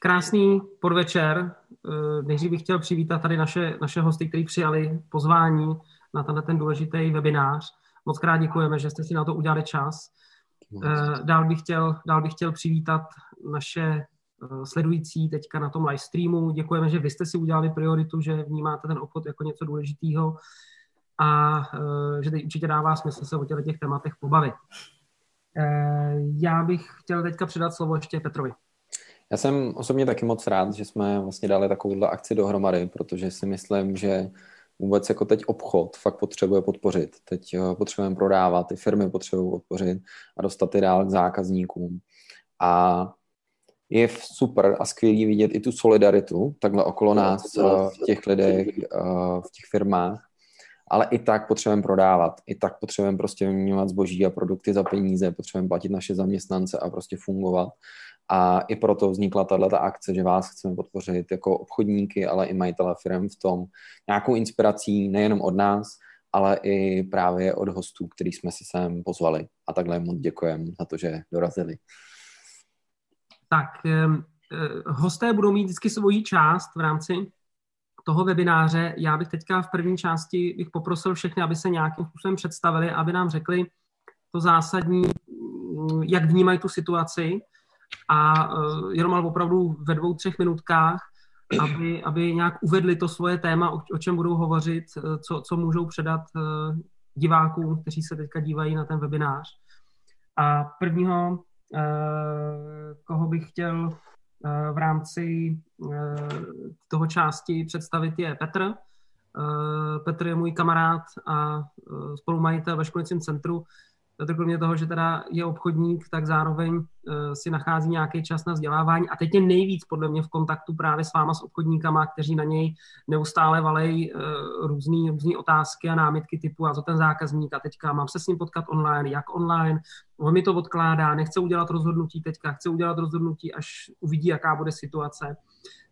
Krásný podvečer. Eh, nejdřív bych chtěl přivítat tady naše, naše hosty, kteří přijali pozvání na tenhle ten důležitý webinář. Moc krát děkujeme, že jste si na to udělali čas. Eh, dál bych chtěl, dál bych chtěl přivítat naše eh, sledující teďka na tom live streamu. Děkujeme, že vy jste si udělali prioritu, že vnímáte ten obchod jako něco důležitého a že teď určitě dává smysl se o těch tématech pobavit. Já bych chtěl teďka předat slovo ještě Petrovi. Já jsem osobně taky moc rád, že jsme vlastně dali takovouhle akci dohromady, protože si myslím, že vůbec jako teď obchod fakt potřebuje podpořit. Teď eh, potřebujeme prodávat, ty firmy potřebují podpořit a dostat ty dál k zákazníkům. A je super a skvělý vidět i tu solidaritu takhle okolo nás eh, v těch lidech, eh, v těch firmách, ale i tak potřebujeme prodávat, i tak potřebujeme prostě vyměňovat zboží a produkty za peníze, potřebujeme platit naše zaměstnance a prostě fungovat. A i proto vznikla tato akce, že vás chceme podpořit jako obchodníky, ale i majitele firm v tom nějakou inspirací nejenom od nás, ale i právě od hostů, který jsme si sem pozvali. A takhle moc děkujeme za to, že dorazili. Tak, eh, hosté budou mít vždycky svoji část v rámci toho webináře. Já bych teďka v první části bych poprosil všechny, aby se nějakým způsobem představili, aby nám řekli to zásadní, jak vnímají tu situaci, a uh, jenom opravdu ve dvou, třech minutkách, aby, aby nějak uvedli to svoje téma, o, o čem budou hovořit, eh, co, co můžou předat uh, divákům, kteří se teďka dívají na ten webinář. A prvního, koho bych chtěl v rámci toho části představit, je Petr. Petr je můj kamarád a spolumajitel ve školicím centru, Petr kromě toho, že teda je obchodník, tak zároveň uh, si nachází nějaký čas na vzdělávání. A teď je nejvíc podle mě v kontaktu právě s váma, s obchodníkama, kteří na něj neustále valej uh, různý, různý otázky a námitky typu a co ten zákazník? A teďka mám se s ním potkat online, jak online, on mi to odkládá, nechce udělat rozhodnutí teďka, chce udělat rozhodnutí, až uvidí, jaká bude situace.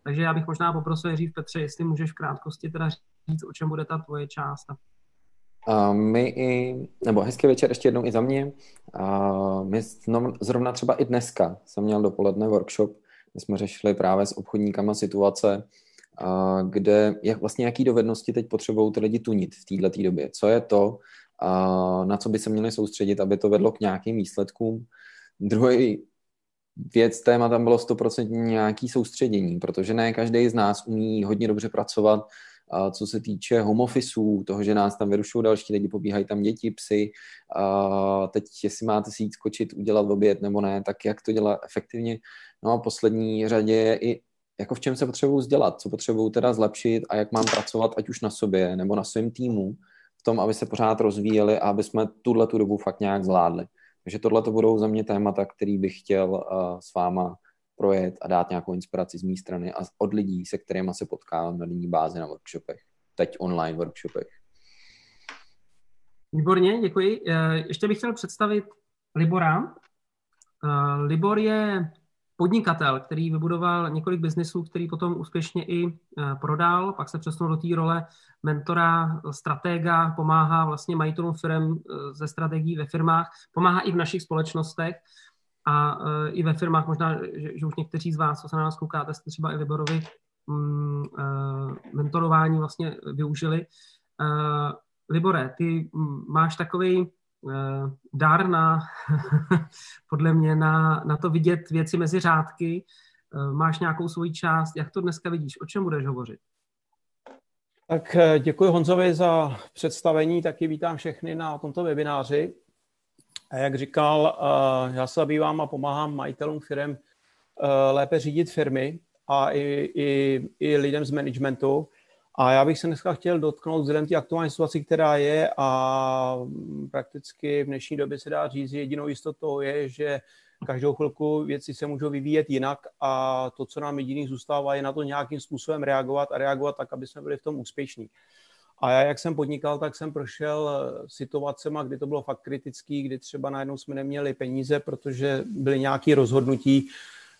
Takže já bych možná poprosil Jiří Petře, jestli můžeš v krátkosti teda říct, o čem bude ta tvoje část Uh, my i, nebo hezký večer ještě jednou i za mě. Uh, my zrovna třeba i dneska jsem měl dopoledne workshop, kde jsme řešili právě s obchodníkama situace, uh, kde jak vlastně jaký dovednosti teď potřebují ty lidi tunit v této době. Co je to, uh, na co by se měli soustředit, aby to vedlo k nějakým výsledkům. Druhý věc, téma tam bylo 100% nějaký soustředění, protože ne každý z nás umí hodně dobře pracovat a co se týče home officeů, toho, že nás tam vyrušují další lidi, pobíhají tam děti, psy, a teď jestli máte si jít skočit, udělat oběd nebo ne, tak jak to dělat efektivně. No a poslední řadě je i jako v čem se potřebuju vzdělat, co potřebuju teda zlepšit a jak mám pracovat, ať už na sobě nebo na svém týmu, v tom, aby se pořád rozvíjeli a aby jsme tuhle tu dobu fakt nějak zvládli. Takže tohle to budou za mě témata, který bych chtěl uh, s váma projet a dát nějakou inspiraci z mé strany a od lidí, se kterými se potkávám na denní bázi na workshopech, teď online workshopech. Výborně, děkuji. Eh, ještě bych chtěl představit Libora. Eh, Libor je podnikatel, který vybudoval několik biznisů, který potom úspěšně i eh, prodal, pak se přesunul do té role mentora, stratega, pomáhá vlastně majitelům firm ze strategií ve firmách, pomáhá i v našich společnostech a uh, i ve firmách možná, že, že už někteří z vás, co se na nás koukáte, jste třeba i Liborovi um, uh, mentorování vlastně využili. Uh, Libore, ty máš takový dar na, podle mě, na, na to vidět věci mezi řádky. Máš nějakou svoji část. Jak to dneska vidíš? O čem budeš hovořit? Tak děkuji Honzovi za představení, taky vítám všechny na tomto webináři. A jak říkal, eh, já se zabývám a pomáhám majitelům firm eh, lépe řídit firmy a i, i, i lidem z managementu. A já bych se dneska chtěl dotknout vzhledem té aktuální situaci, která je a prakticky v dnešní době se dá říct, jedinou jistotou je, že každou chvilku věci se můžou vyvíjet jinak a to, co nám jediný zůstává, je na to nějakým způsobem reagovat a reagovat tak, aby jsme byli v tom úspěšní. A já, jak jsem podnikal, tak jsem prošel eh, situacema, kdy to bylo fakt kritický, kdy třeba najednou jsme neměli peníze, protože byly nějaké rozhodnutí,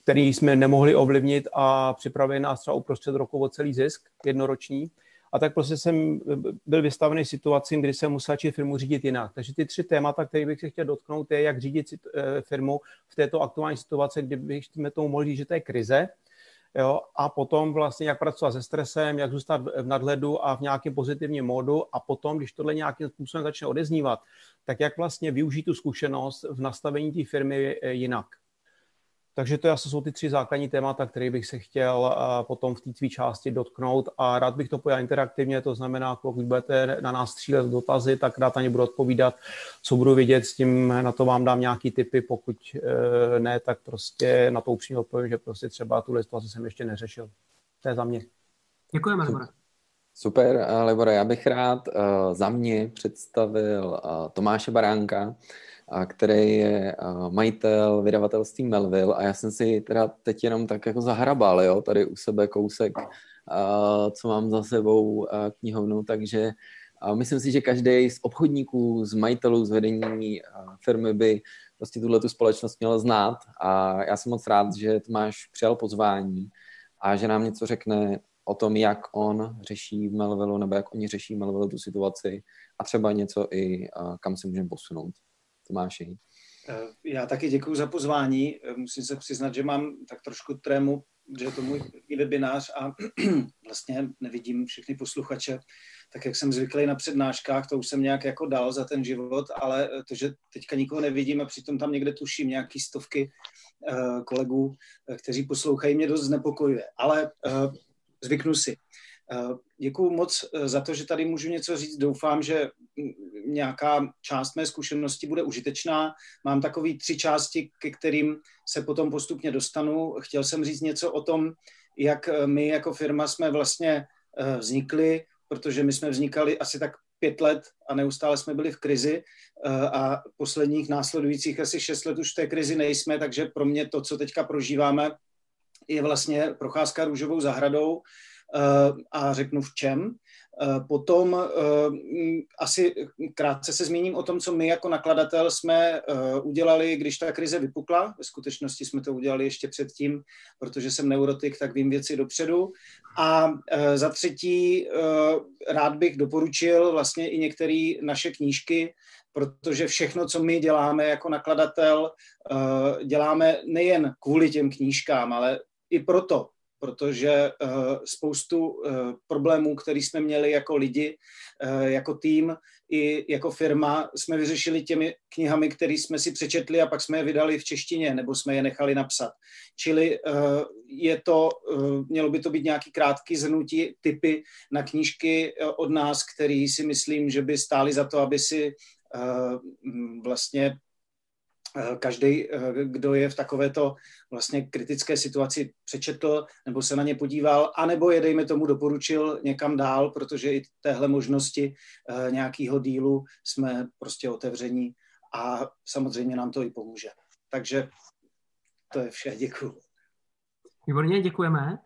které jsme nemohli ovlivnit a připravili nás třeba uprostřed roku o celý zisk jednoroční. A tak prostě jsem eh, byl vystavený situacím, kdy jsem musel začít firmu řídit jinak. Takže ty tři témata, které bych se chtěl dotknout, je, jak řídit eh, firmu v této aktuální situaci, kdy bychom tomu mohli říct, že to je krize, jo, a potom vlastně jak pracovat se stresem, jak zůstat v nadhledu a v nějakém pozitivním módu a potom, když tohle nějakým způsobem začne odeznívat, tak jak vlastně využít tu zkušenost v nastavení té firmy jinak. Takže to jsou ty tři základní témata, které bych se chtěl eh, potom v té tvý části dotknout a rád bych to pojal interaktivně, to znamená, pokud budete na nás střílet dotazy, tak rád na ně budu odpovídat, co budu vidět, s tím na to vám dám nějaký tipy, pokud eh, ne, tak prostě na to upřímně odpovím, že prostě třeba tuhle situaci jsem ještě neřešil. To je za mě. Děkujeme, Libore. Super, Libore, já bych rád uh, za mě představil uh, Tomáše Baránka, který je majitel vydavatelství Melville. A já jsem si teda teď jenom tak jako zahrabal, jo, tady u sebe kousek, co mám za sebou knihovnu, takže myslím si, že každý z obchodníků, z majitelů, z vedení firmy by prostě tuhle tu společnost měl znát. A já jsem moc rád, že Tomáš přijal pozvání a že nám něco řekne o tom, jak on řeší v Melville, nebo jak oni řeší v Melville tu situaci a třeba něco i kam se můžeme posunout. Tomáši. Eh, já taky děkuji za pozvání. Eh, musím se přiznat, že mám tak trošku trému, že je to můj webinář a vlastně nevidím všechny posluchače, tak jak jsem zvyklý na přednáškách, to už jsem nějak jako dal za ten život, ale to, že teďka nikoho nevidím a přitom tam někde tuším nějaký stovky kolegů, kteří poslouchají, mě dost znepokojuje. Ale zvyknu si. Děkuji moc za to, že tady můžu něco říct. Doufám, že nějaká část mé zkušenosti bude užitečná. Mám takový tři části, ke kterým se potom postupně dostanu. Chtěl jsem říct něco o tom, jak my jako firma jsme vlastně eh, vznikli, protože my jsme vznikali asi tak pět let a neustále jsme byli v krizi eh, a posledních následujících asi šest let už v té krizi nejsme, takže pro mě to, co teďka prožíváme, je vlastně procházka růžovou zahradou eh, a řeknu v čem. Eh, potom eh, asi krátce se zmíním o tom, co my jako nakladatel jsme eh, udělali, když ta krize vypukla. Ve skutečnosti jsme to udělali ještě předtím, protože jsem neurotik, tak vím věci dopředu. A za třetí rád bych doporučil vlastně i některé naše knížky, protože všechno, co my děláme jako nakladatel, děláme nejen kvůli těm knížkám, ale i proto, protože uh, spoustu uh, problémů, které jsme měli jako lidi, uh, jako tým i jako firma, jsme vyřešili těmi knihami, které jsme si přečetli a pak jsme je vydali v češtině, nebo jsme je nechali napsat. Čili je to, mělo by to být nějaký krátký zhrnutí typy na knížky od nás, který si myslím, že by stály za to, aby si vlastně Eh, každý, eh, kdo je v takovéto vlastně kritické situaci přečetl nebo se na ně podíval, anebo je, dejme tomu, doporučil někam dál, protože i téhle možnosti eh, nějakého dílu jsme prostě otevření a samozřejmě nám to i pomůže. Takže to je vše, děkuji. Výborně, děkujeme.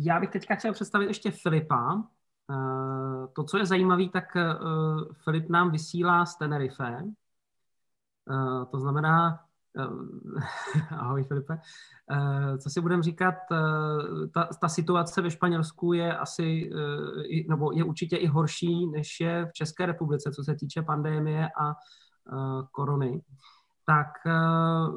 Já bych teďka chtěl představit ještě Filipa. To, co je zajímavé, tak Filip nám vysílá z Tenerife, Uh, to znamená, uh, ahoj Filipe, uh, co si budeme říkat, ta, ta situace ve Španělsku je asi, nebo je určitě i horší, než je v České republice, co se týče pandémie a korony. Tak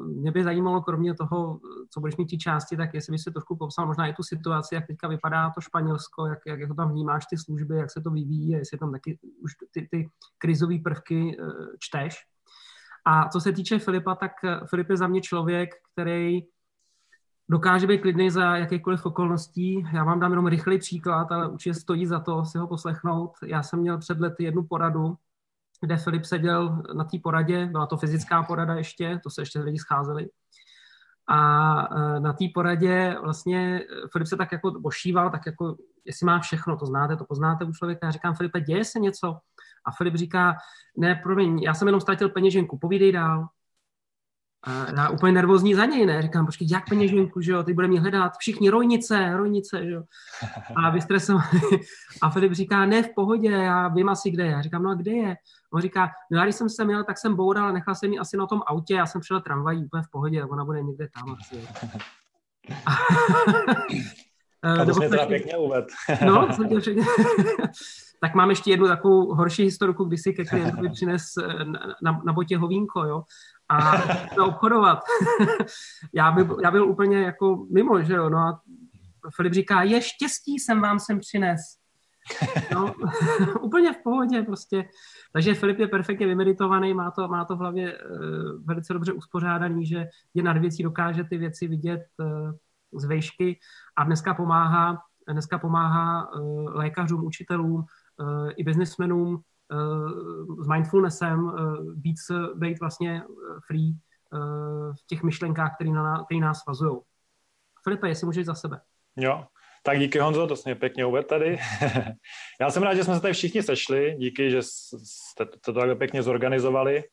mě by zajímalo, kromě toho, co budeš mít ty části, tak jestli by si trošku popsal možná i tu situaci, jak teďka vypadá to Španělsko, jak, jak, jak tam vnímáš ty služby, jak se to vyvíjí, jestli tam taky už ty, ty krizové prvky čteš. A co se týče Filipa, tak eh, Filip je za mě člověk, který dokáže být klidný za jakýkoliv okolností. Já vám dám jenom rychlý příklad, ale určitě stojí za to si ho poslechnout. Já jsem měl před lety jednu poradu, kde Filip seděl na té poradě, byla to fyzická porada ještě, to se ještě lidi scházeli. A eh, na té poradě vlastně Filip se tak jako ošíval, tak jako, jestli má všechno, to znáte, to poznáte u člověka. Já říkám, Filipe, děje se něco? A Filip říká, ne, promiň, já jsem jenom ztratil peněženku, povídej dál. A já úplně nervózní za něj, ne? Říkám, počkej, jak peněženku, že jo, ty bude mě hledat, všichni rojnice, rojnice, že jo. A vystresovaný. A Filip říká, ne, v pohodě, já vím asi, kde je. Já říkám, no a kde je? On říká, no já když jsem se měl, tak jsem boural, nechal jsem ji asi na tom autě, já jsem přijel tramvají úplně v pohodě, ona bude někde tam asi. A to jsi teda pěkně uved. no, jsem tě všechny. Tak mám ještě jednu takovou horší historiku, kdy si ke klientovi přines eh, na, na, na botě hovínko, jo, a to obchodovat. já, by, já byl úplně jako mimo, že jo, no a Filip říká, je štěstí jsem vám sem přines. No, úplně v pohodě prostě. Takže Filip je perfektně vymeditovaný, má to, má to v hlavě uh, velice dobře uspořádaný, že je nad věcí, dokáže ty věci vidět uh, z vejšky a dneska pomáhá, dneska pomáhá uh, lékařům, učitelům i biznismenům uh, s mindfulnessem uh, být, být vlastně free v těch myšlenkách, které, na, nás svazují. Filipe, jestli můžeš za sebe. Jo, tak díky Honzo, to jsi pěkně uvedl tady. Já jsem rád, že jsme se tady všichni sešli, díky, že jste to takhle pěkně zorganizovali.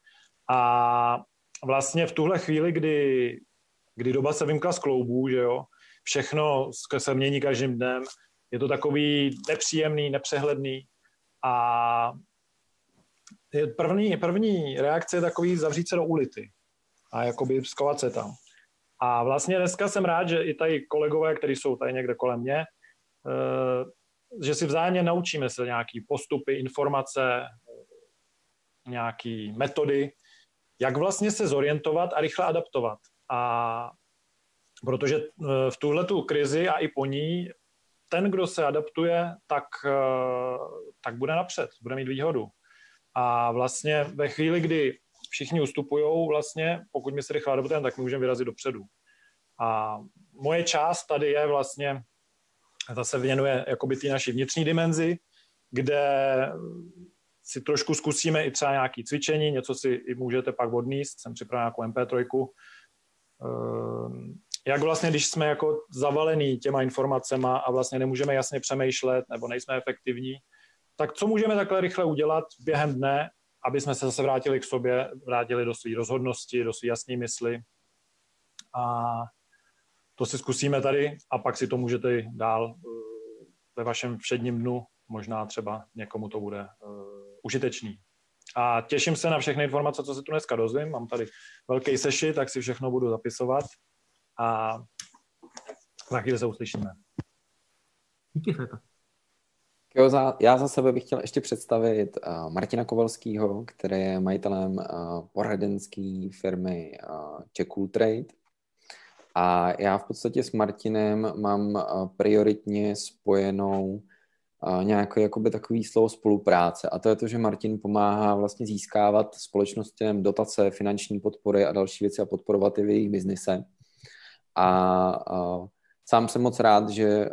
A vlastně v tuhle chvíli, kdy, kdy doba se vymkla z kloubů, že jo, všechno se mění každým dnem, je to takový nepříjemný, nepřehledný a první, první reakce je takový zavřít se do ulity a jakoby skovat se tam. A vlastně dneska jsem rád, že i tady kolegové, kteří jsou tady někde kolem mě, eh, že si vzájemně naučíme se nějaký postupy, informace, nějaký metody, jak vlastně se zorientovat a rychle adaptovat. A protože eh, v tuhle tu krizi a i po ní ten, kdo se adaptuje, tak, eh, tak bude napřed, bude mít výhodu. A vlastně ve chvíli, kdy všichni ustupují vlastně, pokud my se rychle adaptujeme, tak můžeme vyrazit dopředu. A moje část tady je vlastně, zase věnuje jakoby ty naší vnitřní dimenzi, kde si trošku zkusíme i třeba nějaké cvičení, něco si i můžete pak odníst, jsem připravil nějakou MP3, ehm, jak vlastně, když jsme jako zavalený těma informacema a vlastně nemůžeme jasně přemýšlet nebo nejsme efektivní, tak co můžeme takhle rychle udělat během dne, aby jsme se zase vrátili k sobě, vrátili do své rozhodnosti, do své jasné mysli. A to si zkusíme tady a pak si to můžete dál eh, ve vašem všedním dnu, možná třeba někomu to bude uh, užitečný. A těším se na všechny informace, co se tu dneska dozvím. Mám tady velký seši, tak si všechno budu zapisovat a za chvíli se uslyšíme. Díky, Filipe. Jo, za, já za sebe bych chtěl ještě představit uh, Martina Kovalského, který je majitelem uh, poradenské firmy uh, Czech Cool Trade. A já v podstatě s Martinem mám uh, prioritně spojenou uh, nějaké jakoby takový slovo spolupráce. A to je to, že Martin pomáhá vlastně získávat společnostem dotace, finanční podpory a další věci a podporovat i v jejich biznise. A sám jsem moc rád, že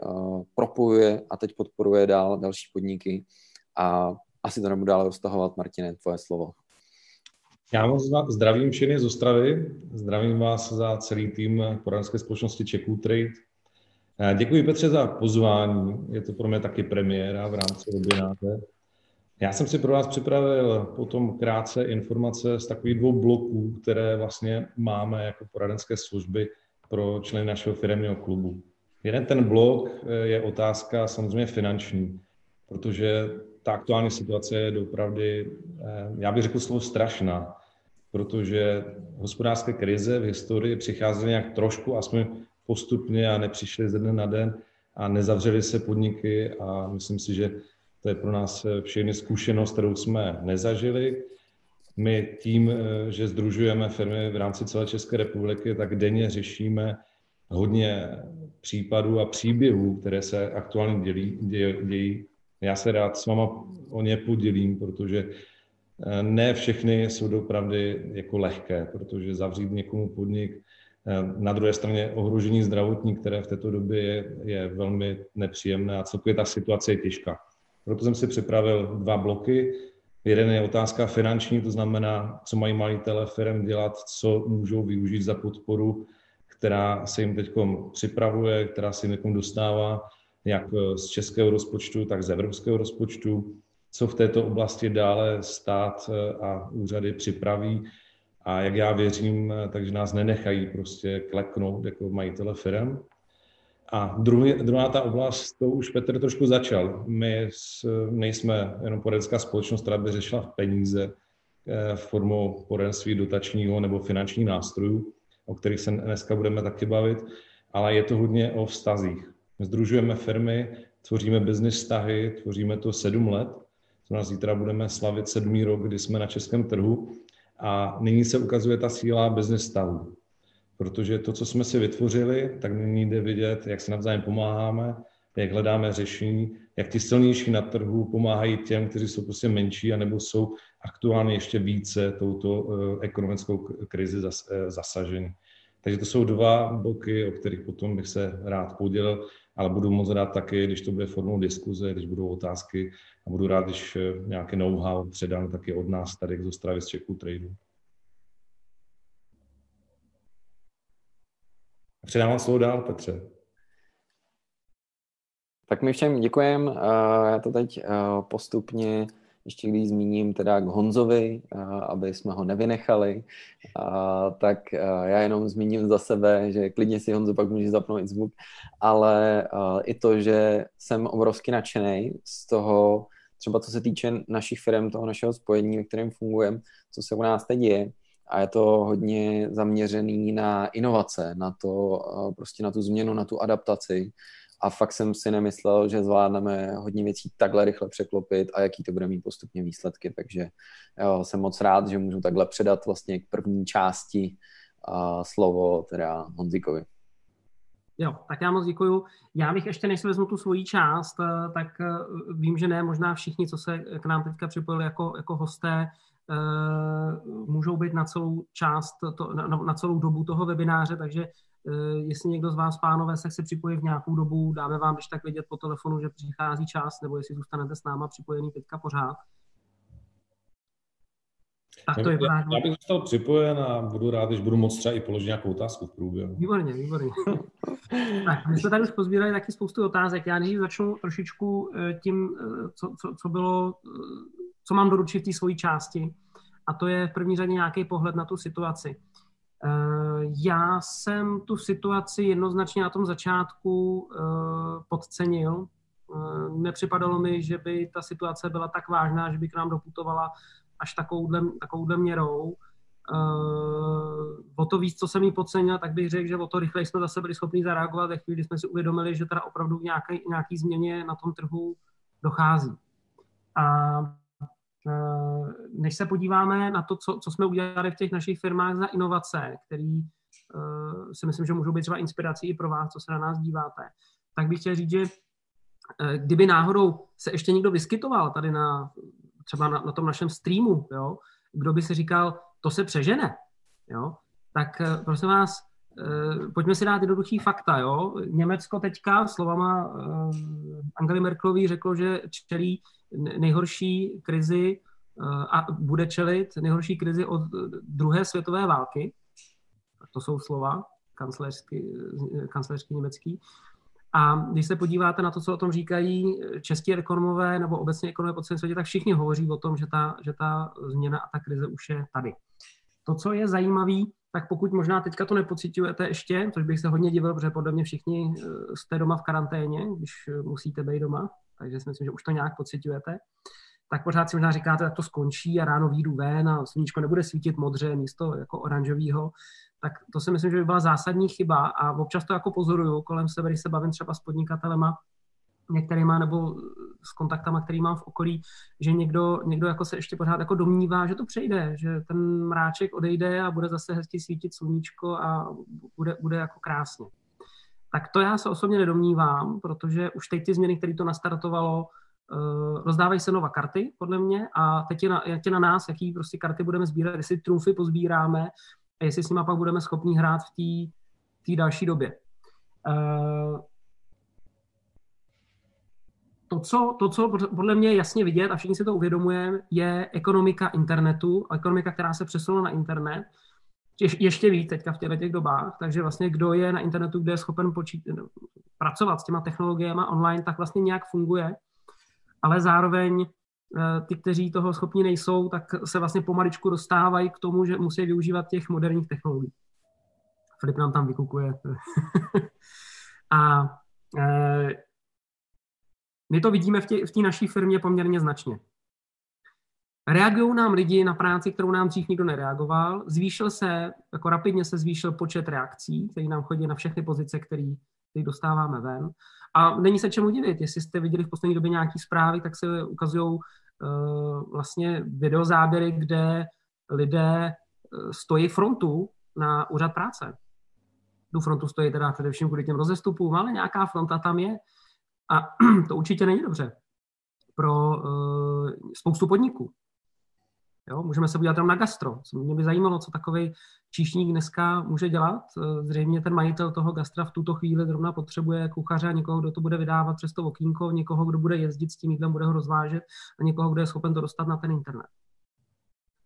propojuje a teď podporuje dál další podniky a asi to nebudu dále roztahovat. Martine, tvoje slovo. Já moc zdravím všechny z Ostravy, zdravím vás za celý tým poradenské společnosti Čeků Trade. Děkuji Petře za pozvání, je to pro mě taky premiéra v rámci webináře. Já jsem si pro vás připravil potom krátce informace z takových dvou bloků, které vlastně máme jako poradenské služby pro členy našeho firmního klubu. Jeden ten blok eh, je otázka samozřejmě finanční, protože ta aktuální situace je dopravdy, eh, já bych řekl slovo strašná, protože hospodářské krize v historii přicházely nějak trošku, aspoň postupně a nepřišly ze dne na den a nezavřely se podniky a myslím si, že to je pro nás eh, všechny zkušenost, kterou jsme nezažili. My tím, eh, že združujeme firmy v rámci celé České republiky, tak denně řešíme hodně případů a příběhů, které se aktuálně dělí, dějí. Já se rád s váma o ně podělím, protože eh, ne všechny jsou dopravdy jako lehké, protože zavřít někomu podnik, eh, na druhé straně ohrožení zdravotní, které v této době je, je velmi nepříjemné a celkově ta situace je těžká. Proto jsem si připravil dva bloky. Jeden je otázka finanční, to znamená, co mají majitele firm dělat, co můžou využít za podporu, která se jim teď připravuje, která se jim dostává, jak z českého rozpočtu, tak z evropského rozpočtu, co v této oblasti dále stát a úřady připraví a jak já věřím, takže nás nenechají prostě kleknout jako majitele firm. A druhý, druhá ta oblast, to už Petr trošku začal. My nejsme jenom poradenská společnost, která by řešila peníze eh, formou poradenství dotačního nebo finančních nástrojů, o kterých se dneska budeme taky bavit, ale je to hodně o vztazích. Združujeme firmy, tvoříme business vztahy, tvoříme to sedm let. To nás zítra budeme slavit sedmý rok, kdy jsme na českém trhu a nyní se ukazuje ta síla business vztahů protože to, co jsme si vytvořili, tak nyní jde vidět, jak se navzájem pomáháme, jak hledáme řešení, jak ti silnější na trhu pomáhají těm, kteří jsou prostě menší, anebo jsou aktuálně ještě více touto eh, ekonomickou krizi eh, zasaženi. Takže to jsou dva bloky, o kterých potom bych se rád podělil, ale budu moc rád taky, když to bude formou diskuze, když budou otázky a budu rád, když eh, nějaké know-how předám taky od nás tady z Ostravy z Čeku Tradu. Předávám slovo dál, Petře. Tak my všem děkujeme. Já to teď postupně ještě když zmíním teda k Honzovi, aby jsme ho nevynechali, tak já jenom zmíním za sebe, že klidně si Honzo pak může zapnout zvuk, ale i to, že jsem obrovsky nadšený z toho, třeba co se týče našich firm, toho našeho spojení, ve kterém fungujeme, co se u nás teď je, a je to hodně zaměřený na inovace, na to, prostě na tu změnu, na tu adaptaci a fakt jsem si nemyslel, že zvládneme hodně věcí takhle rychle překlopit a jaký to bude mít postupně výsledky, takže jo, jsem moc rád, že můžu takhle předat vlastně k první části a slovo teda Honzíkovi. Jo, tak já moc děkuju. Já bych ještě, než si vezmu tu svoji část, eh, tak eh, vím, že ne možná všichni, co se k nám teďka připojili jako, jako hosté, eh, můžou být na celou část, to, na, na celou dobu toho webináře, takže Eh, jestli někdo z vás, pánové, se chce připojit v nějakou dobu, dáme vám když tak vědět po telefonu, že přichází čas, nebo jestli zůstanete s náma připojený teďka pořád. Tak to je já, já bych zůstal připojen a budu rád, když budu moct třeba i položit nějakou otázku v průběhu. Výborně, výborně. tak, my jsme tady už pozbírali taky spoustu otázek. Já než začnu trošičku eh, tím, eh, co, co, co bylo, co mám doručit v té svojí části. A to je v první řadě nějaký pohled na tu situaci. Eh, já jsem tu situaci jednoznačně na tom začátku eh, podcenil. Eh, nepřipadalo mi, že by ta situace byla tak vážná, že by k nám doputovala až takovouhle, takovouhle měrou. O to víc, co jsem jí podcenil, tak bych řekl, že o to rychleji jsme zase byli schopni zareagovat ve chvíli, kdy jsme si uvědomili, že teda opravdu nějaký, nějaký změně na tom trhu dochází. A Eh, než se podíváme na to, co, co jsme udělali v těch našich firmách za inovace, který uh, si myslím, že můžou být třeba inspirací i pro vás, co se na nás díváte, tak bych chtěl říct, že uh, kdyby náhodou se ještě někdo vyskytoval tady na třeba na, na tom našem streamu, jo, kdo by si říkal, to se přežene, jo, tak uh, prosím vás, pojďme si dát jednoduchý fakta. Jo? Německo teďka slovama uh, Angely Merkelový řeklo, že čelí nejhorší krizi a bude čelit nejhorší krizi od druhé světové války. To jsou slova kancléřky, kancléřky německý. A když se podíváte na to, co o tom říkají české ekonomové nebo obecně ekonomové po celém světě, tak všichni hovoří o tom, že ta, že ta změna a ta krize už je tady. To, co je zajímavé, tak pokud možná teďka to nepocitujete ještě, což bych se hodně divil, protože podle mě všichni eh, jste doma v karanténě, když eh, musíte být doma, takže si myslím, že už to nějak pocitujete, tak pořád si možná říkáte, jak to skončí a ráno výjdu ven a sluníčko nebude svítit modře místo jako oranžového, tak to si myslím, že by byla zásadní chyba a občas to jako pozoruju kolem sebe, když se bavím třeba s podnikatelema, některýma nebo s kontaktama, který mám v okolí, že někdo, někdo jako se ještě pořád jako domnívá, že to přejde, že ten mráček odejde a bude zase hezky svítit sluníčko a bude, bude jako krásně. Tak to já se osobně nedomnívám, protože už teď ty změny, které to nastartovalo, rozdávají se nova karty, podle mě, a teď je na, je na nás, jaký prostě karty budeme sbírat, jestli trumfy pozbíráme a jestli s nimi pak budeme schopni hrát v té další době. Uh, to co, to, co podle mě je jasně vidět, a všichni si to uvědomujeme, je ekonomika internetu, ekonomika, která se přesunula na internet, Je, ještě víc teďka v těchto těch dobách, takže vlastně kdo je na internetu, kdo je schopen počít, pracovat s těma technologiemi online, tak vlastně nějak funguje, ale zároveň eh, ty, kteří toho schopni nejsou, tak se vlastně pomaličku dostávají k tomu, že musí využívat těch moderních technologií. Filip nám tam vykukuje. a e, my to vidíme v té v naší firmě poměrně značně. Reagují nám lidi na práci, kterou nám dřív nikdo nereagoval. Zvýšil se, jako rapidně se zvýšil počet reakcí, který nám chodí na všechny pozice, které dostáváme ven. A není se čemu divit. Jestli jste viděli v poslední době nějaké zprávy, tak se ukazují uh, vlastně videozáběry, kde lidé uh, stojí frontu na úřad práce. Tu frontu stojí teda především kvůli těm rozestupům, ale nějaká fronta tam je. A to určitě není dobře pro uh, spoustu podniků. Jo, můžeme se podívat tam na gastro. Mě by zajímalo, co takový číšník dneska může dělat. Eh, zřejmě ten majitel toho gastra v tuto chvíli zrovna potřebuje kuchaře někoho, kdo to bude vydávat přes to okýnko, někoho, kdo bude jezdit s tím jídlem, bude ho rozvážet a někoho, kdo je schopen to dostat na ten internet.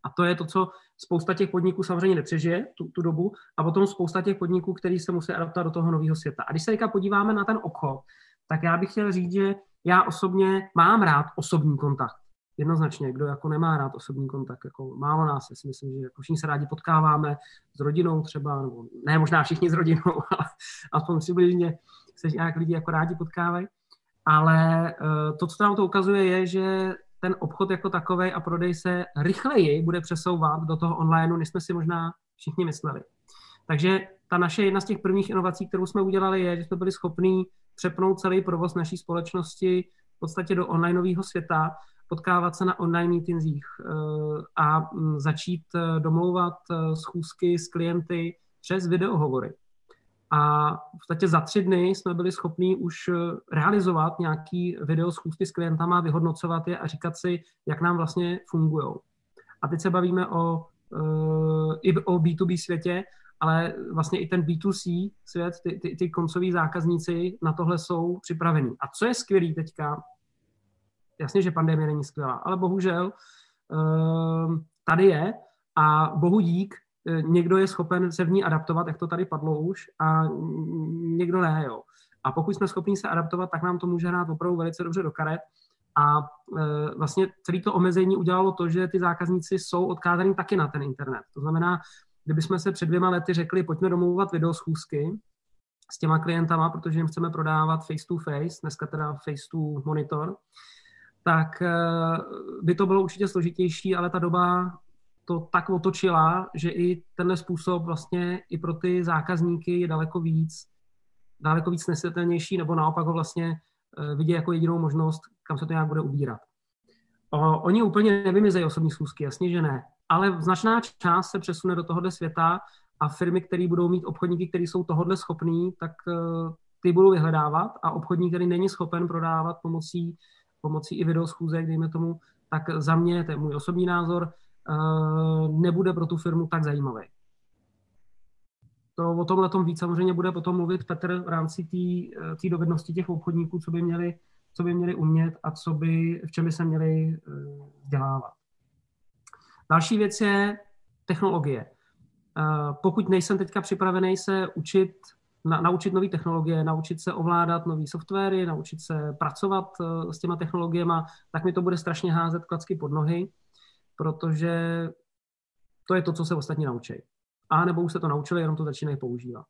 A to je to, co spousta těch podniků samozřejmě nepřežije tu, tu dobu a potom spousta těch podniků, který se musí adaptovat do toho nového světa. A když se teďka podíváme na ten obchod, tak já bych chtěl říct, že já osobně mám rád osobní kontakt. Jednoznačně, kdo jako nemá rád osobní kontakt, jako málo nás, já si myslím, že jako všichni se rádi potkáváme s rodinou třeba, nebo ne možná všichni s rodinou, ale aspoň přibližně se nějak lidi jako rádi potkávají. Ale uh, to, co nám to ukazuje, je, že ten obchod jako takový a prodej se rychleji bude přesouvat do toho onlineu, než jsme si možná všichni mysleli. Takže ta naše jedna z těch prvních inovací, kterou jsme udělali, je, že jsme byli schopni přepnout celý provoz naší společnosti v podstatě do onlineového světa, potkávat se na online meetingsích eh, a mm, začít eh, domlouvat eh, schůzky s klienty přes videohovory. A v podstatě za tři dny jsme byli schopni už realizovat nějaký video schůzky s klientama, vyhodnocovat je a říkat si, jak nám vlastně fungují. A teď se bavíme o, i o B2B světě, ale vlastně i ten B2C svět, ty, ty, ty koncoví zákazníci na tohle jsou připravení. A co je skvělý teďka, jasně, že pandemie není skvělá, ale bohužel ehm, tady je a bohu dík, eh, někdo je schopen se v ní adaptovat, jak to tady padlo už, a někdo ne, jo. A pokud jsme schopni se adaptovat, tak nám to může hrát opravdu velice dobře do karet. A e, vlastně celé to omezení udělalo to, že ty zákazníci jsou odkázaní taky na ten internet. To znamená, kdybychom se před dvěma lety řekli, pojďme domlouvat videoschůzky s těma klientama, protože jim chceme prodávat face to face, dneska teda face to monitor, tak e, by to bylo určitě složitější, ale ta doba to tak otočila, že i tenhle způsob vlastně i pro ty zákazníky je daleko víc, daleko víc nesvětelnější, nebo naopak ho vlastně e, vidí jako jedinou možnost, kam se to nějak bude ubírat. Oni úplně nevymizejí osobní schůzky, jasně, že ne. Ale značná část se přesune do tohohle světa a firmy, které budou mít obchodníky, které jsou tohodle schopní, tak e, ty budou vyhledávat a obchodník, který není schopen prodávat pomocí, pomocí i videoschůzek, dejme tomu, tak za mě, to je můj osobní názor, e, nebude pro tu firmu tak zajímavý. To o tomhle tom víc samozřejmě bude potom mluvit Petr v rámci té dovednosti těch obchodníků, co by měli co by měli umět a co by, v čem by se měli eh, vzdělávat. Další věc je technologie. Eh, pokud nejsem teďka připravený se učit, na, naučit nové technologie, naučit se ovládat nové softwary, naučit se pracovat eh, s těma technologiemi, tak mi to bude strašně házet klacky pod nohy, protože to je to, co se ostatní naučí. A nebo už se to naučili, jenom to začínají používat.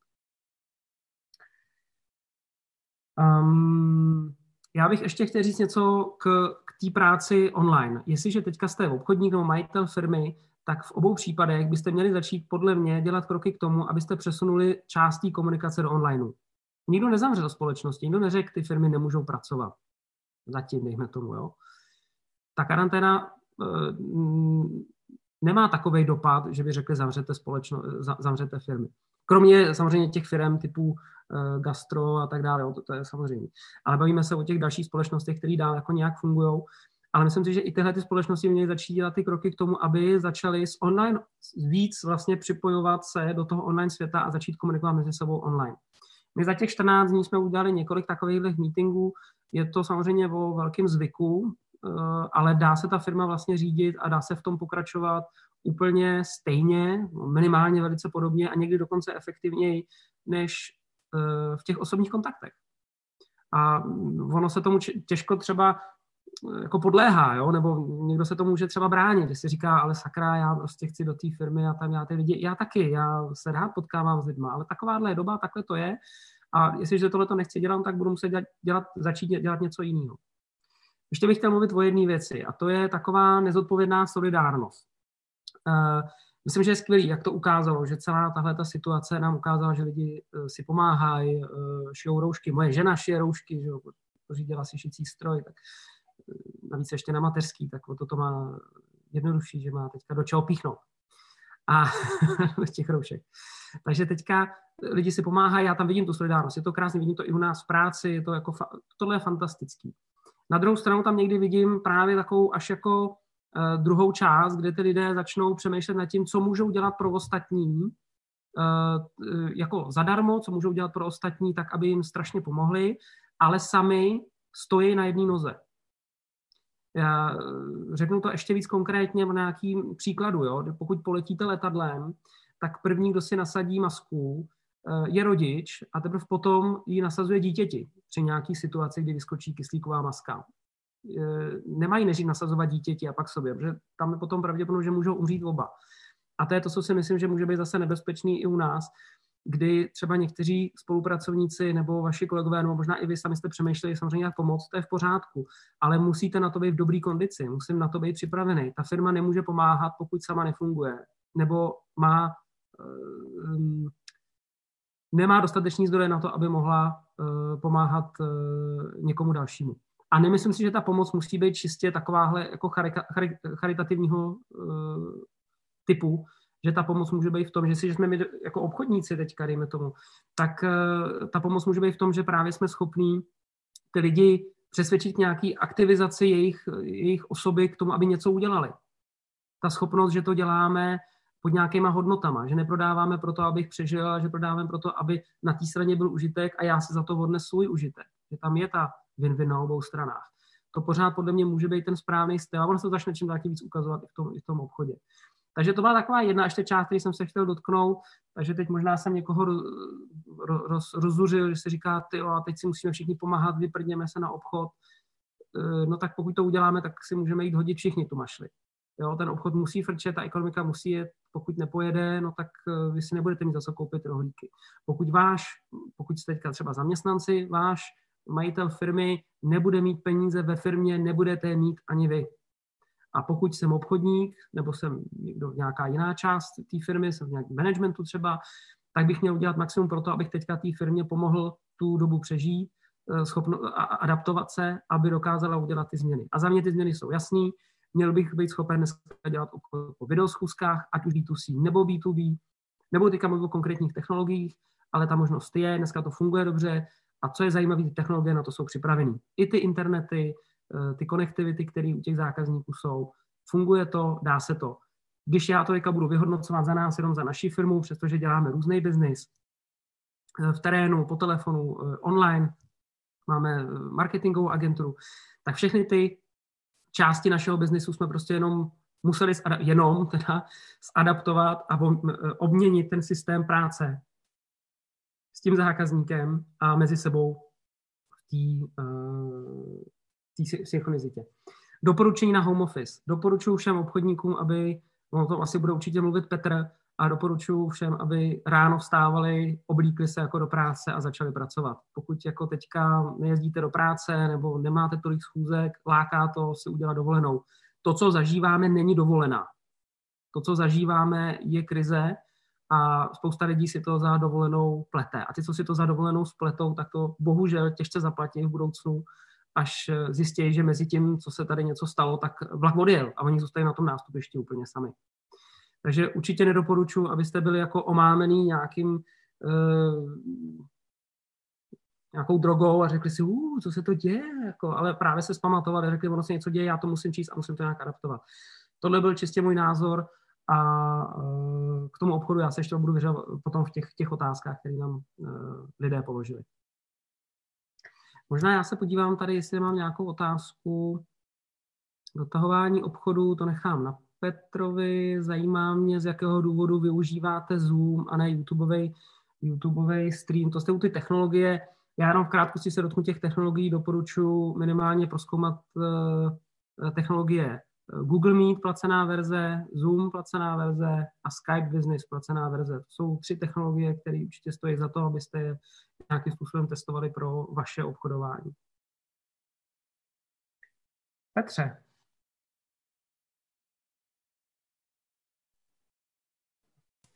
Um, já bych ještě chtěl říct něco k, k té práci online. Jestliže teďka jste obchodník nebo majitel firmy, tak v obou případech byste měli začít podle mě dělat kroky k tomu, abyste přesunuli část té komunikace do onlineu. Nikdo nezamře do společnosti, nikdo neřekl, ty firmy nemůžou pracovat. Zatím, dejme tomu, jo. Ta karanténa e, nemá takový dopad, že by řekli, zavřete, společno, zavřete firmy. Kromě samozřejmě těch firm typu Eh, gastro a tak dále, jo, to, to je samozřejmě. Ale bavíme se o těch dalších společnostech, které dál jako nějak fungují. Ale myslím si, že i tyhle ty společnosti měly začít dělat ty kroky k tomu, aby začaly s online víc vlastně připojovat se do toho online světa a začít komunikovat mezi sebou online. My za těch 14 dní jsme udělali několik takových meetingů. Je to samozřejmě o velkém zvyku, eh, ale dá se ta firma vlastně řídit a dá se v tom pokračovat úplně stejně, minimálně velice podobně a někdy dokonce efektivněji, než v těch osobních kontaktech. A ono se tomu těžko třeba eh, jako podléhá, jo? nebo někdo se to může třeba bránit, když si říká, ale sakra, já prostě chci do té firmy a tam já ty lidi, já taky, já se rád potkávám s lidmi, ale takováhle je doba, takhle to je a jestliže tohle to nechci dělat, tak budu muset dělat, dělat, začít dělat něco jiného. Ještě bych chtěl mluvit o jedné věci a to je taková nezodpovědná solidárnost. Uh, myslím, že je skvělý, jak to ukázalo, že celá tahle ta situace nám ukázala, že lidi eh, si pomáhají, eh, šijou roušky. Moje žena šije roušky, že pořídila si šicí stroj, tak navíc ještě na mateřský, tak o to, to má jednodušší, že má teďka do čeho píchnout. A těch roušek. Takže teďka lidi si pomáhají, já tam vidím tu solidárnost, je to krásně, vidím to i u nás v práci, je to jako, tohle je fantastický. Na druhou stranu tam někdy vidím právě takovou až jako uh, druhou část, kde ty lidé začnou přemýšlet nad tím, co můžou dělat pro ostatní, uh, jako zadarmo, co můžou dělat pro ostatní, tak aby jim strašně pomohli, ale sami stojí na jedné noze. Já řeknu to ještě víc konkrétně na nějakým příkladu. Jo? Pokud poletíte letadlem, tak první, kdo si nasadí masku, eh, je rodič a teprve potom ji nasazuje dítěti při nějaké situaci, kdy vyskočí kyslíková maska. Eh, nemají než nasazovat dítěti a pak sobě, protože tam je potom pravděpodobně, že můžou umřít oba. A to je to, co si myslím, že může být zase nebezpečný i u nás, kdy třeba někteří spolupracovníci nebo vaši kolegové, nebo možná i vy sami jste přemýšleli samozřejmě jak pomoct, to je v pořádku, ale musíte na to být v dobré kondici, musím na to být připravený. Ta firma nemůže pomáhat, pokud sama nefunguje, nebo má um, nemá dostatečný zdroje na to, aby mohla uh, pomáhat uh, někomu dalšímu. A nemyslím si, že ta pomoc musí být čistě takováhle jako charitativního uh, typu, že ta pomoc může být v tom, že si, že jsme my jako obchodníci teďka, dejme tomu, tak uh, ta pomoc může být v tom, že právě jsme schopní ty lidi přesvědčit nějaký aktivizaci jejich, jejich osoby k tomu, aby něco udělali. Ta schopnost, že to děláme pod nějakýma hodnotama, že neprodáváme proto, abych přežil, ale že prodáváme proto, aby na té straně byl užitek a já si za to odnes svůj užitek. Že tam je ta win-win na obou stranách. To pořád podle mě může být ten správný styl a ono se začne čím taky víc ukazovat i v tom, i v tom obchodě. Takže to byla taková jedna ještě část, který jsem se chtěl dotknout, takže teď možná jsem někoho roz, roz, rozuřil, že se říká, ty a teď si musíme všichni pomáhat, vyprdněme se na obchod. E, no tak pokud to uděláme, tak si můžeme jít hodit všichni tu mašli. Jo, ten obchod musí frčet, ta ekonomika musí jet, pokud nepojede, no tak e, vy si nebudete mít za co koupit rohlíky. Pokud váš, pokud jste teďka třeba zaměstnanci, váš majitel firmy nebude mít peníze ve firmě, nebudete mít ani vy. A pokud jsem obchodník, nebo jsem někdo, nějaká jiná část té firmy, jsem v nějakém managementu třeba, tak bych měl udělat maximum pro to, abych teďka té firmě pomohl tu dobu přežít, e, schopno, a, adaptovat se, aby dokázala udělat ty změny. A za mě ty změny jsou jasný, měl bych být schopen dneska dělat obchod po videoschůzkách, ať už B2C nebo B2B, nebo teďka mluvit o konkrétních technologiích, ale ta možnost je, dneska to funguje dobře a co je zajímavé, ty technologie na to jsou připravené. I ty internety, eh, ty konektivity, které u těch zákazníků jsou, funguje to, dá se to. Když já to teďka budu vyhodnocovat za nás, jenom za naši firmu, přestože děláme různý biznis, eh, v terénu, po telefonu, eh, online, máme marketingovou agenturu, tak všechny ty části našeho biznisu jsme prostě jenom museli jenom teda zadaptovat a obměnit ten systém práce s tím zákazníkem a mezi sebou v té uh, synchronizitě. Doporučení na home office. Doporučuji všem obchodníkům, aby, no to asi bude určitě mluvit Petr, a doporučuji všem, aby ráno vstávali, oblíkli se jako do práce a začali pracovat. Pokud jako teďka nejezdíte do práce nebo nemáte tolik schůzek, láká to si udělat dovolenou. To, co zažíváme, není dovolená. To, co zažíváme, je krize a spousta lidí si to za dovolenou plete. A ty, co si to za dovolenou spletou, tak to bohužel těžce zaplatí v budoucnu, až zjistí, že mezi tím, co se tady něco stalo, tak vlak odjel a oni zůstají na tom nástupišti úplně sami. Takže určitě nedoporučuji, abyste byli jako omámený nějakým uh, nějakou drogou a řekli si, uh, co se to děje, jako, ale právě se zpamatovali, řekli, ono se něco děje, já to musím číst a musím to nějak adaptovat. Tohle byl čistě můj názor a uh, k tomu obchodu já se ještě budu vyřovat potom v těch, těch otázkách, které nám lidé položili. Možná já se podívám tady, jestli mám nějakou otázku. Dotahování obchodu, to nechám na Petrovi, zajímá mě, z jakého důvodu využíváte Zoom a ne YouTubeový YouTubeový stream. To jste u ty technologie. Já jenom v krátkosti se dotknu těch technologií, doporučuji minimálně proskoumat uh, technologie Google Meet placená verze, Zoom placená verze a Skype Business placená verze. To jsou tři technologie, které určitě stojí za to, abyste je nějakým způsobem testovali pro vaše obchodování. Petře,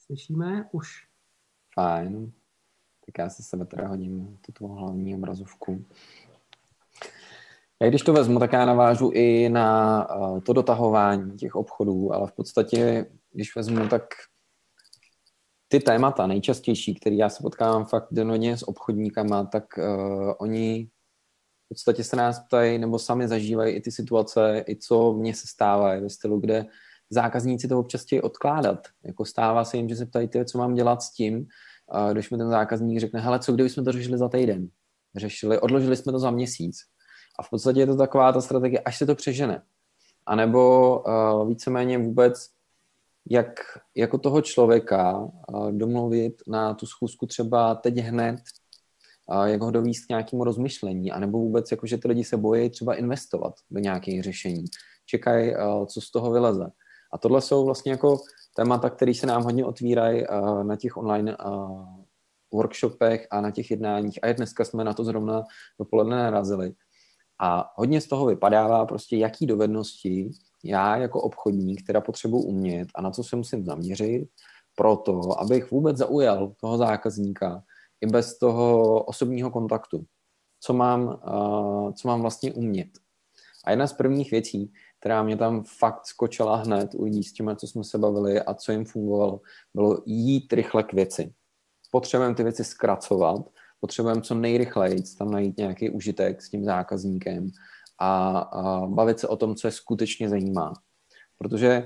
Slyšíme už? Fajn. Tak já se sebe teda hodím tuto hlavní obrazovku. Já když to vezmu, tak já navážu i na eh, to dotahování těch obchodů, ale v podstatě, když vezmu, tak ty témata nejčastější, které já se potkávám fakt denně s obchodníkama, tak uh, oni v podstatě se nás ptají nebo sami zažívají i ty situace, i co mně se stává ve stylu, kde zákazníci to občas chtějí odkládat. Jako stává se jim, že se ptají, ty, co mám dělat s tím, uh, když mi ten zákazník řekne, hele, co kdyby jsme to řešili za týden? Řešili, odložili jsme to za měsíc. A v podstatě je to taková ta strategie, až se to přežene. A nebo uh, víceméně vůbec jak jako toho člověka domluvit na tu schůzku třeba teď hned, jak ho dovíst k nějakému rozmyšlení, anebo vůbec, jako, že ty lidi se bojí třeba investovat do nějakých řešení. Čekají, co z toho vyleze. A tohle jsou vlastně jako témata, které se nám hodně otvírají na těch online workshopech a na těch jednáních. A dneska jsme na to zrovna dopoledne narazili. A hodně z toho vypadává prostě, jaký dovednosti já jako obchodník teda potřebuji umět a na co se musím zaměřit proto, abych vůbec zaujal toho zákazníka i bez toho osobního kontaktu. Co mám, co mám vlastně umět. A jedna z prvních věcí, která mě tam fakt skočila hned u lidí s tím, co jsme se bavili a co jim fungovalo, bylo jít rychle k věci. Potřebujeme ty věci zkracovat, potřebujeme co nejrychleji tam najít nějaký užitek s tím zákazníkem a, a bavit se o tom, co je skutečně zajímá. Protože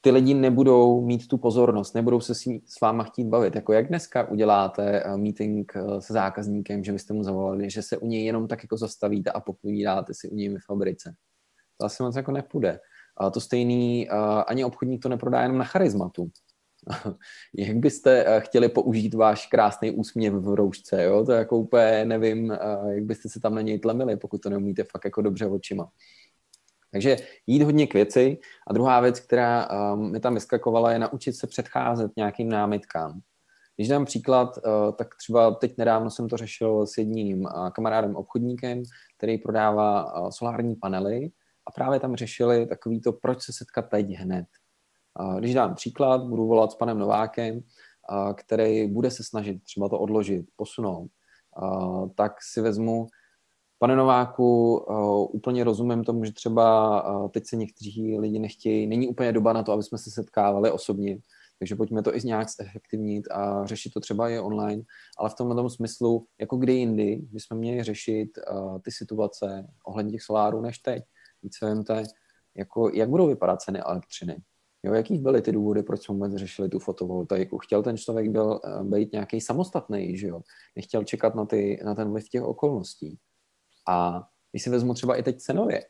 ty lidi nebudou mít tu pozornost, nebudou se s váma chtít bavit. Jako jak dneska uděláte eh, meeting eh, se zákazníkem, že byste mu zavolali, že se u něj jenom tak jako zastavíte a popovídáte si u něj v fabrice. To asi moc jako nepůjde. A to stejný, eh, ani obchodník to neprodá jenom na charizmatu. Jak byste eh, chtěli použít váš krásný úsměv v roušce, jo? To jako úplně nevím, eh, jak byste se tam na něj tlemili, pokud to neumíte fakt jako dobře očima. Takže jít hodně k věci. A druhá věc, která um, mi tam vyskakovala, je naučit se předcházet nějakým námitkám. Když dám příklad, uh, tak třeba teď nedávno jsem to řešil s jedním kamarádem obchodníkem, který prodává solární panely a právě tam řešili takový to, proč se setkat teď hned. Když dám příklad, budu volat s panem Novákem, který bude se snažit třeba to odložit, posunout, tak si vezmu, pane Nováku, úplně rozumím tomu, že třeba teď se někteří lidi nechtějí, není úplně doba na to, aby jsme se setkávali osobně, takže pojďme to i nějak zefektivnit a řešit to třeba i online, ale v tomhle smyslu, jako kdy jindy, bychom měli řešit ty situace ohledně těch solárů než teď. Více vemte, jako, jak budou vypadat ceny elektřiny, Jo, jaký byly ty důvody, proč jsme vůbec řešili tu fotovoltaiku? Chtěl ten člověk byl eh, být nějaký samostatný, že jo? Nechtěl čekat na, ty, na ten vliv těch okolností. A když si vezmu třeba i teď cenově,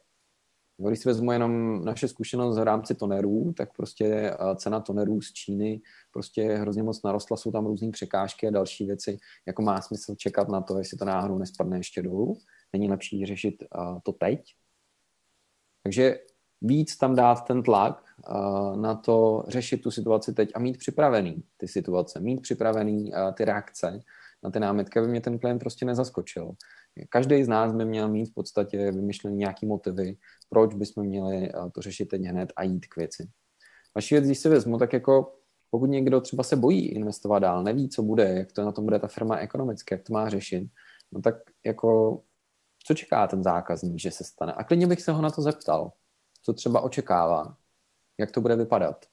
když si vezmu jenom naše zkušenost v rámci tonerů, tak prostě eh, cena tonerů z Číny prostě hrozně moc narostla, jsou tam různé překážky a další věci, jako má smysl čekat na to, jestli to náhodou nespadne ještě dolů. Není lepší řešit uh, to teď. Takže víc tam dát ten tlak na to řešit tu situaci teď a mít připravený ty situace, mít připravený ty reakce na ty námitky, aby mě ten klient prostě nezaskočil. Každý z nás by měl mít v podstatě vymyšlený nějaký motivy, proč bychom měli to řešit teď hned a jít k věci. Vaši věc, když si vezmu, tak jako pokud někdo třeba se bojí investovat dál, neví, co bude, jak to na tom bude ta firma ekonomicky, jak to má řešit, no tak jako co čeká ten zákazník, že se stane? A klidně bych se ho na to zeptal co třeba očekává, jak to bude vypadat,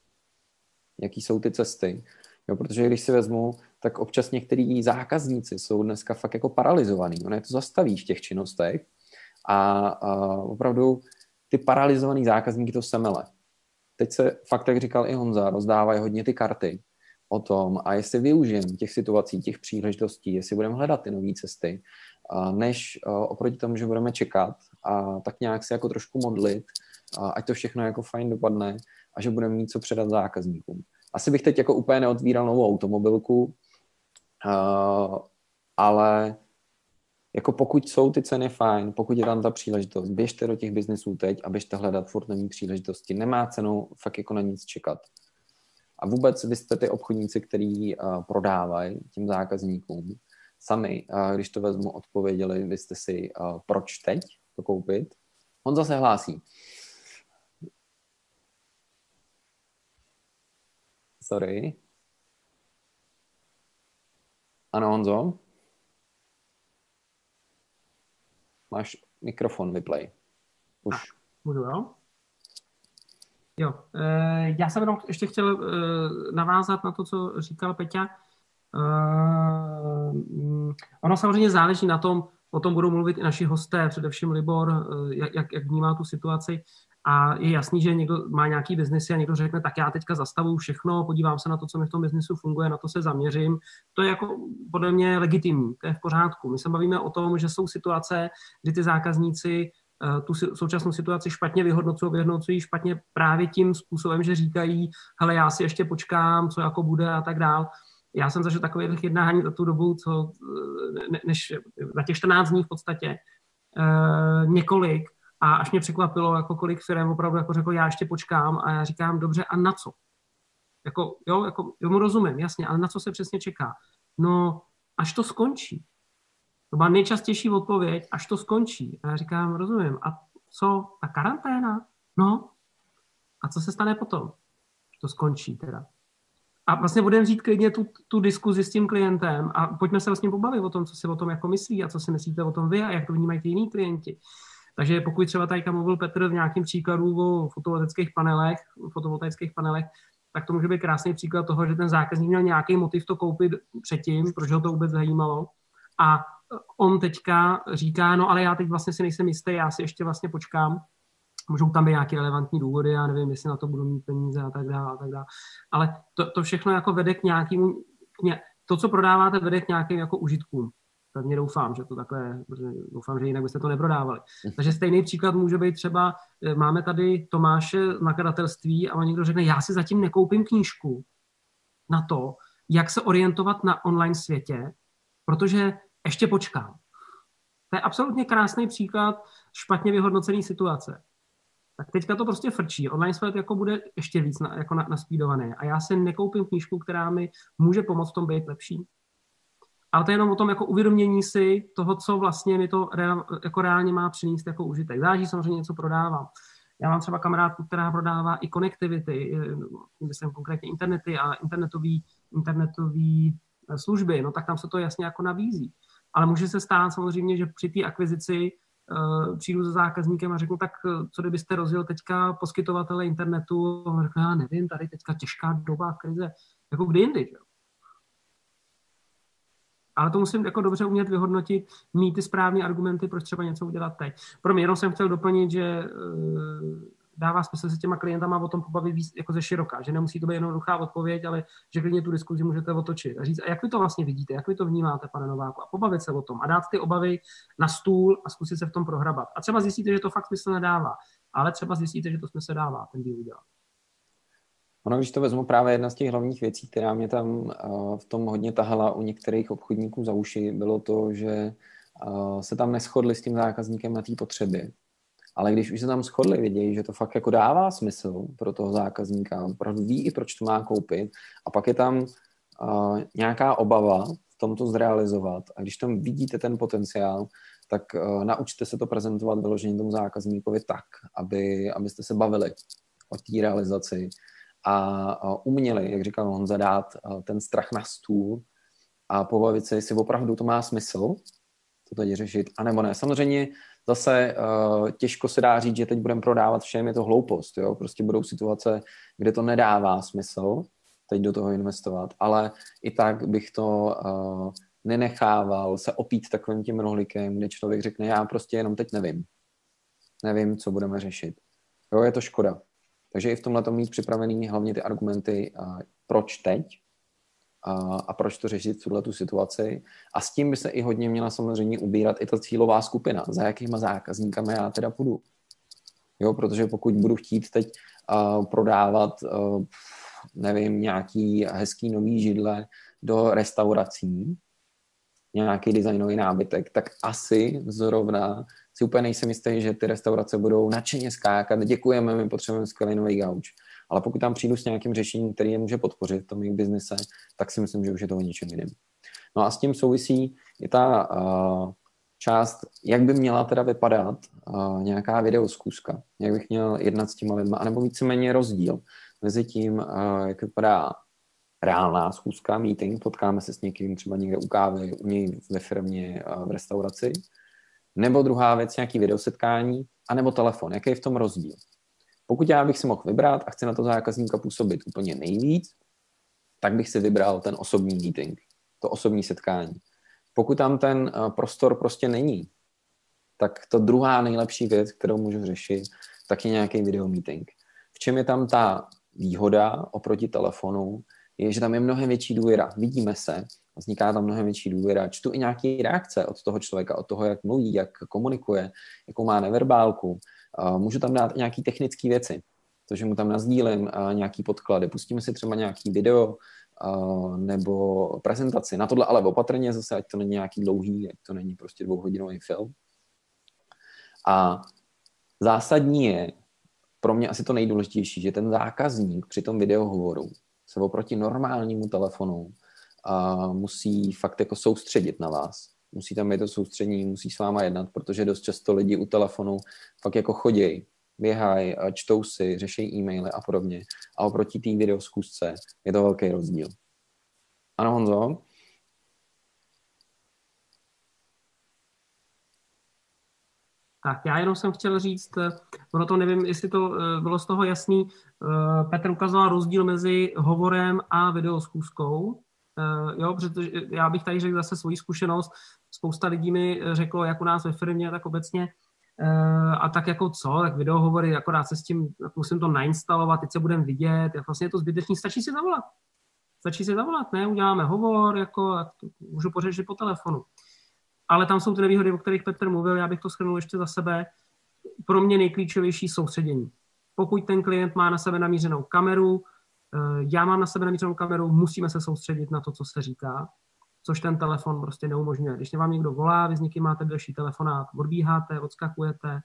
jaký jsou ty cesty. Jo, protože když si vezmu, tak občas některý zákazníci jsou dneska fakt jako paralizovaný. Ono je to zastaví v těch činnostech a, a opravdu ty paralizovaný zákazníky to semele. Teď se fakt, jak říkal i Honza, rozdávají hodně ty karty o tom a jestli využijeme těch situací, těch příležitostí, jestli budeme hledat ty nové cesty, než oproti tomu, že budeme čekat a tak nějak se jako trošku modlit, ať to všechno jako fajn dopadne a že budeme mít co předat zákazníkům. Asi bych teď jako úplně neotvíral novou automobilku, ale jako pokud jsou ty ceny fajn, pokud je tam ta příležitost, běžte do těch biznesů teď a běžte hledat furt nový příležitosti. Nemá cenu fakt jako na nic čekat. A vůbec vy jste ty obchodníci, který uh, prodávají těm zákazníkům. Sami, uh, když to vezmu, odpověděli, vy jste si, uh, proč teď to koupit. On zase hlásí. Sorry. Ano, Honzo? Máš mikrofon, vyplay. Už. Můžu, jo? Jo, eh, já jsem jenom ještě chtěl eh, navázat na to, co říkal Peťa. Mm, ono samozřejmě záleží na tom, o tom budou mluvit i naši hosté, především Libor, jak, jak vnímá tu situaci. A je jasný, že někdo má nějaký biznis a někdo řekne, tak já teďka zastavuju všechno, podívám se na to, co mi v tom biznisu funguje, na to se zaměřím. To je jako podle mě legitimní, to je v pořádku. My se bavíme o tom, že jsou situace, kdy ty zákazníci eh, tu současnou situaci špatně vyhodnocují, vyhodnocují špatně právě tím způsobem, že říkají, hele, já si ještě počkám, co jako bude a tak dál. Já jsem zažil takových jednání za tu dobu, co, eh, než za těch 14 dní v podstatě, eh, několik, a až mě překvapilo, jako kolik firm opravdu jako řekl, já ještě počkám a já říkám, dobře, a na co? Jako, jo, jako, jo, mu rozumím, jasně, ale na co se přesně čeká? No, až to skončí. To byla nejčastější odpověď, až to skončí. A já říkám, rozumím, a co, ta karanténa? No, a co se stane potom? To skončí teda. A vlastně budeme vzít klidně tu, tu diskuzi s tím klientem a pojďme se vlastně pobavit o tom, co si o tom jako myslí a co si myslíte o tom vy a jak to vnímají ty jiní klienti. Takže pokud třeba tady mluvil Petr v nějakém příkladu o fotovoltaických panelech, fotovoltaických panelech, tak to může být krásný příklad toho, že ten zákazník měl nějaký motiv to koupit předtím, protože ho to vůbec zajímalo. A on teďka říká, no ale já teď vlastně si nejsem jistý, já si ještě vlastně počkám, můžou tam být nějaké relevantní důvody, já nevím, jestli na to budu mít peníze a tak dále a tak dále. Ale to, to všechno jako vede k nějakému, to, co prodáváte, vede k nějakým jako užitkům. Pevně doufám, že to takhle, doufám, že jinak byste to neprodávali. Takže stejný příklad může být třeba, eh, máme tady Tomáše nakladatelství a on někdo řekne, já si zatím nekoupím knížku na to, jak se orientovat na online světě, protože ještě počkám. To je absolutně krásný příklad špatně vyhodnocený situace. Tak teďka to prostě frčí. Online svět jako bude ještě víc na, jako na, naspídovaný. A já si nekoupím knížku, která mi může pomoct v tom být lepší ale to je jenom o tom jako uvědomění si toho, co vlastně mi to reál, jako reálně má přinést jako užitek. Záleží samozřejmě něco prodávám. Já mám třeba kamarádku, která prodává i konektivity, myslím konkrétně internety a internetový, internetový eh, služby, no tak tam se to jasně jako nabízí. Ale může se stát samozřejmě, že při té akvizici uh, přijdu za zákazníkem a řeknu, tak co kdybyste rozjel teďka poskytovatele internetu, a řeknu, já nevím, tady teďka těžká doba krize, jako kdy jindy, že? Ale to musím jako dobře umět vyhodnotit, mít ty správné argumenty, proč třeba něco udělat teď. Pro mě jenom jsem chtěl doplnit, že uh, dává smysl se těma klientama o tom pobavit víc jako ze široká, že nemusí to být jednoduchá odpověď, ale že klidně tu diskuzi můžete otočit a říct, a jak vy to vlastně vidíte, jak vy to vnímáte, pane Nováku, a pobavit se o tom a dát ty obavy na stůl a zkusit se v tom prohrabat. A třeba zjistíte, že to fakt smysl nedává, ale třeba zjistíte, že to smysl dává, ten díl udělat. Ono, když to vezmu, právě jedna z těch hlavních věcí, která mě tam v tom hodně tahala u některých obchodníků za uši, bylo to, že se tam neschodli s tím zákazníkem na té potřebě. Ale když už se tam shodli, vidějí, že to fakt jako dává smysl pro toho zákazníka, opravdu ví i, proč to má koupit, a pak je tam uh, nějaká obava v tom to zrealizovat. A když tam vidíte ten potenciál, tak naučte se to prezentovat vyloženě tomu zákazníkovi tak, aby, abyste se bavili o té realizaci a uměli, jak říkal Honza, dát ten strach na stůl a pobavit se, jestli opravdu to má smysl to teď řešit, anebo ne. Samozřejmě zase uh, těžko se dá říct, že teď budeme prodávat všem, je to hloupost, jo? prostě budou situace, kde to nedává smysl teď do toho investovat, ale i tak bych to uh, nenechával se opít takovým tím rohlikem, kde člověk řekne, já prostě jenom teď nevím. Nevím, co budeme řešit. Jo, je to škoda. Takže i v tomhle mít připravený hlavně ty argumenty, proč teď a proč to řešit tuhle tu situaci. A s tím by se i hodně měla samozřejmě ubírat i ta cílová skupina, za jakýma zákazníkami já teda půjdu. Jo, protože pokud budu chtít teď uh, prodávat, uh, nevím, nějaký hezký nový židle do restaurací, nějaký designový nábytek, tak asi zrovna si úplně nejsem jistý, že ty restaurace budou nadšeně skákat, děkujeme, my potřebujeme skvělý nový gauč. Ale pokud tam přijdu s nějakým řešením, který je může podpořit v tom jejich biznise, tak si myslím, že už je to o ničem jiném. No a s tím souvisí i ta uh, část, jak by měla teda vypadat uh, nějaká videoskůzka, jak bych měl jednat s těma lidma, anebo víceméně rozdíl mezi tím, uh, jak vypadá reálná schůzka, meeting, potkáme se s někým třeba někde u kávy, u něj ve firmě, v restauraci, nebo druhá věc, nějaký videosetkání, anebo telefon. Jaký je v tom rozdíl? Pokud já bych si mohl vybrat a chci na to zákazníka působit úplně nejvíc, tak bych si vybral ten osobní meeting, to osobní setkání. Pokud tam ten eh, prostor prostě není, tak to druhá nejlepší věc, kterou můžu řešit, tak je nějaký video meeting. V čem je tam ta výhoda oproti telefonu, je, že tam je mnohem větší důvěra. Vidíme se, vzniká tam mnohem větší důvěra. Čtu i nějaké reakce od toho člověka, od toho, jak mluví, jak komunikuje, jakou má neverbálku. Můžu tam dát nějaké technické věci, to, že mu tam nazdílím nějaký podklady. Pustíme si třeba nějaký video nebo prezentaci. Na tohle ale opatrně zase, ať to není nějaký dlouhý, ať to není prostě dvouhodinový film. A zásadní je, pro mě asi to nejdůležitější, že ten zákazník při tom videohovoru se oproti normálnímu telefonu a musí fakt jako soustředit na vás. Musí tam být to soustředění, musí s váma jednat, protože dost často lidi u telefonu fakt jako chodějí, běhají, čtou si, řeší e-maily a podobně. A oproti té videoskůzce je to velký rozdíl. Ano, Honzo? Tak já jenom jsem chtěl říct, eh, ono to nevím, jestli to eh, bylo z toho jasný, eh, Petr ukazoval rozdíl mezi hovorem a videoschůzkou, jo, protože já bych tady řekl zase svoji zkušenost, spousta lidí mi řeklo, jak u nás ve firmě, tak obecně, a tak jako co, tak videohovory, akorát se s tím, musím to nainstalovat, teď se budeme vidět, jak vlastně je to zbytečný, stačí si zavolat. Stačí si zavolat, ne, uděláme hovor, jako, můžu pořešit po telefonu ale tam jsou ty nevýhody, o kterých Petr mluvil, já bych to schrnul ještě za sebe. Pro mě nejklíčovější soustředění. Pokud ten klient má na sebe namířenou kameru, eh, já mám na sebe namířenou kameru, musíme se soustředit na to, co se říká, což ten telefon prostě neumožňuje. Když vám někdo volá, vy s někým máte další telefonát, odbíháte, odskakujete,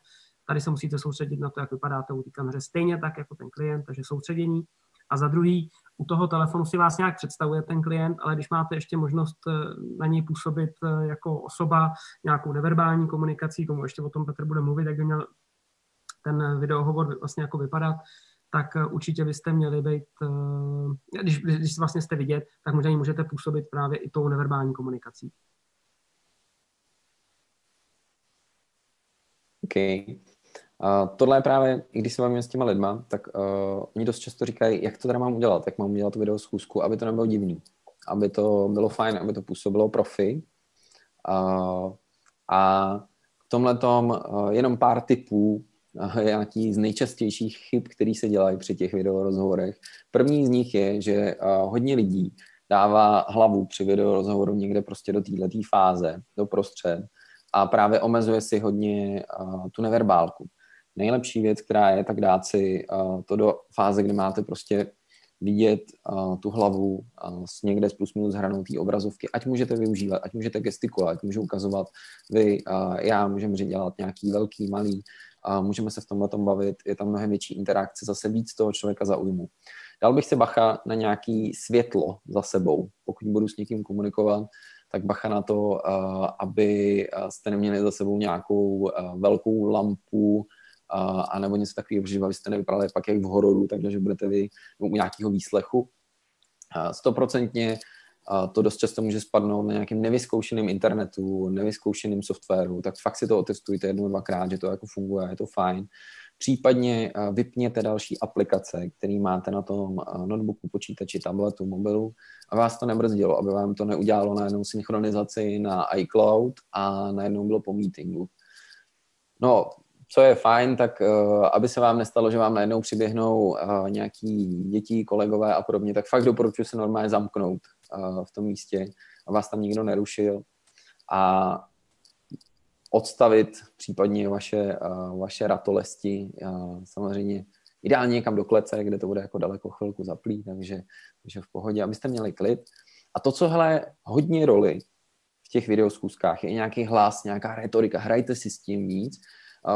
tady se musíte soustředit na to, jak vypadáte u té kameře, stejně tak jako ten klient, takže soustředění. A za druhý, u toho telefonu si vás nějak představuje ten klient, ale když máte ještě možnost eh, na něj působit eh, jako osoba nějakou neverbální komunikací, tomu ještě o tom Petr bude mluvit, jak by měl ten videohovor vlastně jako vypadat, tak eh, určitě byste měli být, když, když vlastně jste vidět, tak možná můžete působit právě i tou neverbální komunikací. Okay. Uh, tohle je právě, i když se bavíme s těma lidma, tak uh, oni dost často říkají, jak to teda mám udělat, jak mám udělat video schůzku, aby to nebylo divný, aby to bylo fajn, aby to působilo profi. Uh, a v tomhle tom uh, jenom pár typů, uh, nějaký z nejčastějších chyb, který se dělají při těch videorozhovorech. První z nich je, že hodně lidí dává hlavu při videorozhovoru někde prostě do této fáze, do prostřed a právě omezuje si hodně tu neverbálku nejlepší věc, která je, tak dát si to do fáze, kdy máte prostě vidět uh, tu hlavu uh, s někde z plus minus hranou té obrazovky, ať můžete využívat, ať můžete gestikulovat, ať můžu ukazovat vy, uh, já, můžeme dělat nějaký velký, malý, uh, můžeme se v tomhle tom bavit, je tam mnohem větší interakce, zase víc toho člověka zaujmu. Dal bych si bacha na nějaký světlo za sebou, pokud budu s někým komunikovat, tak bacha na to, aby jste neměli za sebou nějakou velkou lampu, a nebo něco takového, protože abyste nevypadali pak jak v hororu, takže budete vy u nějakého výslechu. Stoprocentně to dost často může spadnout na nějakým nevyzkoušeným internetu, nevyzkoušeným softwaru, tak fakt si to otestujte jednou, dvakrát, že to jako funguje, je to fajn. Případně vypněte další aplikace, které máte na tom notebooku, počítači, tabletu, mobilu, a vás to nebrzdilo, aby vám to neudělalo najednou synchronizaci na iCloud a najednou bylo po meetingu. No, co je fajn, tak uh, aby se vám nestalo, že vám najednou přiběhnou uh, nějaký děti, kolegové a podobně, tak fakt doporučuji se normálně zamknout uh, v tom místě a vás tam nikdo nerušil a odstavit případně vaše, vaše ratolesti. Samozřejmě ideálně někam do klece, kde to bude jako daleko chvilku zaplý, takže, takže v pohodě, abyste měli klid. A to, co hele hodně roli v těch videoskůzkách, je nějaký hlas, nějaká retorika. Hrajte si s tím víc,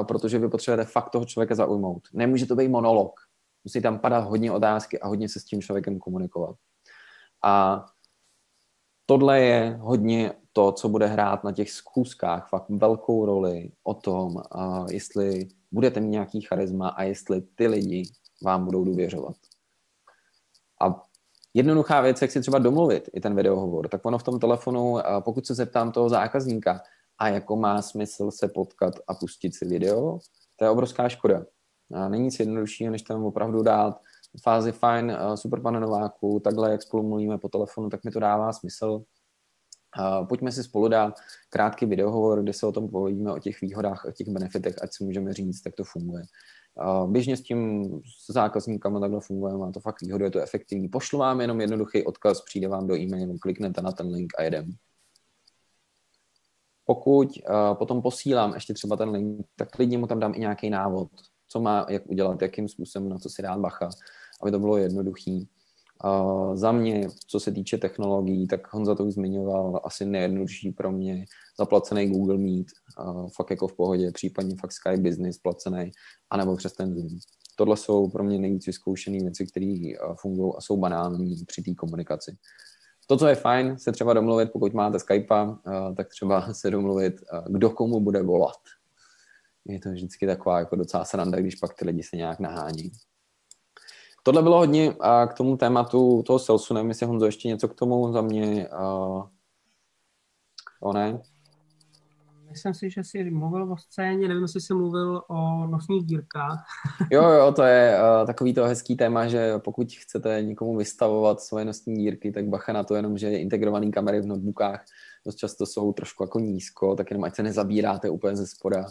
protože vy potřebujete fakt toho člověka zaujmout. Nemůže to být monolog. Musí tam padat hodně otázky a hodně se s tím člověkem komunikovat. A tohle je hodně to, co bude hrát na těch zkuskách fakt velkou roli o tom, jestli budete mít nějaký charisma a jestli ty lidi vám budou důvěřovat. A jednoduchá věc, jak si třeba domluvit i ten videohovor, tak ono v tom telefonu, pokud se zeptám toho zákazníka, a jako má smysl se potkat a pustit si video, to je obrovská škoda. Není nic jednoduššího, než tam opravdu dát fázi fajn, super pane Nováku, takhle, jak spolu mluvíme po telefonu, tak mi to dává smysl. Pojďme si spolu dát krátký videohovor, kde se o tom povíme, o těch výhodách, o těch benefitech, ať si můžeme říct, jak to funguje. Běžně s tím s zákazníkama takhle funguje, má to fakt výhodu, je to efektivní. Pošlu vám jenom jednoduchý odkaz, přijde vám do e-mailu, kliknete na ten link a jedem. Pokud uh, potom posílám ještě třeba ten link, tak klidně mu tam dám i nějaký návod, co má, jak udělat, jakým způsobem, na co si dát bacha, aby to bylo jednoduchý. Uh, za mě, co se týče technologií, tak Honza to už zmiňoval, asi nejjednodušší pro mě zaplacený Google Meet, uh, fakt jako v pohodě, případně fakt Sky Business placený, anebo přes ten Zoom. Tohle jsou pro mě nejvíc vyzkoušené věci, které uh, fungují a jsou banální při té komunikaci. To, co je fajn, se třeba domluvit, pokud máte Skype, uh, tak třeba se domluvit, uh, kdo komu bude volat. Je to vždycky taková jako docela sranda, když pak ty lidi se nějak nahání. Tohle bylo hodně a k tomu tématu toho salesu, nevím, jestli Honzo ještě něco k tomu za mě. Uh, o ne? Myslím si, že jsi mluvil o scéně, nevím, jestli jsi mluvil o nosních dírkách. jo, jo, to je uh, takový to hezký téma, že pokud chcete někomu vystavovat svoje nosní dírky, tak bacha na to jenom, že integrované kamery v notebookách dost často jsou trošku jako nízko, tak jenom ať se nezabíráte úplně ze spoda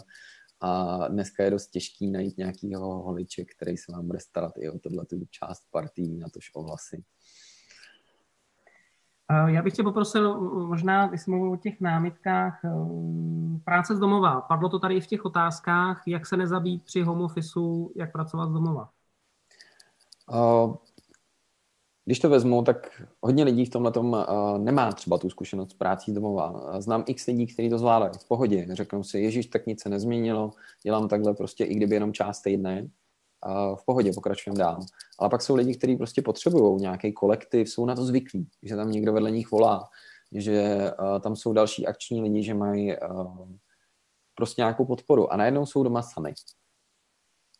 a dneska je dost těžký najít nějakýho holiče, který se vám bude starat i o tohle tu část partí, na tož o. Já bych tě poprosil, možná, když jsme mluvili o těch námitkách, eh, práce z domova. Padlo to tady i v těch otázkách, jak se nezabít při home officeu, jak pracovat z domova? Když to vezmu, tak hodně lidí v tomhle nemá třeba tu zkušenost s prácí z domova. Znám x lidí, kteří to zvládají v pohodě. Řeknou si, ježíš, tak nic se nezměnilo, dělám takhle prostě, i kdyby jenom část týdne. Uh, v pohodě pokračujeme dál. Ale pak jsou lidi, kteří prostě potřebují nějaký kolektiv, jsou na to zvyklí, že tam někdo vedle nich volá, že uh, tam jsou další akční lidi, že mají uh, prostě nějakou podporu a najednou jsou doma sami.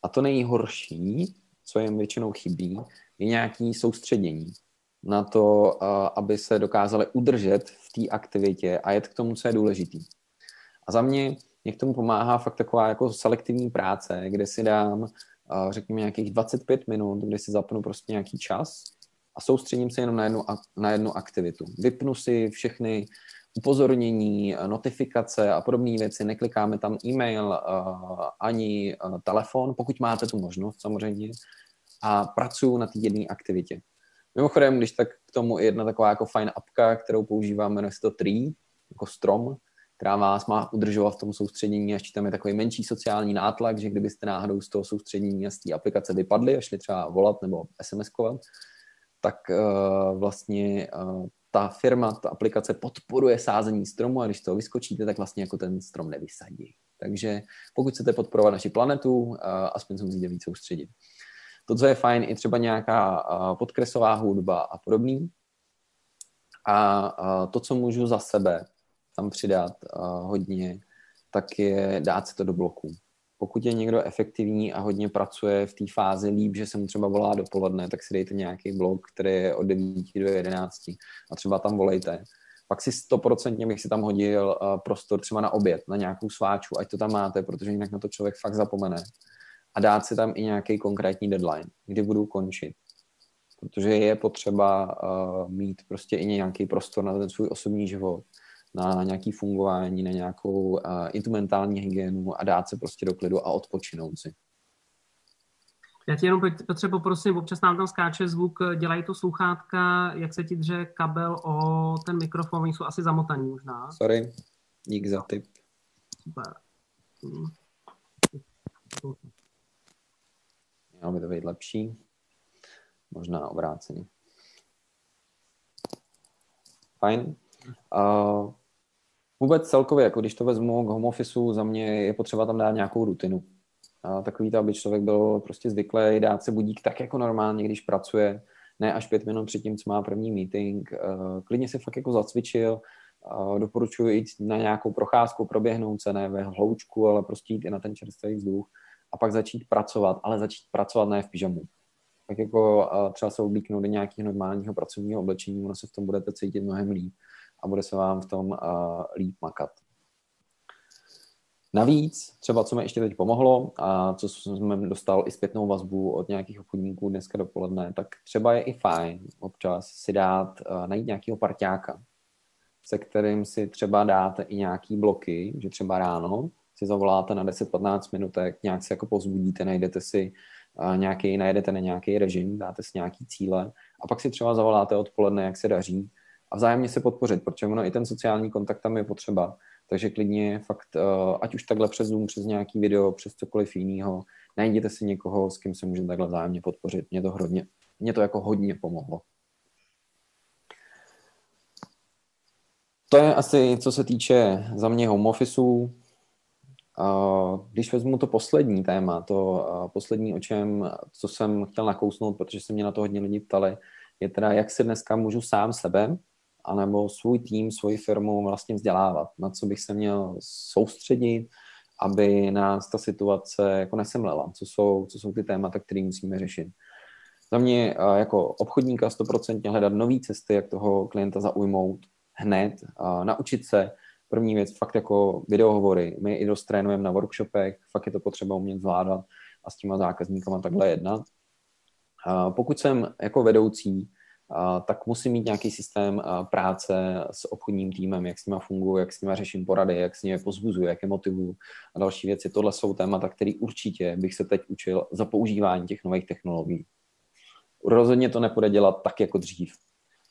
A to nejhorší, co jim většinou chybí, je nějaké soustředění na to, aby se dokázali udržet v té aktivitě a jet k tomu, co je důležitý. A za mě mě k tomu pomáhá fakt taková jako selektivní práce, kde si dám, řekněme, nějakých 25 minut, kde si zapnu prostě nějaký čas a soustředím se jenom na jednu, na jednu aktivitu. Vypnu si všechny upozornění, notifikace a podobné věci, neklikáme tam e-mail ani telefon, pokud máte tu možnost samozřejmě, a pracuju na té jedné aktivitě. Mimochodem, když tak k tomu je jedna taková jako fajn apka, kterou používáme, jmenuje se to Tree, jako strom, která vás má udržovat v tom soustředění, až tam je takový menší sociální nátlak, že kdybyste náhodou z toho soustředění a z té aplikace vypadli a šli třeba volat nebo SMS-kovat, tak uh, vlastně uh, ta firma, ta aplikace podporuje sázení stromu a když to vyskočíte, tak vlastně jako ten strom nevysadí. Takže pokud chcete podporovat naši planetu, uh, aspoň se musíte víc soustředit. To, co je fajn, i třeba nějaká podkresová hudba a podobný. A to, co můžu za sebe tam přidat hodně, tak je dát si to do bloku. Pokud je někdo efektivní a hodně pracuje v té fázi líp, že se mu třeba volá dopoledne, tak si dejte nějaký blok, který je od 9 do 11 a třeba tam volejte. Pak si stoprocentně bych si tam hodil prostor třeba na oběd, na nějakou sváču, ať to tam máte, protože jinak na to člověk fakt zapomene a dát si tam i nějaký konkrétní deadline, kdy budu končit. Protože je potřeba uh, mít prostě i nějaký prostor na ten svůj osobní život, na nějaký fungování, na nějakou uh, i tu mentální hygienu a dát se prostě do klidu a odpočinout si. Já ti jenom Petře poprosím, občas nám tam skáče zvuk, dělají to sluchátka, jak se ti dře kabel o ten mikrofon, oni jsou asi zamotaní možná. Sorry, dík za tip. Super. Hmm. Mělo by to být lepší. Možná obráceně. Fajn. Uh, vůbec celkově, jako když to vezmu k home officeu, za mě je potřeba tam dát nějakou rutinu. Uh, takový to, aby člověk byl prostě zvyklý dát se budík tak jako normálně, když pracuje, ne až pět minut před tím, co má první meeting. Uh, klidně se fakt jako zacvičil, uh, doporučuji jít na nějakou procházku, proběhnout se, ne ve hloučku, ale prostě jít i na ten čerstvý vzduch a pak začít pracovat, ale začít pracovat ne v pyžamu. Tak jako třeba se oblíknout do nějakého normálního pracovního oblečení, ono se v tom budete cítit mnohem líp a bude se vám v tom uh, líp makat. Navíc, třeba co mi ještě teď pomohlo a co jsem dostal i zpětnou vazbu od nějakých obchodníků dneska dopoledne, tak třeba je i fajn občas si dát, uh, najít nějakého parťáka, se kterým si třeba dáte i nějaký bloky, že třeba ráno si zavoláte na 10-15 minutek, nějak si jako pozbudíte, najdete si uh, nějaký, najdete na nějaký režim, dáte si nějaký cíle a pak si třeba zavoláte odpoledne, jak se daří a vzájemně se podpořit, protože ono i ten sociální kontakt tam je potřeba takže klidně fakt, eh, ať už takhle přes Zoom, přes nějaký video, přes cokoliv jiného, najděte si někoho, s kým se můžete takhle vzájemně podpořit. Mě to, hodně, mě to jako hodně pomohlo. To je asi, co se týče za mě home officeů. Když vezmu to poslední téma, to eh, poslední, o čem, co jsem chtěl nakousnout, protože se mě na to hodně lidí ptali, je teda, jak se dneska můžu sám sebe anebo svůj tým, svoji firmu vlastně vzdělávat, na co bych se měl soustředit, aby nás ta situace jako nesemlela, co jsou, co jsou ty témata, které musíme řešit. Za mě eh, jako obchodníka stoprocentně hledat nové cesty, jak toho klienta zaujmout hned, naučit se první věc, fakt jako videohovory. My i dost trénujeme na workshopech, fakt je to potřeba umět zvládat a s těma zákazníkama takhle jednat. Pokud jsem jako vedoucí, tak musím mít nějaký systém práce s obchodním týmem, jak s nima funguji, jak s nima řeším porady, jak s nimi pozbuzuji, jak je motivuju a další věci. Tohle jsou témata, které určitě bych se teď učil za používání těch nových technologií. Rozhodně to nepůjde dělat tak jako dřív.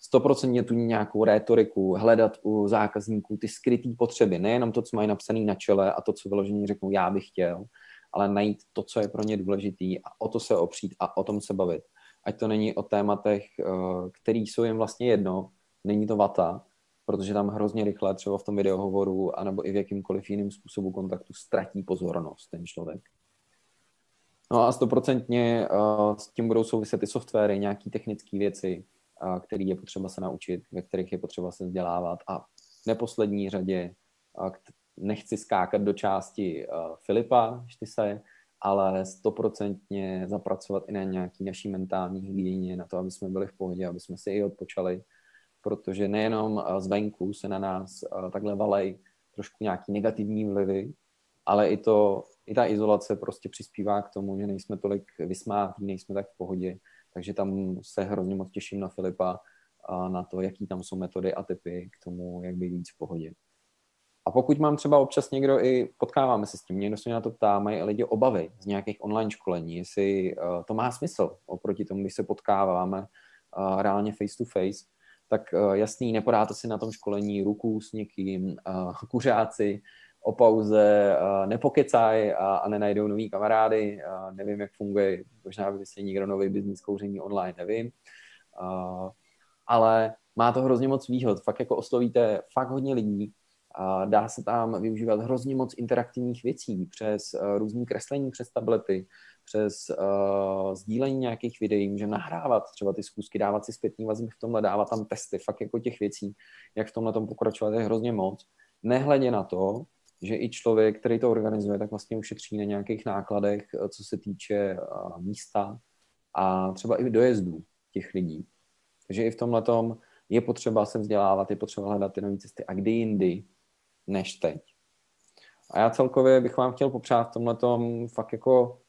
Stoprocentně tu nějakou rétoriku, hledat u zákazníků ty skryté potřeby, nejenom to, co mají napsané na čele a to, co vyloženě řeknou, já bych chtěl, ale najít to, co je pro ně důležitý a o to se opřít a o tom se bavit ať to není o tématech, eh, které jsou jim vlastně jedno, není to vata, protože tam hrozně rychle třeba v tom videohovoru anebo i v jakýmkoliv jiným způsobu kontaktu ztratí pozornost ten člověk. No a stoprocentně uh, s tím budou souviset i softwary, nějaké technické věci, uh, které je potřeba se naučit, ve kterých je potřeba se vzdělávat a v neposlední řadě nechci skákat do části Filipa Štise, ale stoprocentně zapracovat i na nějaký naší mentální hygieně, na to, aby jsme byli v pohodě, aby jsme si i odpočali, protože nejenom eh, zvenku se na nás eh, takhle valej trošku nějaký negativní vlivy, ale i, to, i ta izolace prostě přispívá k tomu, že nejsme tolik vysmátí, nejsme tak v pohodě, takže tam se hrozně moc těším na Filipa, a na to, jaký tam jsou metody a typy k tomu, jak být víc v pohodě. A pokud mám třeba občas někdo i, potkáváme se s tím, někdo se mě na to ptá, mají lidi obavy z nějakých online školení, jestli uh, to má smysl oproti tomu, když se potkáváme uh, reálně face to face, tak uh, jasný, nepodáte si na tom školení ruku s někým, uh, kuřáci, o pauze uh, nepokecaj a, a nenajdou nový kamarády, uh, nevím, jak funguje, možná by si někdo nový biznis kouření online, nevím. Uh, ale má to hrozně moc výhod. Fakt jako oslovíte fakt hodně lidí, a dá se tam využívat hrozně moc interaktivních věcí přes uh, různý kreslení přes tablety, přes uh, sdílení nějakých videí, můžeme nahrávat třeba ty zkusky, dávat si zpětní vazby v tomhle, dávat tam testy, fakt jako těch věcí, jak v tomhle tom pokračovat je hrozně moc. Nehledě na to, že i člověk, který to organizuje, tak vlastně ušetří na nějakých nákladech, eh, co se týče uh, místa a třeba i dojezdů těch lidí. Takže i v tomhle je potřeba se vzdělávat, je potřeba hledat ty nové cesty. A kdy jindy než teď. A já celkově bych vám chtěl popřát v tomhle fakt jako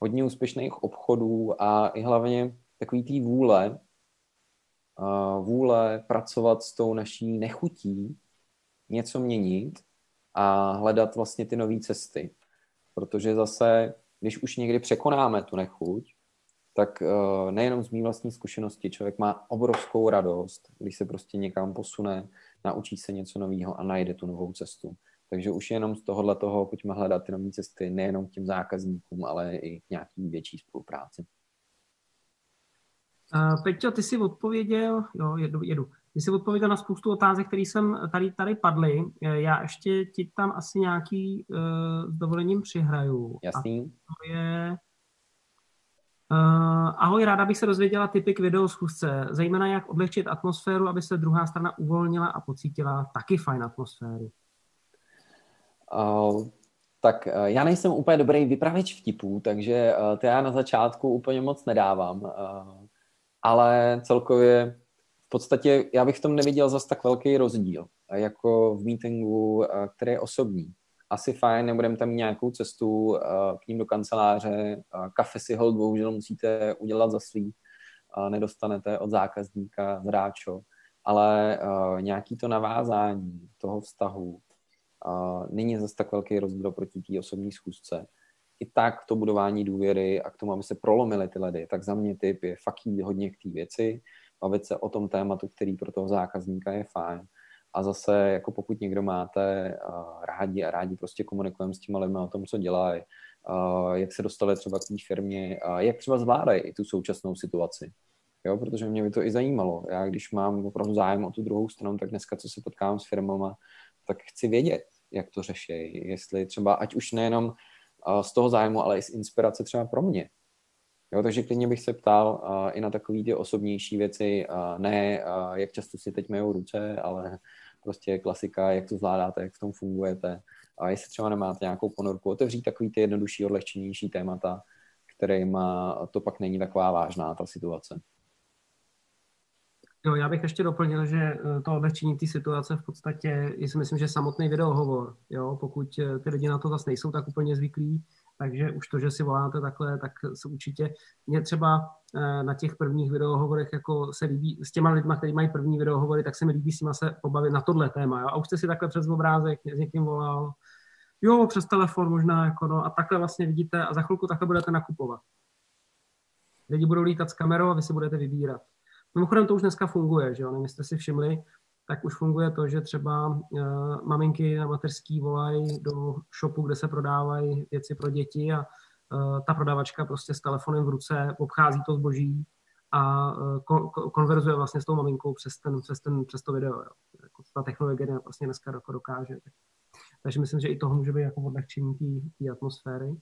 hodně úspěšných obchodů a i hlavně takový tý vůle, vůle pracovat s tou naší nechutí, něco měnit a hledat vlastně ty nové cesty. Protože zase, když už někdy překonáme tu nechuť, tak uh, nejenom z mý vlastní zkušenosti člověk má obrovskou radost, když se prostě někam posune, naučí se něco nového a najde tu novou cestu. Takže už jenom z tohohle toho pojďme hledat ty nové cesty nejenom k těm zákazníkům, ale i k nějaký větší spolupráci. Uh, Peťo, ty jsi odpověděl, jo, jedu, jedu. Ty jsi odpověděl na spoustu otázek, které jsem tady, tady padly. Já ještě ti tam asi nějaký uh, s dovolením přihraju. Jasný. A to je Uh, ahoj, ráda bych se dozvěděla typy k videoschůzce, zejména jak odlehčit atmosféru, aby se druhá strana uvolnila a pocítila taky fajn atmosféru. Uh, tak uh, já nejsem úplně dobrý vypravěč vtipů, takže uh, to já na začátku úplně moc nedávám. Uh, ale celkově v podstatě já bych v tom neviděl zas tak velký rozdíl, jako v meetingu, který je osobní. Asi fajn, nebudeme tam nějakou cestu k ním do kanceláře, kafe si hold bohužel musíte udělat za svý, nedostanete od zákazníka zráčo, ale nějaký to navázání toho vztahu není zase tak velký rozdíl proti té osobní schůzce. I tak to budování důvěry a k tomu, aby se prolomily ty ledy, tak za mě typ je fakt hodně k té věci, bavit se o tom tématu, který pro toho zákazníka je fajn. A zase, jako pokud někdo máte uh, rádi a rádi prostě komunikujeme s těma lidmi o tom, co dělají, uh, jak se dostali třeba k té firmě, uh, jak třeba zvládají i tu současnou situaci. Jo, protože mě by to i zajímalo. Já když mám opravdu zájem o tu druhou stranu, tak dneska, co se potkávám s firmama, tak chci vědět, jak to řeší. Jestli třeba, ať už nejenom z toho zájmu, ale i z inspirace třeba pro mě. Jo, takže klidně bych se ptal uh, i na takové ty osobnější věci, uh, ne jak často si teď majou ruce, ale prostě klasika, jak to zvládáte, jak v tom fungujete. A jestli třeba nemáte nějakou ponorku, otevřít takový ty jednodušší, odlehčenější témata, kterýma to pak není taková vážná ta situace. Jo, já bych ještě doplnil, že eh, to odlehčení té situace v podstatě, si myslím, že samotný videohovor, jo, pokud eh, ty lidi na to zase nejsou tak úplně zvyklí, takže už to, že si voláte takhle, tak se určitě mě třeba eh, na těch prvních videohovorech jako se líbí, s těma lidma, kteří mají první videohovory, tak se mi líbí s nima se pobavit na tohle téma. Jo? A už jste si takhle přes obrázek s někým volal, jo, přes telefon možná, jako no, a takhle vlastně vidíte a za chvilku takhle budete nakupovat. Lidi budou lítat s kamerou a vy si budete vybírat. Mimochodem to už dneska funguje, že jo, nevím, jestli si všimli, tak už funguje to, že třeba uh, maminky na mateřský volají do shopu, kde se prodávají věci pro děti a uh, ta prodavačka prostě s telefonem v ruce obchází to zboží a uh, kon- konverzuje vlastně s tou maminkou přes, ten, přes, ten, přes to video. Jo. Jako ta technologie vlastně dneska jako dokáže. Takže myslím, že i toho může být jako odlehčení té atmosféry.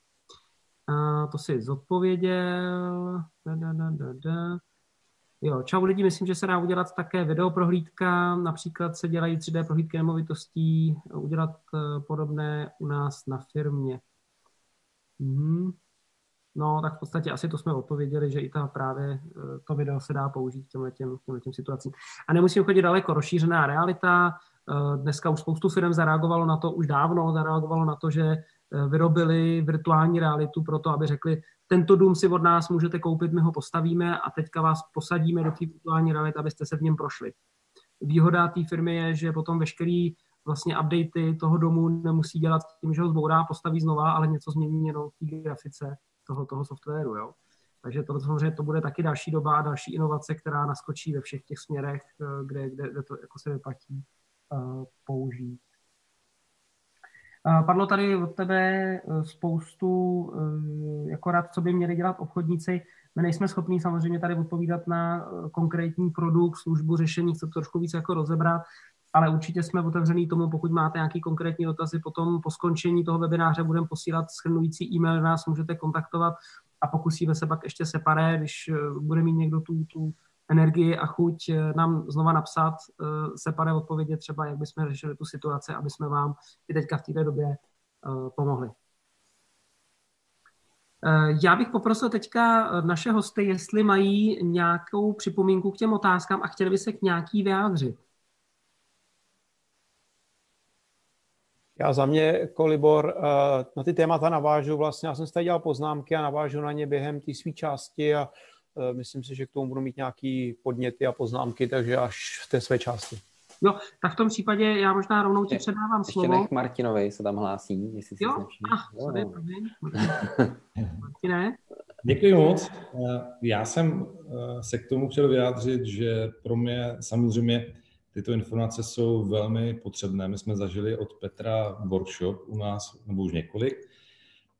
A to si zodpověděl. Da, da, da, da, da. Jo, čau lidi, myslím, že se dá udělat také videoprohlídka, například se dělají 3D prohlídky nemovitostí, udělat eh, podobné u nás na firmě. Mhm. No, tak v podstatě asi to jsme odpověděli, že i ta právě eh, to video se dá použít k těmhle těm, těmhle těm situacím. A nemusím chodit daleko, rozšířená realita. Eh, dneska už spoustu firm zareagovalo na to, už dávno zareagovalo na to, že vyrobili virtuální realitu pro to, aby řekli, tento dům si od nás můžete koupit, my ho postavíme a teďka vás posadíme do té virtuální reality, abyste se v něm prošli. Výhoda té firmy je, že potom veškerý vlastně updaty toho domu nemusí dělat tím, že ho zbourá, postaví znova, ale něco změní jenom v té grafice toho, toho softwaru. Jo? Takže to samozřejmě to bude taky další doba a další inovace, která naskočí ve všech těch směrech, eh, kde, kde, kde to jako se vyplatí uh, použít. Padlo tady od tebe eh, spoustu eh, jako rad, co by měli dělat obchodníci. My nejsme schopni samozřejmě tady odpovídat na eh, konkrétní produkt, službu, řešení, chce to trošku víc jako rozebrat, ale určitě jsme otevřený tomu, pokud máte nějaký konkrétní dotazy, potom po skončení toho webináře budeme posílat schrnující e-mail, nás můžete kontaktovat a pokusíme se pak ještě separé, když bude mít někdo tu, tu energii a chuť eh, nám znova napsat, eh, separé odpovědět třeba, jak bychom řešili tu situaci, aby jsme vám i teďka v této době eh, pomohli. Já bych poprosil teďka naše hosty, jestli mají nějakou připomínku k těm otázkám a chtěli by se k nějaký vyjádřit. Já za mě, Kolibor, na ty témata navážu vlastně, já jsem si tady dělal poznámky a navážu na ně během té své části a myslím si, že k tomu budu mít nějaký podněty a poznámky, takže až v té své části. No, tak v tom případě já možná rovnou ti předávám ještě slovo. Ještě Martinovi se tam hlásí, jestli si jo? Ah, sorry, Martine? Děkuji moc. Eh, já jsem eh, se k tomu chtěl vyjádřit, že pro mě samozřejmě tyto informace jsou velmi potřebné. My jsme zažili od Petra workshop u nás, nebo už několik,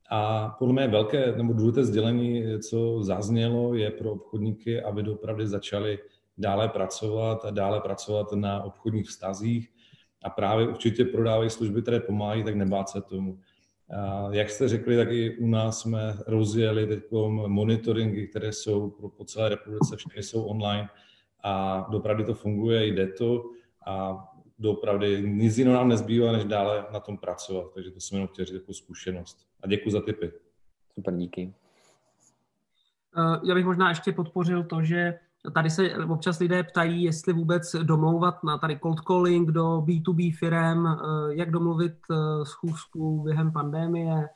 a podle mě velké nebo důležité sdělení, co zaznělo, je pro obchodníky, aby opravdu začali dále pracovat a dále pracovat na obchodních vztazích a právě určitě prodávají služby, které pomáhají, tak nebát se tomu. A jak jste řekli, tak i u nás jsme rozjeli teď monitoringy, které jsou pro, po celé republice, všechny jsou online a dopravdy to funguje, jde to a doopravdy nic jiného nám nezbývá, než dále na tom pracovat. Takže to jsem jenom chtěl říct jako zkušenost. A děkuji za tipy. Super, díky. Eh, já bych možná ještě podpořil to, že Tady se občas lidé ptají, jestli vůbec domlouvat na tady cold calling do B2B firm, eh, jak domluvit eh, schůzku během pandémie.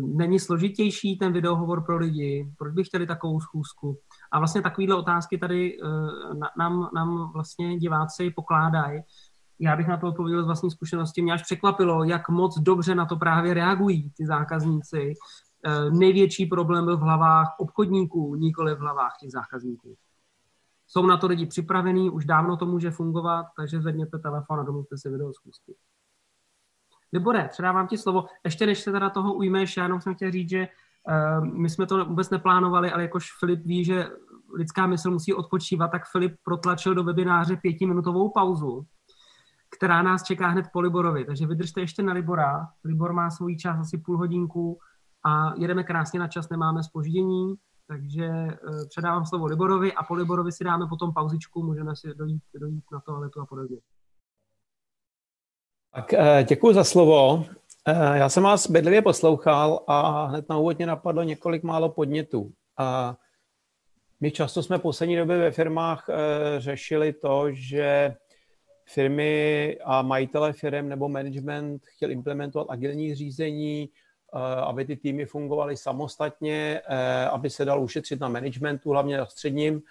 Není složitější ten videohovor pro lidi? Proč by chtěli takovou schůzku? A vlastně takovéhle otázky tady nám, nám vlastně diváci pokládají. Já bych na to odpověděl z vlastní zkušenosti. Mě až překvapilo, jak moc dobře na to právě reagují ty zákazníci. Největší problém byl v hlavách obchodníků, nikoli v hlavách těch zákazníků. Jsou na to lidi připravení, už dávno to může fungovat, takže zvedněte telefon a domluvte si video zkusky. Libore, předávám ti slovo. Ještě než se teda toho ujmeš, já jenom jsem chtěl říct, že uh, my jsme to vůbec neplánovali, ale jakož Filip ví, že lidská mysl musí odpočívat, tak Filip protlačil do webináře pětiminutovou pauzu, která nás čeká hned po Liborovi. Takže vydržte ještě na Libora. Libor má svůj čas asi půl hodinku a jedeme krásně na čas, nemáme spoždění. Takže eh, předávám slovo Liborovi a po Liborovi si dáme potom pauzičku, můžeme si dojít, dojít na toaletu a podobně. Tak eh, děkuji za slovo. Eh, já jsem vás bedlivě poslouchal a hned na úvod mě napadlo několik málo podnětů. A my často jsme poslední době ve firmách řešili to, že firmy a majitele firm nebo management chtěl implementovat agilní řízení, aby ty týmy fungovaly samostatně, eh, aby se dal ušetřit na managementu, hlavně na středním,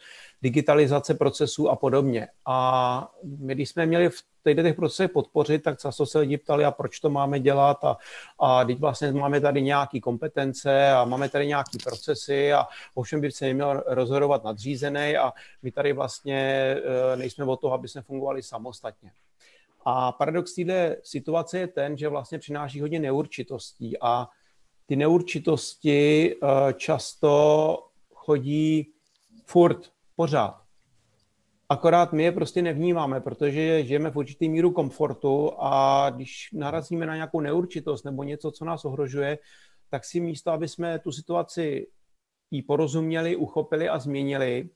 digitalizace procesů a podobně. A my, když jsme měli v těch procesech podpořit, tak často se lidi ptali, a proč to máme dělat a, a teď vlastně máme tady nějaké kompetence a máme tady nějaké procesy a ovšem by se neměl rozhodovat nadřízený a my tady vlastně eh, nejsme o toho, aby jsme fungovali samostatně. A paradox téhle situace je ten, že vlastně přináší hodně neurčitostí a ty neurčitosti eh, často chodí furt, pořád. Akorát my je prostě nevnímáme, protože žijeme v určitý míru komfortu a když narazíme na nějakou neurčitost nebo něco, co nás ohrožuje, tak si místo, aby jsme tu situaci jí porozuměli, uchopili a změnili,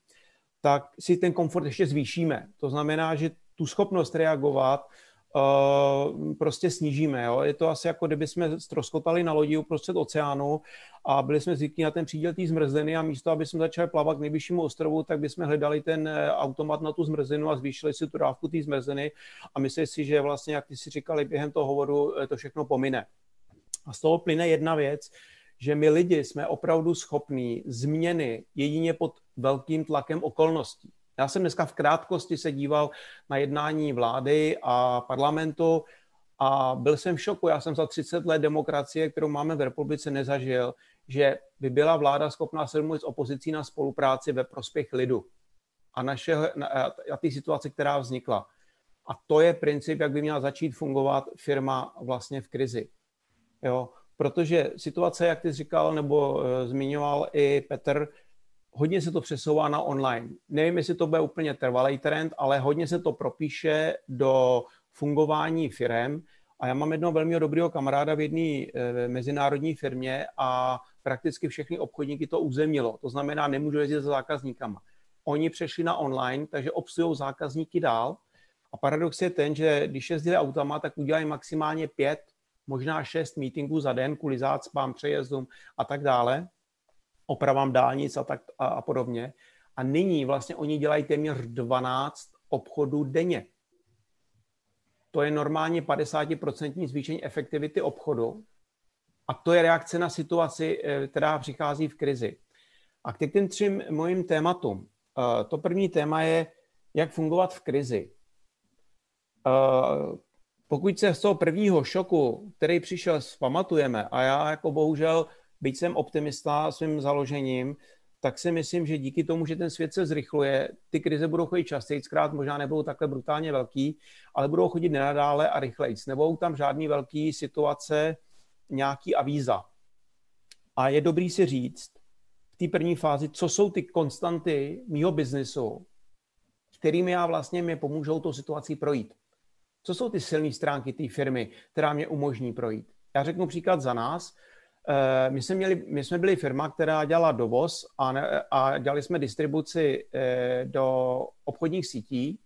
tak si ten komfort ještě zvýšíme. To znamená, že tu schopnost reagovat uh, prostě snížíme. Jo? Je to asi jako kdyby jsme stroskotali na lodi uprostřed oceánu a byli jsme zvyklí na ten příděl té zmrzliny a místo, aby jsme začali plavat k nejvyššímu ostrovu, tak bychom hledali ten eh, automat na tu zmrzlinu a zvýšili si tu dávku té zmrzliny a mysleli si, že vlastně, jak ty si říkali během toho hovoru, eh, to všechno pomine. A z toho plyne jedna věc, že my lidi jsme opravdu schopní změny jedině pod velkým tlakem okolností. Já jsem dneska v krátkosti se díval na jednání vlády a parlamentu a byl jsem v šoku. Já jsem za 30 let demokracie, kterou máme v republice, nezažil, že by byla vláda schopná se domluvit s opozicí na spolupráci ve prospěch lidu a, naše, a té situace, která vznikla. A to je princip, jak by měla začít fungovat firma vlastně v krizi. Jo? Protože situace, jak ty říkal nebo uh, zmiňoval i Petr, hodně se to přesouvá na online. Nevím, jestli to bude úplně trvalý trend, ale hodně se to propíše do fungování firem. A já mám jednoho velmi dobrého kamaráda v jedné e, mezinárodní firmě a prakticky všechny obchodníky to uzemnilo. To znamená, nemůžu jezdit za zákazníkama. Oni přešli na online, takže obsluhují zákazníky dál. A paradox je ten, že když jezdili autama, tak udělají maximálně pět, možná šest meetingů za den kvůli zácpám, přejezdům a tak dále opravám dálnic a, tak, a, a podobně. A nyní vlastně oni dělají téměř 12 obchodů denně. To je normálně 50% zvýšení efektivity obchodu. A to je reakce na situaci, eh, která přichází v krizi. A k těm třím mojím tématům. Eh, to první téma je, jak fungovat v krizi. Eh, pokud se z toho prvního šoku, který přišel, pamatujeme, a já jako bohužel byť jsem optimista svým založením, tak si myslím, že díky tomu, že ten svět se zrychluje, ty krize budou chodit častěji, zkrát možná nebudou takhle brutálně velký, ale budou chodit nenadále a rychleji. Nebudou tam žádný velký situace, nějaký avíza. A je dobrý si říct v té první fázi, co jsou ty konstanty mýho biznesu, kterými já vlastně mi pomůžou tou situací projít. Co jsou ty silné stránky té firmy, která mě umožní projít? Já řeknu příklad za nás. Eh, my jsme, měli, my jsme byli firma, která dělala dovoz a, ne, a dělali jsme distribuci eh, do obchodních sítí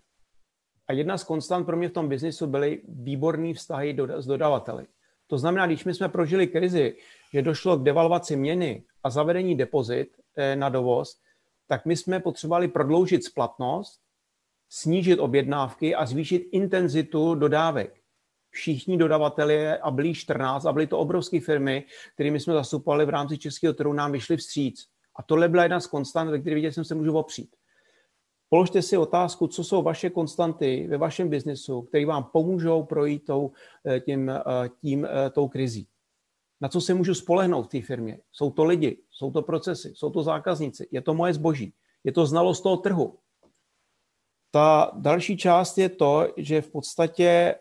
a jedna z konstant pro mě v tom biznisu byly výborné vztahy do, s dodavateli. To znamená, když my jsme prožili krizi, že došlo k devalvaci měny a zavedení depozit eh, na dovoz, tak my jsme potřebovali prodloužit splatnost, snížit objednávky a zvýšit intenzitu dodávek. Všichni dodavatelé a byli 14 a byly to obrovské firmy, kterými jsme zastupovali v rámci českého trhu, nám vyšli vstříc. A tohle byla jedna z konstant, ve které viděl jsem se můžu opřít. Položte si otázku, co jsou vaše konstanty ve vašem biznesu, které vám pomůžou projít tou, eh, tím, eh, tím, eh, tou krizí. Na co se můžu spolehnout v té firmě? Jsou to lidi, jsou to procesy, jsou to zákazníci, je to moje zboží, je to znalost toho trhu. Ta další část je to, že v podstatě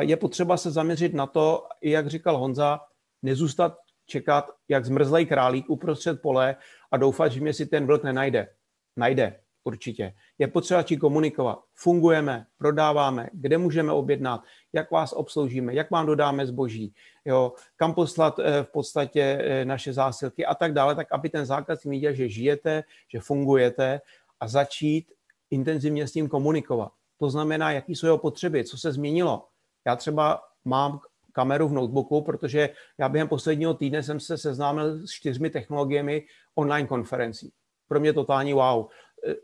je potřeba se zaměřit na to, jak říkal Honza, nezůstat čekat, jak zmrzlej králík uprostřed pole a doufat, že mě si ten vlk nenajde. Najde, určitě. Je potřeba či komunikovat. Fungujeme, prodáváme, kde můžeme objednat, jak vás obsloužíme, jak vám dodáme zboží, jo, kam poslat eh, v podstatě eh, naše zásilky a tak dále, tak aby ten zákazník viděl, že žijete, že fungujete a začít intenzivně s tím komunikovat. To znamená, jaký jsou jeho potřeby, co se změnilo. Já třeba mám kameru v notebooku, protože já během posledního týdne jsem se seznámil s čtyřmi technologiemi online konferencí. Pro mě totální wow.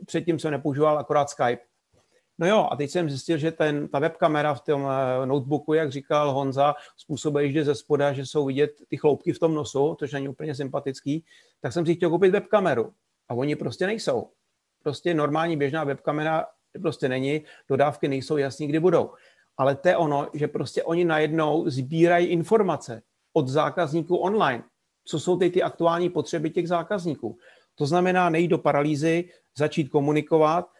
Předtím jsem nepoužíval akorát Skype. No jo, a teď jsem zjistil, že ten, ta webkamera v tom eh, notebooku, jak říkal Honza, způsobuje, že ze spoda, že jsou vidět ty chloupky v tom nosu, což není úplně sympatický, tak jsem si chtěl koupit webkameru. A oni prostě nejsou. Prostě normální běžná webkamera prostě není, dodávky nejsou jasný, kdy budou ale to je ono, že prostě oni najednou sbírají informace od zákazníků online. Co jsou ty, ty aktuální potřeby těch zákazníků? To znamená nejít do paralýzy, začít komunikovat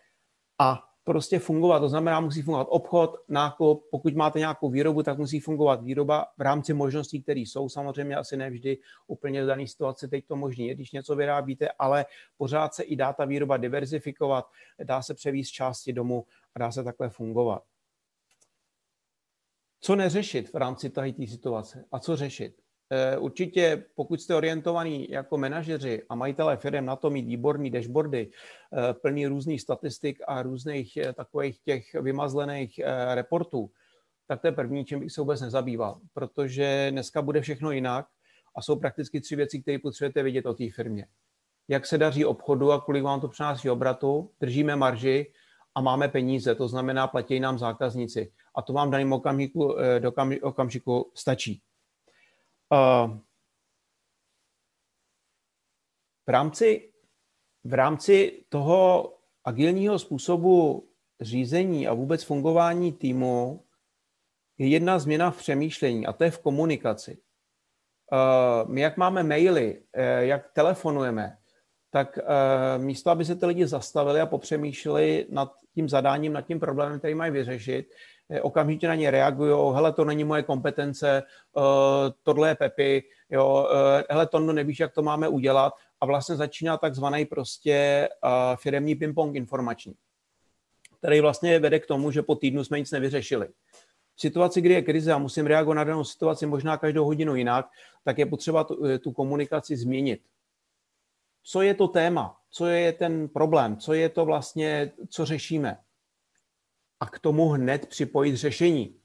a prostě fungovat. To znamená, musí fungovat obchod, nákup, pokud máte nějakou výrobu, tak musí fungovat výroba v rámci možností, které jsou. Samozřejmě asi nevždy úplně v dané situaci teď to možné je, když něco vyrábíte, ale pořád se i dá ta výroba diverzifikovat, dá se převíst části domů a dá se takhle fungovat. Co neřešit v rámci té situace a co řešit? Eh, určitě, pokud jste orientovaní jako manažeři a majitelé firm na to mít výborný dashboardy, eh, plný různých statistik a různých eh, takových těch vymazlených reportů, tak to je první, čím bych se vůbec nezabýval, protože dneska bude všechno jinak a jsou prakticky tři věci, které potřebujete vědět o té firmě. Jak se daří obchodu a kolik vám to přináší obratu, držíme marži a máme peníze, to znamená, platí nám zákazníci a to vám v daném okamžiku, eh, do okamžiku stačí. Eh, v rámci, v rámci toho agilního způsobu řízení a vůbec fungování týmu je jedna změna v přemýšlení a to je v komunikaci. Eh, my jak máme maily, jak telefonujeme, tak místo, aby se ty lidi zastavili a popřemýšleli nad tím zadáním, nad tím problémem, který mají vyřešit, Eh, okamžitě na ně reagují, hele, to není moje kompetence, uh, tohle je Pepi, jo, hele, to nevíš, jak to máme udělat a vlastně začíná takzvaný prostě firemní ping-pong informační, který vlastně vede k tomu, že po týdnu jsme nic nevyřešili. V situaci, kdy je krize a musím reagovat na danou situaci možná každou hodinu jinak, tak je potřeba tu, tu komunikaci změnit. Co je to téma? Co je ten problém? Co je to vlastně, co řešíme? a k tomu hned připojit řešení.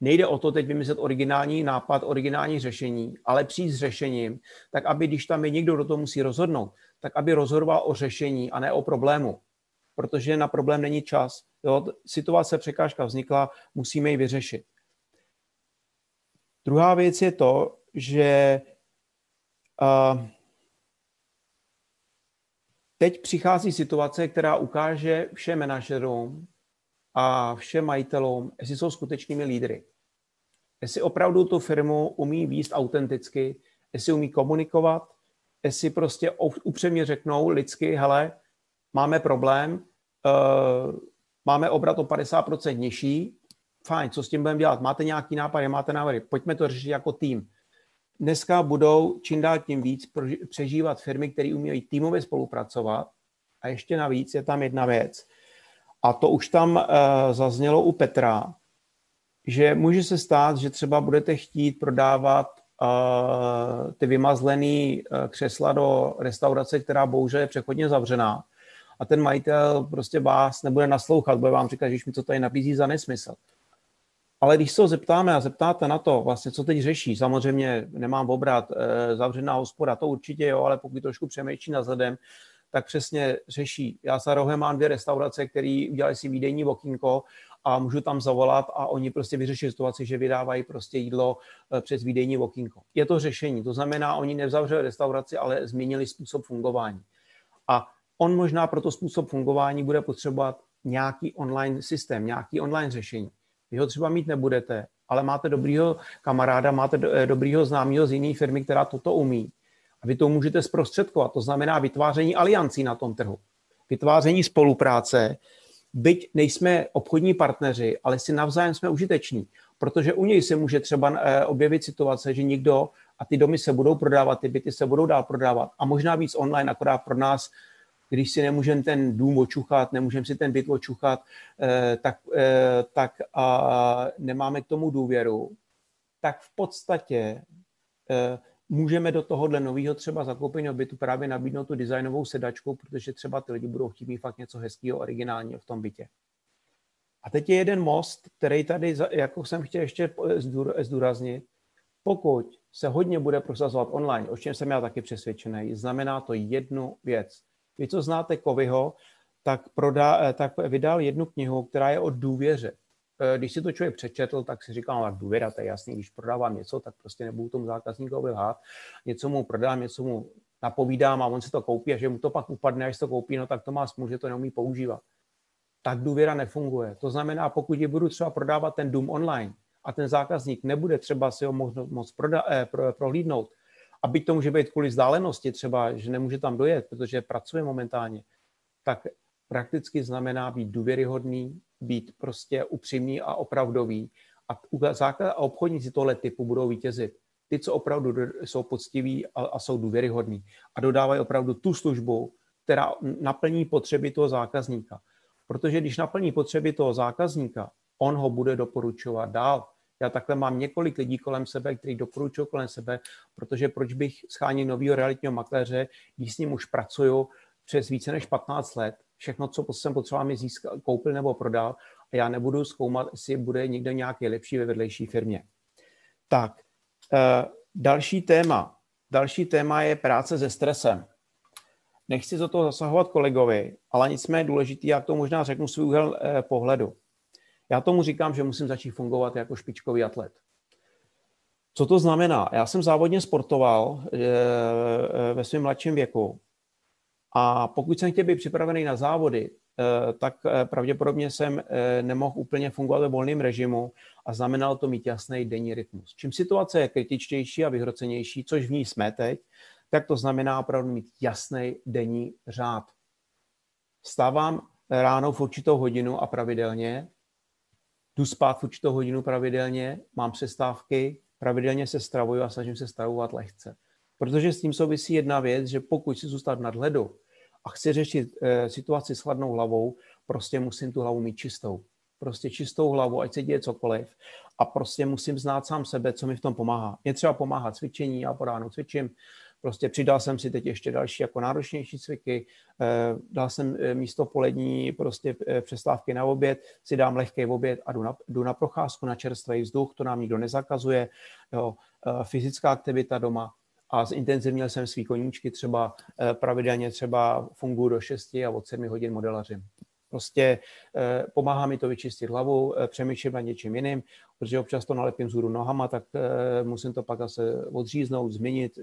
Nejde o to teď vymyslet originální nápad, originální řešení, ale přijít s řešením, tak aby když tam je někdo, kdo to musí rozhodnout, tak aby rozhodoval o řešení a ne o problému. Protože na problém není čas. Jo, situace, překážka vznikla, musíme ji vyřešit. Druhá věc je to, že uh, teď přichází situace, která ukáže všem manažerům, a všem majitelům, jestli jsou skutečnými lídry. Jestli opravdu tu firmu umí výst autenticky, jestli umí komunikovat, jestli prostě upřemně řeknou lidsky, hele, máme problém, uh, máme obrat o 50% nižší, fajn, co s tím budeme dělat? Máte nějaký nápad, máte návrhy, pojďme to řešit jako tým. Dneska budou čím dál tím víc přežívat firmy, které umějí týmově spolupracovat a ještě navíc je tam jedna věc – a to už tam uh, zaznělo u Petra, že může se stát, že třeba budete chtít prodávat uh, ty vymazlený uh, křesla do restaurace, která bohužel je přechodně zavřená. A ten majitel prostě vás nebude naslouchat, bude vám říkat, že mi to tady nabízí za nesmysl. Ale když se ho zeptáme a zeptáte na to, vlastně, co teď řeší, samozřejmě nemám obrat, e, zavřená hospoda, to určitě jo, ale pokud trošku přemýšlí na zadem, tak přesně řeší. Já za rohem mám dvě restaurace, které udělali si výdejní okýnko a můžu tam zavolat a oni prostě vyřeší situaci, že vydávají prostě jídlo eh, přes výdejní okýnko. Je to řešení, to znamená, oni nevzavřeli restauraci, ale změnili způsob fungování. A on možná pro to způsob fungování bude potřebovat nějaký online systém, nějaký online řešení. Vy ho třeba mít nebudete, ale máte dobrýho kamaráda, máte eh, dobrýho známého z jiné firmy, která toto umí. A vy to můžete zprostředkovat. To znamená vytváření aliancí na tom trhu. Vytváření spolupráce, byť nejsme obchodní partneři, ale si navzájem jsme užiteční, protože u něj se může třeba eh, objevit situace, že někdo a ty domy se budou prodávat, ty byty se budou dál prodávat a možná víc online, akorát pro nás když si nemůžeme ten dům očuchat, nemůžeme si ten byt očuchat, eh, tak, eh, tak a nemáme k tomu důvěru, tak v podstatě eh, můžeme do tohohle nového třeba zakoupeného bytu právě nabídnout tu designovou sedačku, protože třeba ty lidi budou chtít mít fakt něco hezkého, originálního v tom bytě. A teď je jeden most, který tady, jako jsem chtěl ještě zdůraznit, pokud se hodně bude prosazovat online, o čem jsem já taky přesvědčený, znamená to jednu věc. Vy, co znáte Kovyho, tak, prodá, eh, tak vydal jednu knihu, která je o důvěře. Eh, když si to člověk přečetl, tak si říkal, no, tak důvěra, to je jasný, když prodávám něco, tak prostě nebudu tomu zákazníkovi lhát, něco mu prodám, něco mu napovídám a on si to koupí a že mu to pak upadne, až to koupí, no tak to má smůl, že to neumí používat. Tak důvěra nefunguje. To znamená, pokud je budu třeba prodávat ten dům online a ten zákazník nebude třeba si ho moc, moc proda, eh, pro, prohlídnout, a byť to může být kvůli vzdálenosti třeba, že nemůže tam dojet, protože pracuje momentálně, tak prakticky znamená být důvěryhodný, být prostě upřímný a opravdový. A, obchodníci tohle typu budou vítězit. Ty, co opravdu jsou poctiví a, a jsou důvěryhodní a dodávají opravdu tu službu, která naplní potřeby toho zákazníka. Protože když naplní potřeby toho zákazníka, on ho bude doporučovat dál. Já takhle mám několik lidí kolem sebe, kteří doporučují kolem sebe, protože proč bych schánil nového realitního makléře, když s ním už pracuju přes více než 15 let, všechno, co jsem potřeboval mi získat, koupil nebo prodal a já nebudu zkoumat, jestli bude někde nějaký lepší ve vedlejší firmě. Tak, eh, další téma. Další téma je práce se stresem. Nechci do toho zasahovat kolegovi, ale nicméně důležitý, já to možná řeknu svůj úhel eh, pohledu. Já tomu říkám, že musím začít fungovat jako špičkový atlet. Co to znamená? Já jsem závodně sportoval eh, eh, ve svém mladším věku a pokud jsem chtěl být připravený na závody, eh, tak pravděpodobně jsem nemohl úplně fungovat ve volném režimu a znamenalo to mít jasný denní rytmus. Čím situace je kritičtější a vyhrocenější, což v ní jsme teď, tak to znamená opravdu mít jasný denní řád. Stávám ráno v určitou hodinu a pravidelně, jdu spát v určitou hodinu pravidelně, mám přestávky, pravidelně se stravuju a snažím se stravovat lehce. Protože s tím souvisí jedna věc, že pokud si zůstat nad ledu a chci řešit e, situaci s chladnou hlavou, prostě musím tu hlavu mít čistou. Prostě čistou hlavu, ať se děje cokoliv. A prostě musím znát sám sebe, co mi v tom pomáhá. Mě třeba pomáhá cvičení, já po ránu cvičím, Prostě přidal jsem si teď ještě další jako náročnější cviky, eh, dal jsem eh, místo polední prostě eh, přestávky na oběd, si dám lehký oběd a jdu na, jdu na procházku na čerstvý vzduch, to nám nikdo nezakazuje, jo, fyzická aktivita doma, a zintenzivnil jsem svý koníčky třeba pravidelně třeba funguji do 6 a od 7 hodin modelařím. Prostě eh, pomáhá mi to vyčistit hlavu, eh, přemýšlím nad něčím jiným, protože občas to nalepím zhůru nohama, tak eh, musím to pak zase odříznout, změnit,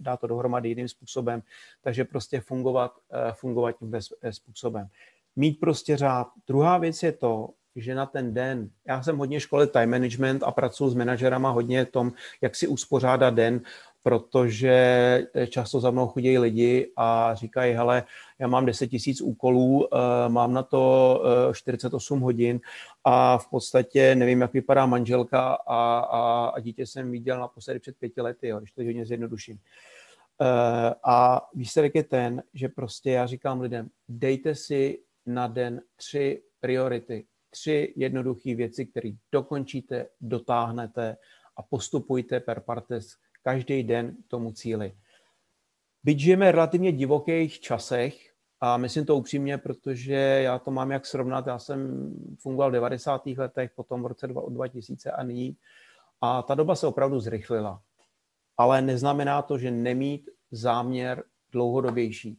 dát to dohromady jiným způsobem. Takže prostě fungovat, fungovat tímhle způsobem. Mít prostě řád. Druhá věc je to, že na ten den, já jsem hodně školit time management a pracuji s manažerama hodně tom, jak si uspořádat den, protože často za mnou chodí lidi a říkají, hele, já mám 10 tisíc úkolů, eh, mám na to 48 eh, hodin a v podstatě nevím, jak vypadá manželka a, a, a dítě jsem viděl naposledy před pěti lety, jo, když to hodně zjednoduším. Eh, a výsledek je ten, že prostě já říkám lidem, dejte si na den tři priority, tři jednoduché věci, které dokončíte, dotáhnete a postupujte per partes každý den k tomu cíli. Byť žijeme v relativně divokých časech, a myslím to upřímně, protože já to mám jak srovnat. Já jsem fungoval v 90. letech, potom v roce 2000 a nyní. A ta doba se opravdu zrychlila. Ale neznamená to, že nemít záměr dlouhodobější.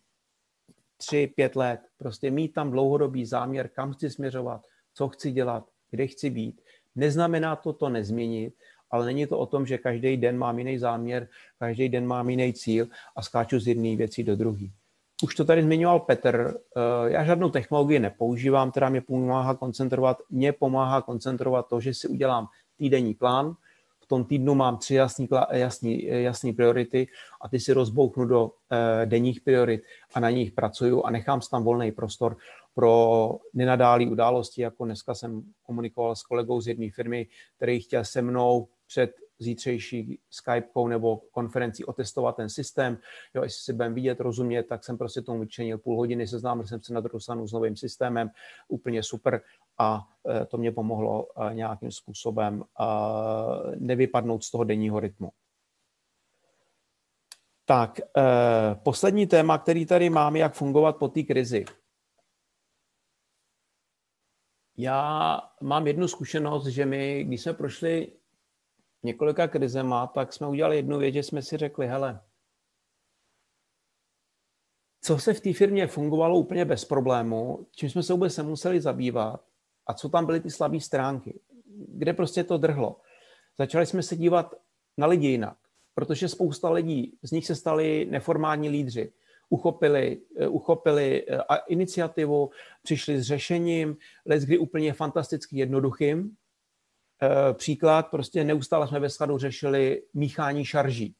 tři, pět let. Prostě mít tam dlouhodobý záměr, kam chci směřovat, co chci dělat, kde chci být. Neznamená to to nezměnit, ale není to o tom, že každý den mám jiný záměr, každý den mám jiný cíl a skáču z jedné věci do druhé. Už to tady zmiňoval Petr, eh, já žádnou technologii nepoužívám, která mě pomáhá koncentrovat. Mě pomáhá koncentrovat to, že si udělám týdenní plán, v tom týdnu mám tři jasný, jasný, jasný priority a ty si rozbouchnu do eh, denních priorit a na nich pracuju a nechám tam volný prostor pro nenadálé události, jako dneska jsem komunikoval s kolegou z jedné firmy, který chtěl se mnou před zítřejší Skypekou nebo konferencí otestovat ten systém. Jo, jestli si budeme vidět, rozumět, tak jsem prostě tomu vyčenil půl hodiny, seznámil jsem se na druhou stranu s novým systémem, úplně super a e, to mě pomohlo e, nějakým způsobem e, nevypadnout z toho denního rytmu. Tak, poslední téma, který tady mám, jak fungovat po té krizi. Já mám jednu zkušenost, že my, když jsme prošli několika krizema, tak jsme udělali jednu věc, že jsme si řekli, hele, co se v té firmě fungovalo úplně bez problému, čím jsme se vůbec nemuseli zabývat a co tam byly ty slabé stránky, kde prostě to drhlo. Začali jsme se dívat na lidi jinak, protože spousta lidí, z nich se stali neformální lídři, uchopili, eh, uchopili eh, iniciativu, přišli s řešením, kdy úplně fantasticky jednoduchým, příklad, prostě neustále jsme ve skladu řešili míchání šarží.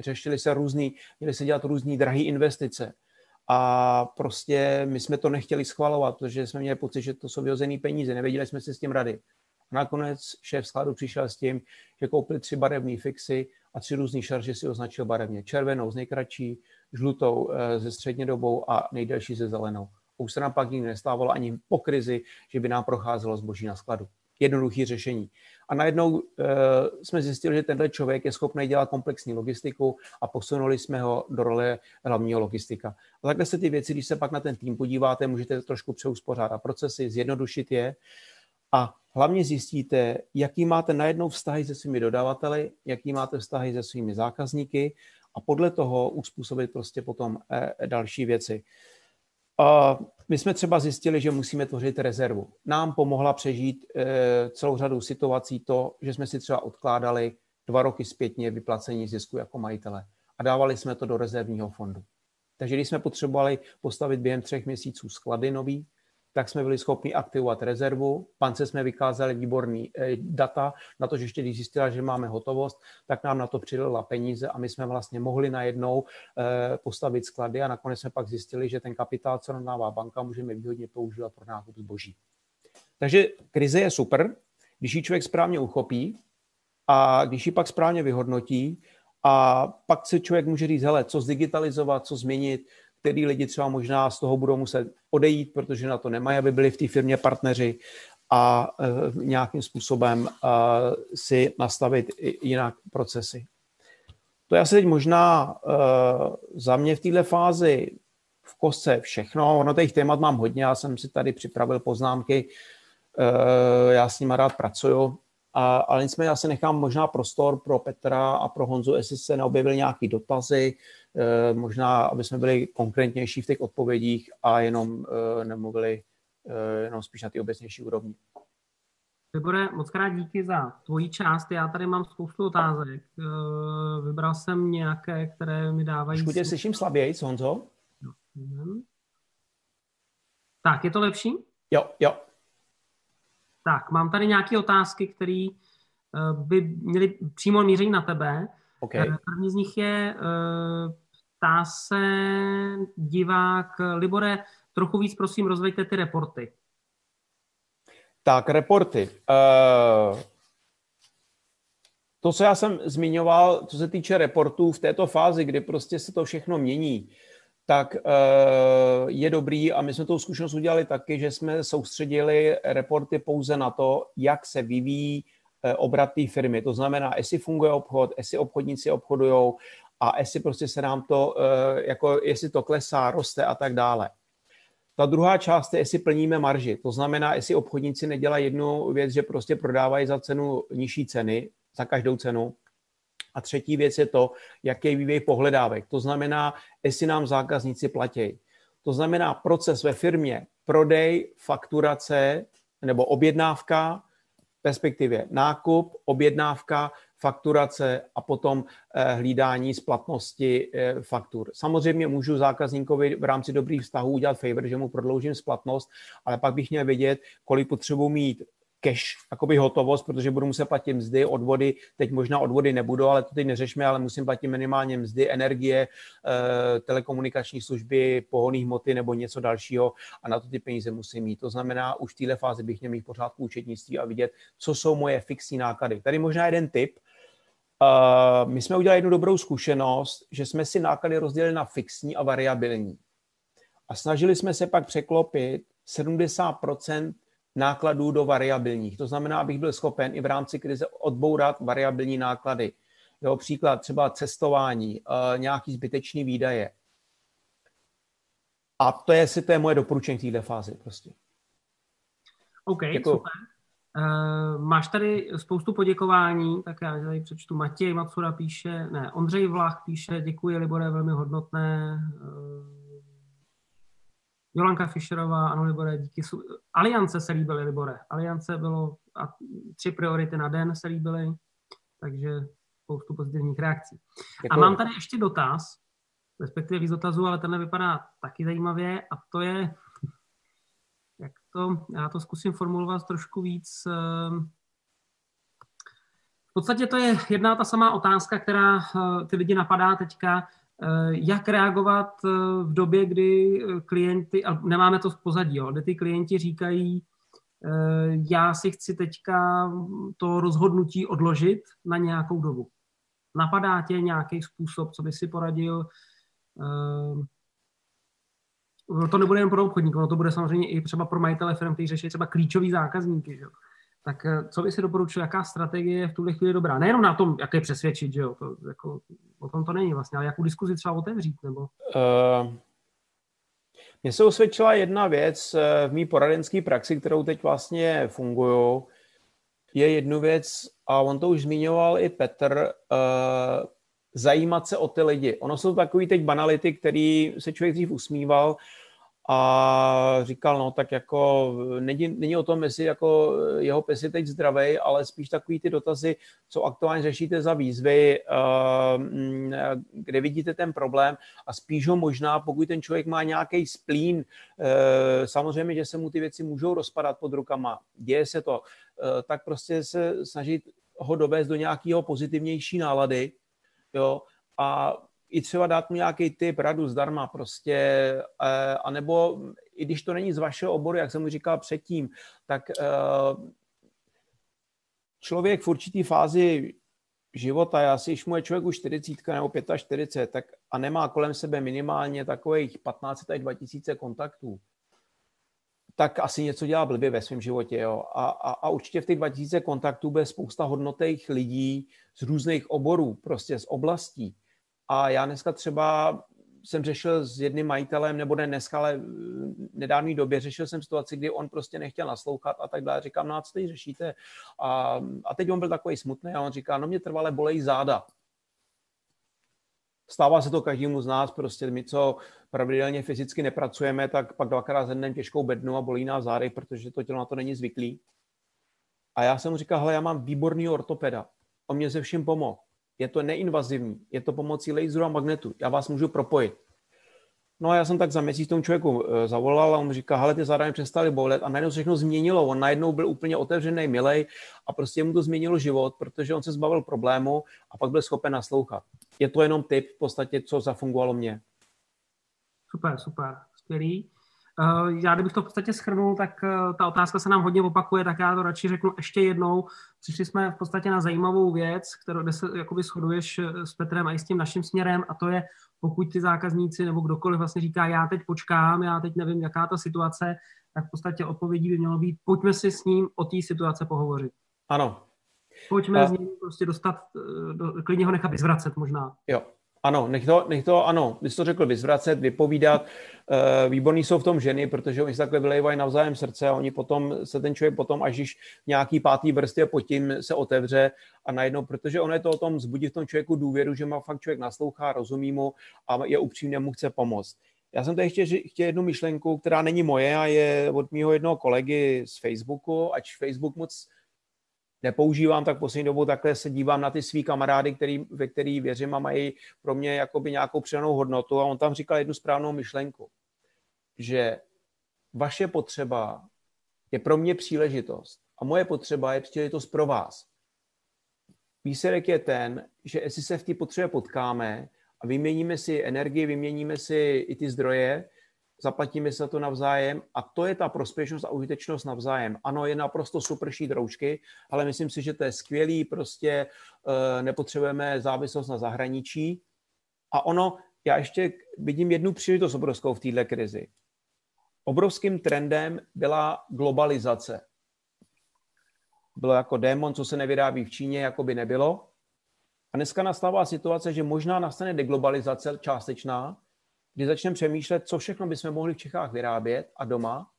Řešili se různý, měli se dělat různý drahé investice. A prostě my jsme to nechtěli schvalovat, protože jsme měli pocit, že to jsou vyhozené peníze, nevěděli jsme si s tím rady. A nakonec šéf skladu přišel s tím, že koupil tři barevné fixy a tři různé šarže si označil barevně. Červenou z nejkratší, žlutou ze středně dobou a nejdelší ze zelenou. Už se nám pak nikdy nestávalo ani po krizi, že by nám procházelo zboží na skladu jednoduché řešení. A najednou uh, jsme zjistili, že tenhle člověk je schopný dělat komplexní logistiku a posunuli jsme ho do role hlavního logistika. A takhle se ty věci, když se pak na ten tým podíváte, můžete trošku přeuspořádat procesy, zjednodušit je a hlavně zjistíte, jaký máte najednou vztahy se svými dodavateli, jaký máte vztahy se svými zákazníky a podle toho uspůsobit prostě potom eh, další věci. My jsme třeba zjistili, že musíme tvořit rezervu. Nám pomohla přežít eh, celou řadu situací to, že jsme si třeba odkládali dva roky zpětně vyplacení zisku jako majitele a dávali jsme to do rezervního fondu. Takže když jsme potřebovali postavit během třech měsíců sklady nový, tak jsme byli schopni aktivovat rezervu. Pance jsme vykázali výborný eh, data na to, že ještě když zjistila, že máme hotovost, tak nám na to přidala peníze a my jsme vlastně mohli najednou eh, postavit sklady a nakonec jsme pak zjistili, že ten kapitál, co nám dává banka, můžeme výhodně používat pro nákup zboží. Takže krize je super, když ji člověk správně uchopí a když ji pak správně vyhodnotí a pak se člověk může říct, hele, co zdigitalizovat, co změnit, který lidi třeba možná z toho budou muset odejít, protože na to nemají, aby byli v té firmě partneři a uh, nějakým způsobem uh, si nastavit jinak procesy. To je asi teď možná uh, za mě v této fázi v kostce všechno. Ono těch témat mám hodně, já jsem si tady připravil poznámky, já s nimi rád pracuju, a, ale nicméně já si nechám možná prostor pro Petra a pro Honzu, jestli se neobjevily nějaké dotazy, Eh, možná, aby jsme byli konkrétnější v těch odpovědích a jenom eh, nemluvili eh, jenom spíš na ty obecnější úrovni. Libore, moc krát díky za tvoji část. Já tady mám spoustu otázek. Vybral jsem nějaké, které mi dávají... Trošku tě slyším slaběji, Honzo. Tak, je to lepší? Jo, jo. Tak, mám tady nějaké otázky, které by měly přímo míření na tebe. Okay. První z nich je, ptá se divák Libore, trochu víc prosím rozveďte ty reporty. Tak, reporty. Uh, to, co já jsem zmiňoval, co se týče reportů v této fázi, kdy prostě se to všechno mění, tak uh, je dobrý a my jsme tou zkušenost udělali taky, že jsme soustředili reporty pouze na to, jak se vyvíjí uh, obrat té firmy. To znamená, jestli funguje obchod, jestli obchodníci obchodují, a jestli prostě se nám to, eh, jako jestli to klesá, roste a tak dále. Ta druhá část je, jestli plníme marži. To znamená, jestli obchodníci nedělají jednu věc, že prostě prodávají za cenu nižší ceny, za každou cenu. A třetí věc je to, jaký je vývoj pohledávek. To znamená, jestli nám zákazníci platí. To znamená proces ve firmě, prodej, fakturace nebo objednávka, respektive nákup, objednávka, fakturace a potom eh, hlídání splatnosti eh, faktur. Samozřejmě můžu zákazníkovi v rámci dobrých vztahů udělat favor, že mu prodloužím splatnost, ale pak bych měl vědět, kolik potřebuji mít cash, jakoby hotovost, protože budu muset platit mzdy, odvody, teď možná odvody nebudou, ale to teď neřešme, ale musím platit minimálně mzdy, energie, eh, telekomunikační služby, pohonné hmoty nebo něco dalšího a na to ty peníze musím mít. To znamená, už v této fázi bych měl mít pořádku účetnictví a vidět, co jsou moje fixní náklady. Tady možná jeden tip, Uh, my jsme udělali jednu dobrou zkušenost, že jsme si náklady rozdělili na fixní a variabilní. A snažili jsme se pak překlopit 70% nákladů do variabilních. To znamená, abych byl schopen i v rámci krize odbourat variabilní náklady. Jo, příklad třeba cestování, uh, nějaký zbytečný výdaje. A to je, si to je moje doporučení v této fázi prostě. OK, Děkuju. super. Uh, máš tady spoustu poděkování, tak já tady přečtu. Matěj Macura píše, ne, Ondřej Vlach píše, děkuji, Libore, velmi hodnotné. Uh, Jolanka Fischerová, ano, Libore, díky. Aliance se líbily, Libore. Aliance bylo a tři priority na den se líbily, takže spoustu pozitivních reakcí. Děkuji. A mám tady ještě dotaz, respektive víc dotazů, ale tenhle vypadá taky zajímavě a to je, jak to, já to zkusím formulovat trošku víc. Ehm, v podstatě to je jedna ta samá otázka, která eh, ty lidi napadá teďka, jak reagovat eh, v době, kdy klienty, a nemáme to v pozadí, jo, kdy ty klienti říkají, já si chci teďka to rozhodnutí odložit na nějakou dobu. Napadá tě nějaký způsob, co by si poradil, ehm, to nebude jen pro obchodníky, to bude samozřejmě i třeba pro majitele firm, kteří řeší třeba klíčový zákazníky. Že? Tak eh, co by si doporučil, jaká strategie je v tuhle chvíli dobrá? Nejenom na tom, jak je přesvědčit, že jo? To, jako, o tom to není vlastně, ale jakou diskuzi třeba otevřít? Nebo... Uh, mně se osvědčila jedna věc eh, v mý poradenské praxi, kterou teď vlastně fungují. Je jednu věc, a on to už zmiňoval i Petr, uh, zajímat se o ty lidi. Ono jsou takový teď banality, který se člověk dřív usmíval a říkal, no tak jako není, není o tom, jestli jako jeho pes je teď zdravý, ale spíš takový ty dotazy, co aktuálně řešíte za výzvy, eh, kde vidíte ten problém. A spíš ho možná, pokud ten člověk má nějaký splín, eh, samozřejmě, že se mu ty věci můžou rozpadat pod rukama, děje se to, eh, tak prostě se snažit ho dovést do nějakého pozitivnější nálady, jo, a i třeba dát mu nějaký typ, radu zdarma prostě, eh, anebo i když to není z vašeho oboru, jak jsem mu říkal předtím, tak eh, člověk v určitý fázi života, já si, když mu je člověk už 40 nebo 45, tak a nemá kolem sebe minimálně takových 15 až 2000 kontaktů, tak asi něco dělá blbě ve svém životě. Jo. A, a, a určitě v těch 2000 kontaktů bude spousta hodnotných lidí z různých oborů, prostě z oblastí. A já dneska třeba jsem řešil s jedným majitelem, nebo ne dneska, ale v nedávné době řešil jsem situaci, kdy on prostě nechtěl naslouchat a tak dále. Říkám, no a co teď řešíte? A, a teď on byl takový smutný a on říká, no mě trvale bolejí záda. Stává se to každému z nás, prostě my, co pravidelně fyzicky nepracujeme, tak pak dvakrát za těžkou bednu a bolí nás zády, protože to tělo na to není zvyklý. A já jsem mu říkal, hele, já mám výborný ortopeda. On mě se vším pomohl. Je to neinvazivní, je to pomocí laseru a magnetu. Já vás můžu propojit. No a já jsem tak za měsíc tomu člověku eh, zavolal a on říká, hele, ty záda přestaly bolet a najednou se všechno změnilo. On najednou byl úplně otevřený, milej a prostě mu to změnilo život, protože on se zbavil problému a pak byl schopen naslouchat. Je to jenom tip v podstatě, co zafungovalo mně. Super, super, skvělý. Uh, já kdybych to v podstatě schrnul, tak uh, ta otázka se nám hodně opakuje, tak já to radši řeknu ještě jednou. Přišli jsme v podstatě na zajímavou věc, kterou, kde se jakoby shoduješ s Petrem a i s tím naším směrem a to je, pokud ty zákazníci nebo kdokoliv vlastně říká, já teď počkám, já teď nevím, jaká ta situace, tak v podstatě odpovědí by mělo být, pojďme si s ním o té situace pohovořit. Ano. Pojďme a... z ním prostě dostat, do, klidně ho nechat vyzvracet možná. Jo, ano, nech to, nech to, ano, bys to řekl, vyzvracet, vypovídat. E, výborní jsou v tom ženy, protože oni se takhle vylejvají navzájem srdce a oni potom, se ten člověk potom, až když nějaký pátý vrstvě pod tím se otevře a najednou, protože ono je to o tom zbudit v tom člověku důvěru, že má fakt člověk naslouchá, rozumí mu a je upřímně mu chce pomoct. Já jsem tady ještě chtěl jednu myšlenku, která není moje a je od mého jednoho kolegy z Facebooku, ať Facebook moc nepoužívám, tak poslední dobou takhle se dívám na ty svý kamarády, který, ve který věřím a mají pro mě jakoby nějakou přidanou hodnotu a on tam říkal jednu správnou myšlenku, že vaše potřeba je pro mě příležitost a moje potřeba je příležitost pro vás. Výsledek je ten, že jestli se v té potřebě potkáme a vyměníme si energii, vyměníme si i ty zdroje, zaplatíme se za to navzájem a to je ta prospěšnost a užitečnost navzájem. Ano, je naprosto super šít roušky, ale myslím si, že to je skvělý, prostě uh, nepotřebujeme závislost na zahraničí. A ono, já ještě vidím jednu příležitost obrovskou v této krizi. Obrovským trendem byla globalizace. Bylo jako démon, co se nevyrábí v Číně, jako by nebylo. A dneska nastává situace, že možná nastane deglobalizace částečná, kdy začneme přemýšlet, co všechno bychom mohli v Čechách vyrábět a doma,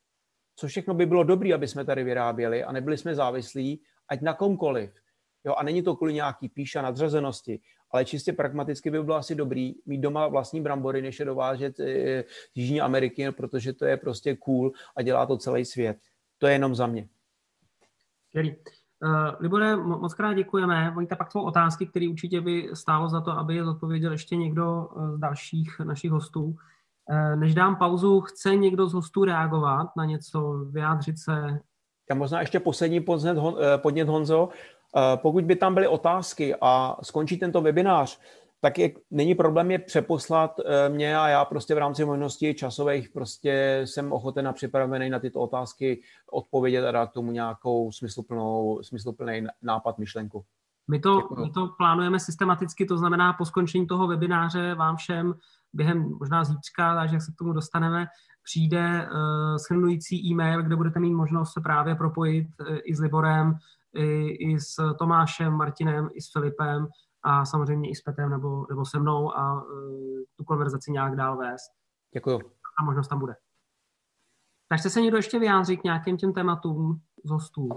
co všechno by bylo dobré, aby jsme tady vyráběli a nebyli jsme závislí, ať na komkoliv. Jo, a není to kvůli nějaký píša nadřazenosti, ale čistě pragmaticky by bylo asi dobrý mít doma vlastní brambory, než je dovážet e, z Jižní Ameriky, protože to je prostě cool a dělá to celý svět. To je jenom za mě. Skvělý. Uh, Libore, moc krát děkujeme. Oni pak jsou otázky, které určitě by stálo za to, aby je zodpověděl ještě někdo eh, z dalších našich hostů. Uh, než dám pauzu, chce někdo z hostů reagovat na něco, vyjádřit se? Já možná ještě poslední podnět, podnět Honzo. Pokud by tam byly otázky a skončí tento webinář, tak je, není problém je přeposlat eh, mě a já prostě v rámci možností časových prostě jsem ochoten a připravený na tyto otázky odpovědět a dát k tomu nějakou smysluplnou, smysluplný nápad, myšlenku. My to, my to plánujeme systematicky, to znamená po skončení toho webináře vám všem během možná zítřka, takže jak se k tomu dostaneme, přijde uh, shrnující e-mail, kde budete mít možnost se právě propojit uh, i s Liborem, i, i s Tomášem, Martinem, i s Filipem, a samozřejmě i s Petrem nebo, nebo se mnou a uh, tu konverzaci nějak dál vést. Děkuju. A možnost tam bude. Tak chce se někdo ještě vyjádřit k nějakým těm tématům z hostů?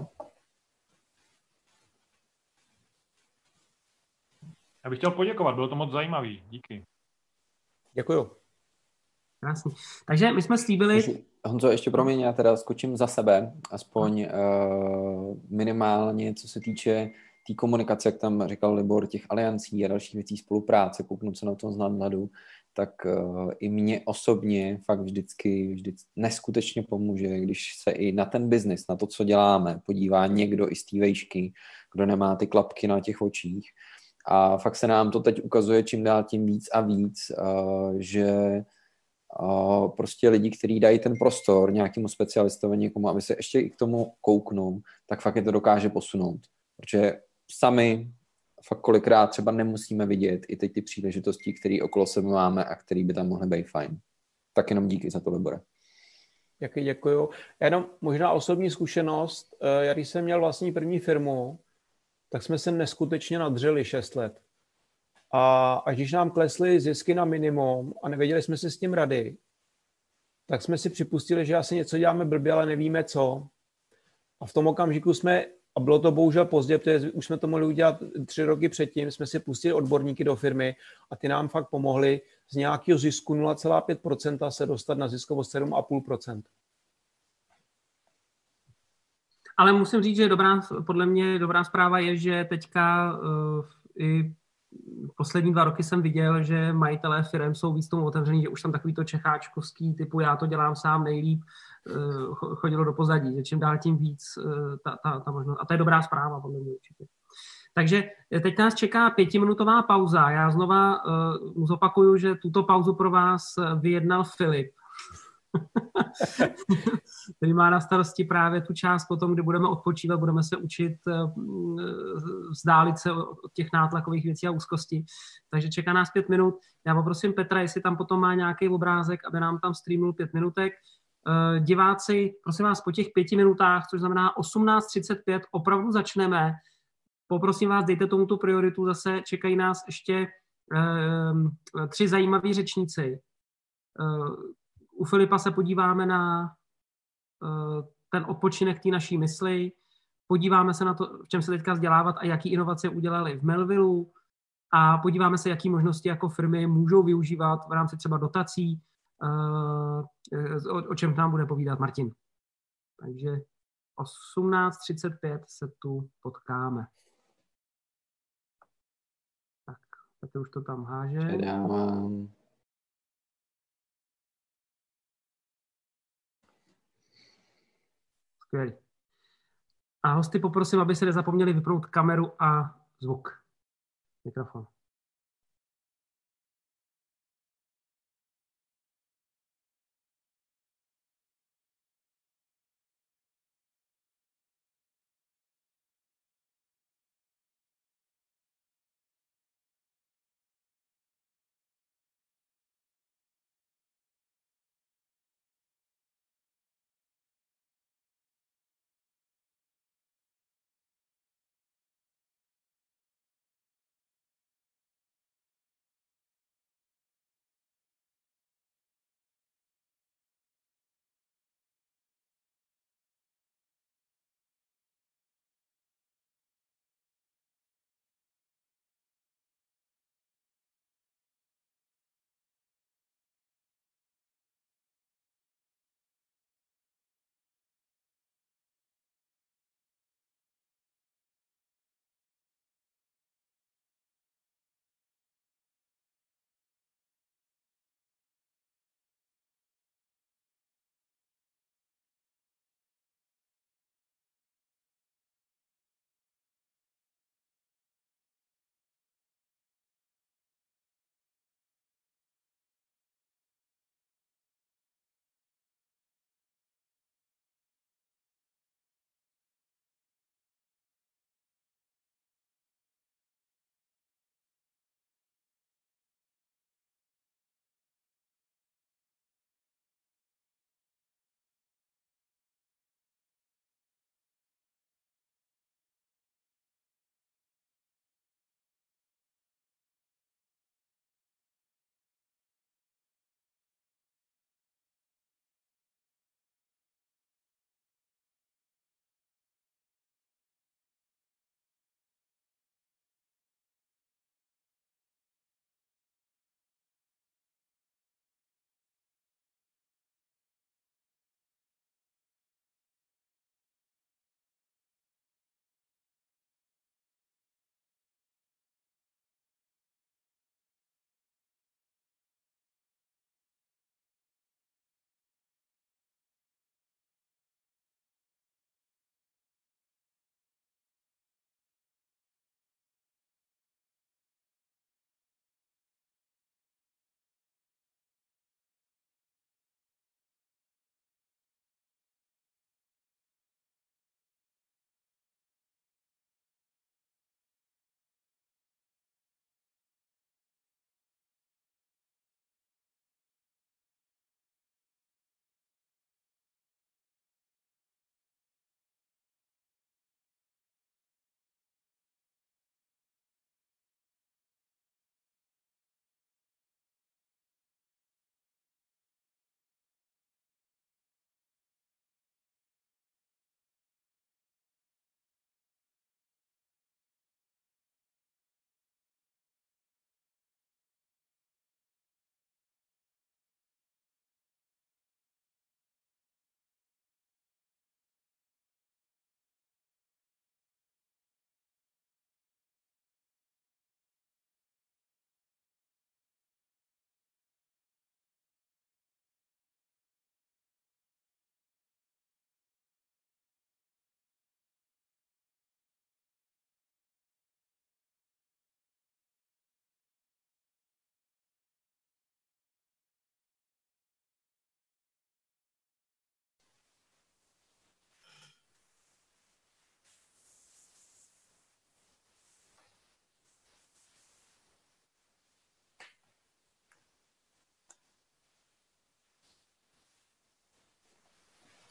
Já bych chtěl poděkovat, bylo to moc zajímavý. Díky. Děkuju. Krásný. Takže my jsme slíbili... Honzo, ještě pro mě, já teda skočím za sebe, aspoň uh, minimálně, co se týče té komunikace, jak tam říkal Libor, těch aliancí a dalších věcí, spolupráce, kouknout se na to z nadhledu, tak uh, i mě osobně fakt vždycky, vždycky neskutečně pomůže, když se i na ten biznis, na to, co děláme, podívá někdo i z té vejšky, kdo nemá ty klapky na těch očích. A fakt se nám to teď ukazuje čím dál tím víc a víc, uh, že uh, prostě lidi, kteří dají ten prostor nějakému specialistovi, někomu, aby se ještě i k tomu kouknou, tak fakt je to dokáže posunout. Protože sami fakt kolikrát třeba nemusíme vidět i teď ty příležitosti, které okolo sebe máme a které by tam mohly být fajn. Tak jenom díky za to, Libore. Jaký děkuju. Jenom možná osobní zkušenost. Eh, já když jsem měl vlastní první firmu, tak jsme se neskutečně nadřeli 6 let. A až když nám klesly zisky na minimum a nevěděli jsme si s tím rady, tak jsme si připustili, že asi něco děláme blbě, ale nevíme co. A v tom okamžiku jsme a bylo to bohužel pozdě, protože už jsme to mohli udělat tři roky předtím, jsme si pustili odborníky do firmy a ty nám fakt pomohli z nějakého zisku 0,5% se dostat na ziskovost 7,5%. Ale musím říct, že dobrá, podle mě dobrá zpráva je, že teďka uh, i poslední dva roky jsem viděl, že majitelé firm jsou víc tomu otevřený, že už tam takový to čecháčkovský typu já to dělám sám nejlíp, chodilo do pozadí, že čím dál tím víc uh, ta, ta, ta možnost. A to je dobrá zpráva, podle mě určitě. Takže teď nás čeká pětiminutová pauza. Já znova uh, zopakuju, že tuto pauzu pro vás vyjednal Filip. který má na starosti právě tu část potom, kdy budeme odpočívat, budeme se učit eh, vzdálit se od těch nátlakových věcí a úzkosti. Takže čeká nás pět minut. Já poprosím Petra, jestli tam potom má nějaký obrázek, aby nám tam streamnul pět minutek. Eh, diváci, prosím vás, po těch pěti minutách, což znamená 18.35, opravdu začneme. Poprosím vás, dejte tomu tu prioritu, zase čekají nás ještě eh, tři zajímaví řečníci. U Filipa se podíváme na uh, ten odpočinek té naší mysli, podíváme se na to, v čem se teďka vzdělávat a jaký inovace udělali v Melvillu. A podíváme se, jaké možnosti jako firmy můžou využívat v rámci třeba dotací o, o čem nám bude povídat Martin. Takže 18.35 se tu potkáme. Tak, tak už to tam háže. Předávám. Skvělý. A hosty poprosím, aby se nezapomněli vypnout kameru a zvuk. Mikrofon.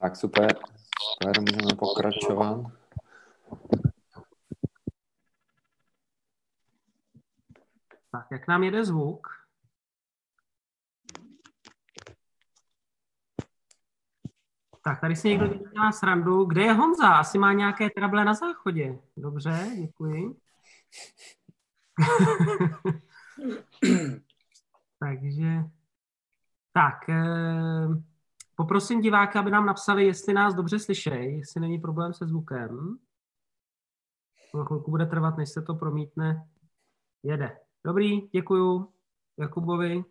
Tak super, super, můžeme pokračovat. Tak, jak nám jede zvuk? Tak, tady si někdo dělá srandu. Kde je Honza? Asi má nějaké trable na záchodě. Dobře, děkuji. Takže, tak, eh, poprosím diváka, aby nám napsali, jestli nás dobře slyšejí, jestli není problém se zvukem. Na chvilku bude trvat, než se to promítne. Jede. Dobrý, děkuju Jakubovi.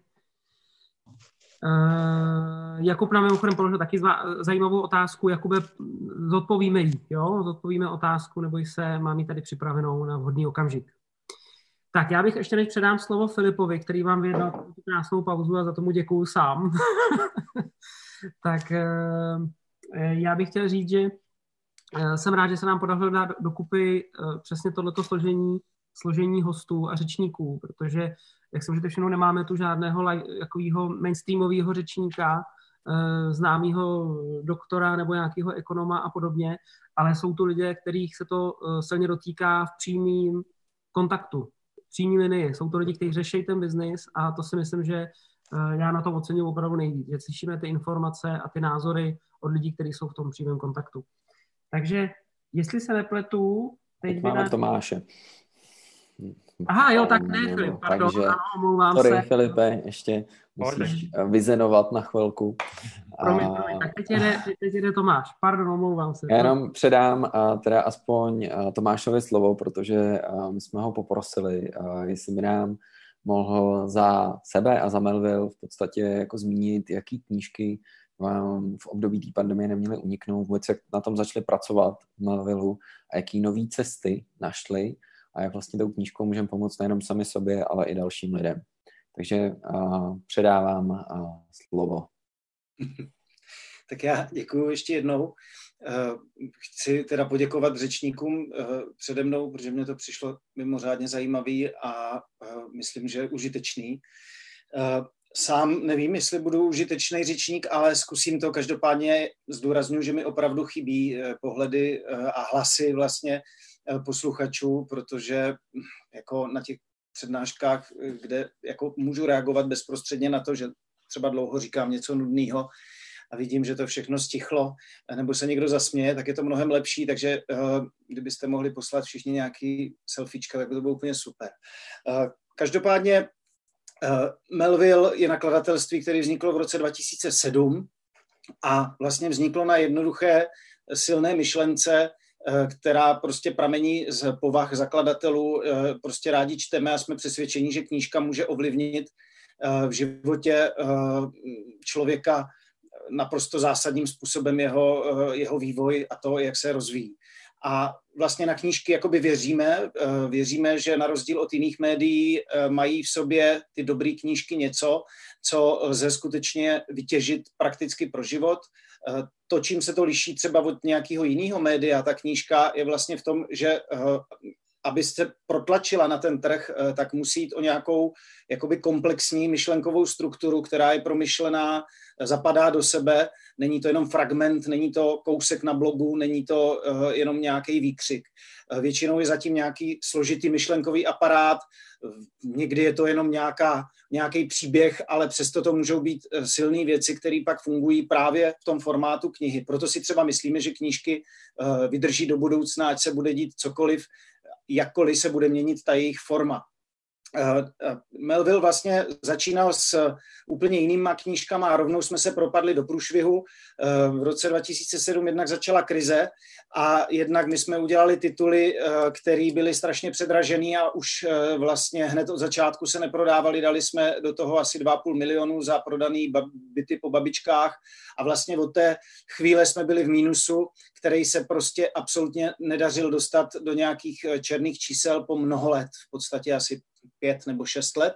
Uh, Jakub nám mimochodem položil taky zva, zajímavou otázku. Jakube, zodpovíme ji, jo? Zodpovíme otázku, nebo se, mám ji tady připravenou na vhodný okamžik. Tak já bych ještě než předám slovo Filipovi, který vám vyjednal krásnou pauzu a za tomu děkuju sám. tak uh, já bych chtěl říct, že uh, jsem rád, že se nám podařilo dát dokupy přesně tohleto složení složení hostů a řečníků, protože, jak jsem že všechno nemáme tu žádného jakovýho mainstreamového řečníka, eh, známého doktora nebo nějakého ekonoma a podobně, ale jsou to lidé, kterých se to eh, silně dotýká v přímém kontaktu, v přímé linii. Jsou to lidi, kteří řeší ten biznis a to si myslím, že eh, já na to oceňuji opravdu nejvíc, že slyšíme ty informace a ty názory od lidí, kteří jsou v tom přímém kontaktu. Takže, jestli se nepletu, teď máme na... Tomáše. Aha, jo, tak ne, Filip, pardon, Takže, ano, omlouvám sorry, se. Filipe, ještě musíš Pardon. vyzenovat na chvilku. Promiň, promiň, tak teď jde, teď jde Tomáš, pardon, omlouvám se. Já jenom předám a teda aspoň a Tomášovi slovo, protože a my jsme ho poprosili, a jestli by nám mohl za sebe a za Melville v podstatě jako zmínit, jaký knížky v období té pandemie neměly uniknout, vůbec jak na tom začali pracovat v Melvillu a jaký nové cesty našli a jak vlastně tou knížkou můžeme pomoct nejenom sami sobě, ale i dalším lidem. Takže předávám slovo. Tak já děkuji ještě jednou. Chci teda poděkovat řečníkům přede mnou, protože mě to přišlo mimořádně zajímavý a myslím, že užitečný. Sám nevím, jestli budu užitečný řečník, ale zkusím to. Každopádně zdůraznuju, že mi opravdu chybí pohledy a hlasy vlastně Eh, posluchačů, protože hm, jako na těch přednáškách, eh, kde jako můžu reagovat bezprostředně na to, že třeba dlouho říkám něco nudného a vidím, že to všechno stichlo, nebo se někdo zasměje, tak je to mnohem lepší, takže uh, kdybyste mohli poslat všichni nějaký selfiečka, tak by to bylo úplně super. Uh, každopádně uh, Melville je nakladatelství, které vzniklo v roce 2007 a vlastně vzniklo na jednoduché silné myšlence, Eh, která prostě pramení z povah zakladatelů. Eh, prostě rádi čteme a jsme přesvědčeni, že knížka může ovlivnit eh, v životě člověka naprosto zásadním způsobem jeho, jeho vývoj a to, jak se rozvíjí. A vlastně na knížky jakoby věříme, věříme, že na rozdíl od jiných médií mají v sobě ty dobré knížky něco, co lze skutečně vytěžit prakticky pro život Eh, to, čím se to liší třeba od nějakého jiného média, ta knížka je vlastně v tom, že eh, abyste protlačila na ten trh, eh, tak musí jít o nějakou jakoby komplexní myšlenkovou strukturu, která je promyšlená, zapadá do sebe, není to jenom fragment, není to kousek na blogu, není to jenom nějaký výkřik. Většinou je zatím nějaký složitý myšlenkový aparát, někdy je to jenom nějaká nějaký příběh, ale přesto to můžou být eh, silné věci, které pak fungují právě v tom formátu knihy. Proto si třeba myslíme, že knížky eh, vydrží do budoucna, ať se bude dít cokoliv, jakkoliv se bude měnit ta jejich forma. Eh, eh, Melville vlastně začínal s úplně jinýma knížkama a rovnou jsme se propadli do průšvihu. Eh, v roce 2007 jednak začala krize a jednak my jsme udělali tituly, které byly strašně předražený a už vlastně hned od začátku se neprodávali. Dali jsme do toho asi 2,5 milionu za prodaný byty po babičkách a vlastně od té chvíle jsme byli v mínusu, který se prostě absolutně nedařil dostat do nějakých černých čísel po mnoho let, v podstatě asi pět nebo šest let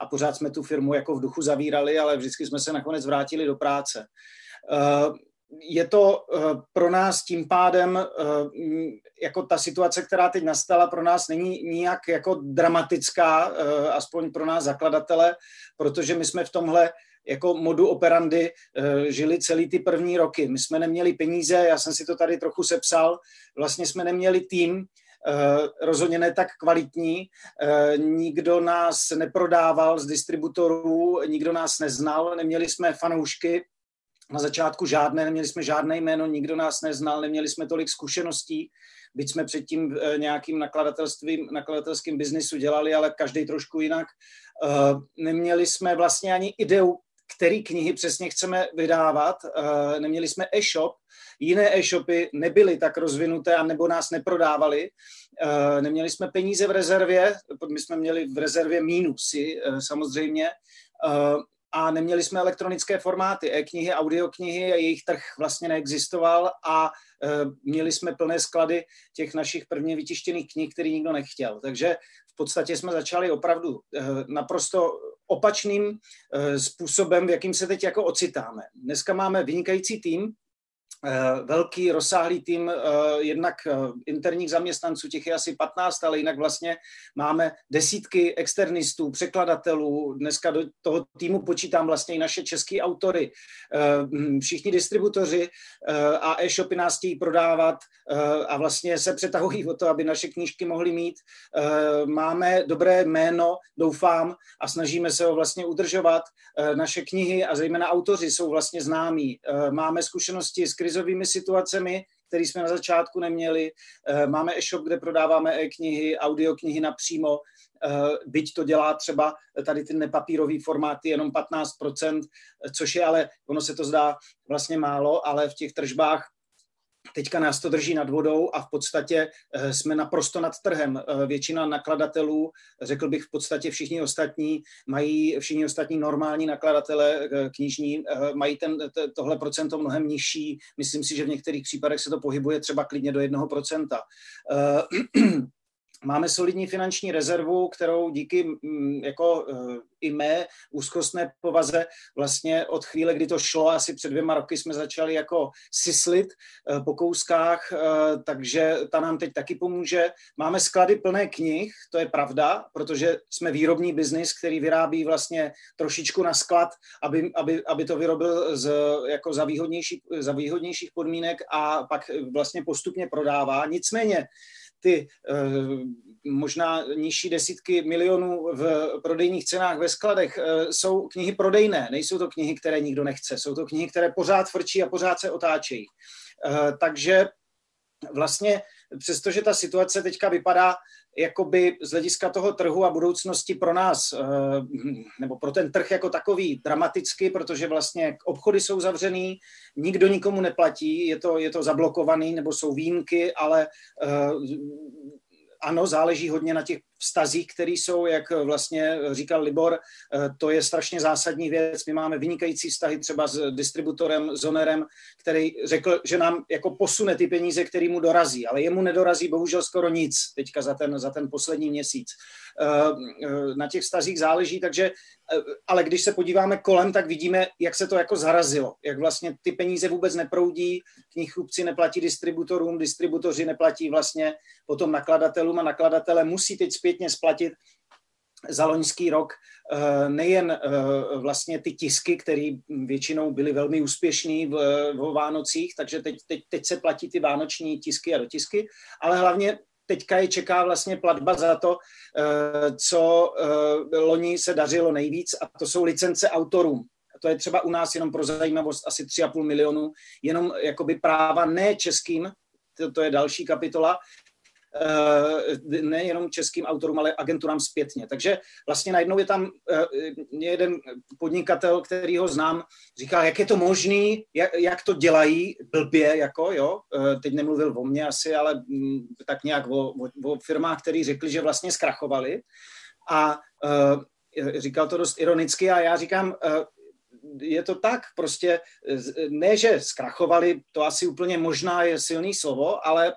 a pořád jsme tu firmu jako v duchu zavírali, ale vždycky jsme se nakonec vrátili do práce. Eh, je to eh, pro nás tím pádem, eh, jako ta situace, která teď nastala, pro nás není nijak jako dramatická, aspoň pro nás zakladatele, protože my jsme v tomhle jako modu operandy žili celý ty první roky. My jsme neměli peníze, já jsem si to tady trochu sepsal, vlastně jsme neměli tým, rozhodně ne tak kvalitní. Nikdo nás neprodával z distributorů, nikdo nás neznal, neměli jsme fanoušky, na začátku žádné, neměli jsme žádné jméno, nikdo nás neznal, neměli jsme tolik zkušeností, byť jsme předtím eh, nějakým nakladatelstvím, nakladatelským biznisu dělali, ale každý trošku jinak. Eh, neměli jsme vlastně ani ideu, který knihy přesně chceme vydávat. Eh, neměli jsme e-shop, jiné e-shopy nebyly tak rozvinuté a nebo nás neprodávali. Neměli jsme peníze v rezervě, my jsme měli v rezervě mínusy samozřejmě a neměli jsme elektronické formáty, e-knihy, audioknihy, jejich trh vlastně neexistoval a měli jsme plné sklady těch našich prvně vytištěných knih, který nikdo nechtěl. Takže v podstatě jsme začali opravdu naprosto opačným e, způsobem, v jakým se teď jako ocitáme. Dneska máme vynikající tým, Eh, velký, rozsáhlý tým eh, jednak eh, interních zaměstnanců, těch je asi 15, ale jinak vlastně máme desítky externistů, překladatelů. Dneska do toho týmu počítám vlastně i naše české autory. Hm, všichni distributoři a e-shopy nás chtějí prodávat a vlastně se přetahují o to, aby naše knížky mohly mít. Máme dobré jméno, doufám, a snažíme se ho vlastně udržovat. Naše knihy a zejména autoři jsou vlastně známí. Máme zkušenosti s krizovými situacemi, které jsme na začátku neměli. Eh, máme e-shop, kde prodáváme e-knihy, audioknihy napřímo, eh, byť to dělá třeba tady ty nepapírové formáty jenom 15%, což je ale, ono se to zdá vlastně málo, ale v těch tržbách Teďka nás to drží nad vodou a v podstatě eh, jsme naprosto nad trhem. Eh, většina nakladatelů, řekl bych v podstatě všichni ostatní, mají, všichni ostatní normální nakladatele eh, knižní, mají ten, tohle procento mnohem nižší. Myslím si, že v některých případech se to pohybuje třeba klidně do jednoho procenta. Máme solidní finanční rezervu, kterou díky mm, jako eh, i mé úzkostné povaze vlastně od chvíle, kdy to šlo, asi před dvěma roky jsme začali jako sislit eh, po kouskách, eh, takže ta nám teď taky pomůže. Máme sklady plné knih, to je pravda, protože jsme výrobní biznis, který vyrábí vlastně trošičku na sklad, aby, aby, aby to vyrobil z, jako za, výhodnější, za výhodnějších podmínek a pak vlastně postupně prodává. Nicméně ty eh, možná nižší desítky milionů v prodejních cenách ve skladech eh, jsou knihy prodejné, nejsou to knihy, které nikdo nechce, jsou to knihy, které pořád frčí a pořád se otáčejí. Eh, takže vlastně přestože ta situace teďka vypadá jakoby z hlediska toho trhu a budoucnosti pro nás, eh, nebo pro ten trh jako takový dramaticky, protože vlastně obchody jsou zavřený, nikdo nikomu neplatí, je to, je to zablokovaný, nebo jsou výjimky, ale eh, ano, záleží hodně na těch vztazích, které jsou, jak vlastně říkal Libor, eh, to je strašně zásadní věc. My máme vynikající vztahy třeba s distributorem, Zonerem, který řekl, že nám jako posune ty peníze, který mu dorazí, ale jemu nedorazí bohužel skoro nic teďka za ten, za ten poslední měsíc. Eh, eh, na těch vztazích záleží, takže, ale když se podíváme kolem, tak vidíme, jak se to jako zarazilo, jak vlastně ty peníze vůbec neproudí, knihkupci neplatí distributorům, distributoři neplatí vlastně potom nakladatelům a nakladatele musí teď zpět zpětně splatit za loňský rok eh, nejen eh, vlastně ty tisky, které většinou byly velmi úspěšné v, v Vánocích, takže teď, teď, teď se platí ty vánoční tisky a dotisky, ale hlavně teďka je čeká vlastně platba za to, eh, co loni se dařilo nejvíc a to jsou licence autorům. To je třeba u nás jenom pro zajímavost asi 3,5 milionu, jenom jakoby práva ne českým, to, to je další kapitola, nejenom českým autorům, ale agenturám zpětně. Takže vlastně najednou je tam eh, jeden podnikatel, který ho znám, říká, jak je to možný, jak, jak to dělají blbě, jako jo, eh, teď nemluvil o mně asi, ale mm, tak nějak o, o, o firmách, který řekli, že vlastně zkrachovali a říkal to dost ironicky a já říkám, je to tak, prostě ne, že zkrachovali, to asi úplně možná je silný slovo, ale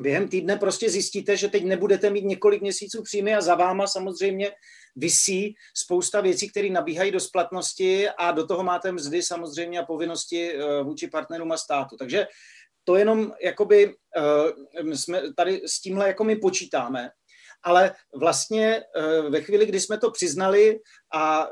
během týdne prostě zjistíte, že teď nebudete mít několik měsíců příjmy a za váma samozřejmě visí spousta věcí, které nabíhají do splatnosti a do toho máte mzdy samozřejmě a povinnosti eh, vůči partnerům a státu. Takže to jenom jakoby uh, jsme tady s tímhle jako my počítáme. ale vlastně ve chvíli, kdy jsme to přiznali a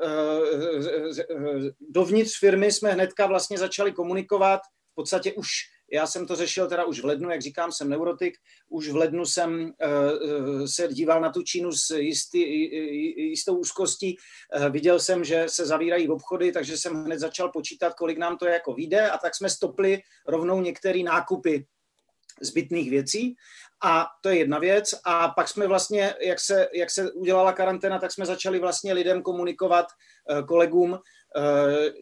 dovnitř firmy jsme hnedka vlastně začali komunikovat, v podstatě už já jsem to řešil teda už v lednu, jak říkám, jsem neurotik. Už v lednu jsem uh, se díval na tu Čínu s jistý, jistou úzkostí. Uh, viděl jsem, že se zavírají obchody, takže jsem hned začal počítat, kolik nám to jako vyjde a tak jsme stopli rovnou některé nákupy zbytných věcí. A to je jedna věc. A pak jsme vlastně, jak se, jak se udělala karanténa, tak jsme začali vlastně lidem komunikovat, kolegům, Eh,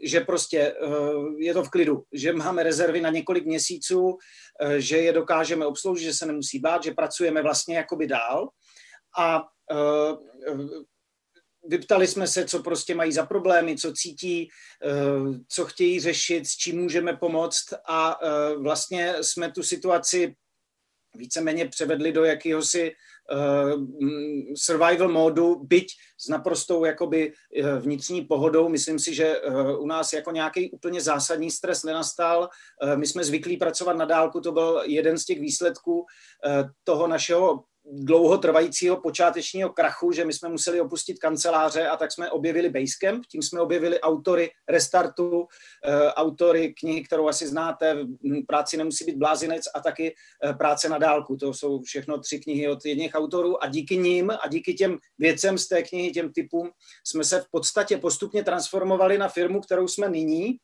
že prostě eh, je to v klidu, že máme rezervy na několik měsíců, eh, že je dokážeme obsloužit, že se nemusí bát, že pracujeme vlastně jakoby dál. A vyptali jsme se, co prostě mají za problémy, co cítí, co chtějí řešit, s čím můžeme pomoct. A vlastně jsme tu situaci víceméně převedli do jakéhosi survival módu, byť s naprostou jakoby uh, vnitřní pohodou. Myslím si, že uh, u nás jako nějaký úplně zásadní stres nenastal. My jsme zvyklí pracovat na dálku, to byl jeden z těch výsledků toho našeho dlouhotrvajícího počátečního krachu, že my jsme museli opustit kanceláře a tak jsme objevili Basecamp, tím jsme objevili autory Restartu, eh, autory knihy, kterou asi znáte, Práci nemusí být blázinec a taky eh, Práce na dálku. To jsou všechno tři knihy od jedných autorů a díky nim a díky těm věcem z té knihy, těm typům, jsme se v podstatě postupně transformovali na firmu, kterou jsme nyní,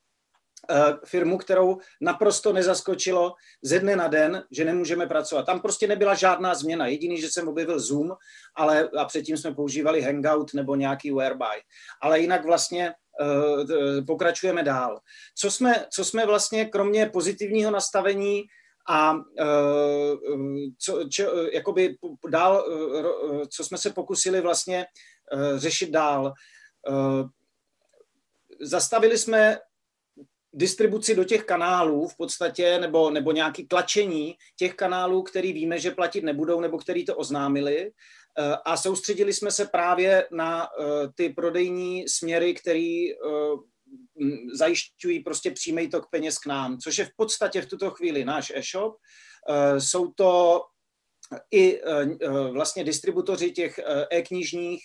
firmu, kterou naprosto nezaskočilo ze dne na den, že nemůžeme pracovat. Tam prostě nebyla žádná změna. Jediný, že jsem objevil Zoom, ale a předtím jsme používali Hangout nebo nějaký Whereby. Ale jinak vlastně uh, pokračujeme dál. Co jsme, co jsme vlastně kromě pozitivního nastavení a uh, co, čo, jakoby dál, co jsme se pokusili vlastně řešit dál. Zastavili jsme distribuci do těch kanálů v podstatě, nebo, nebo nějaký tlačení těch kanálů, který víme, že platit nebudou, nebo který to oznámili. Eh, a soustředili jsme se právě na eh, ty prodejní směry, který eh, zajišťují prostě přímý tok peněz k nám, což je v podstatě v tuto chvíli náš e-shop. Jsou to i vlastně distributoři těch e-knižních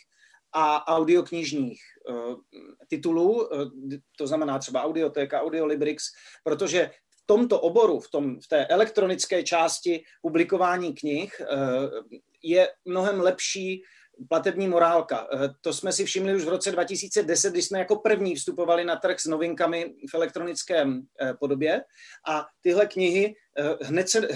a audioknižních uh, titulů, uh, to znamená třeba Audioteka, Audiolibrix, protože v tomto oboru, v, tom, v té elektronické části publikování knih uh, je mnohem lepší platební morálka. To jsme si všimli už v roce 2010, když jsme jako první vstupovali na trh s novinkami v elektronickém podobě a tyhle knihy hned se,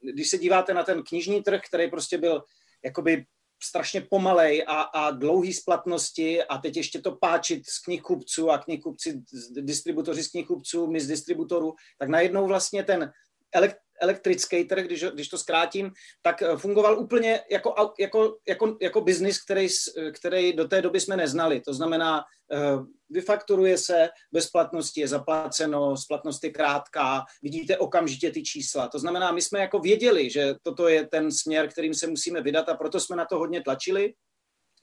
když se díváte na ten knižní trh, který prostě byl jakoby strašně pomalej a, a dlouhý splatnosti a teď ještě to páčit z knihkupců a knihkupci, distributoři z knihkupců, my z distributorů, tak najednou vlastně ten elektrický trh, když, když to zkrátím, tak eh, fungoval úplně jako, jako, jako, jako biznis, který, který do té doby jsme neznali. To znamená, eh, vyfakturuje se, bezplatnosti je zaplaceno, splatnost je krátká, vidíte okamžitě ty čísla. To znamená, my jsme jako věděli, že toto je ten směr, kterým se musíme vydat a proto jsme na to hodně tlačili.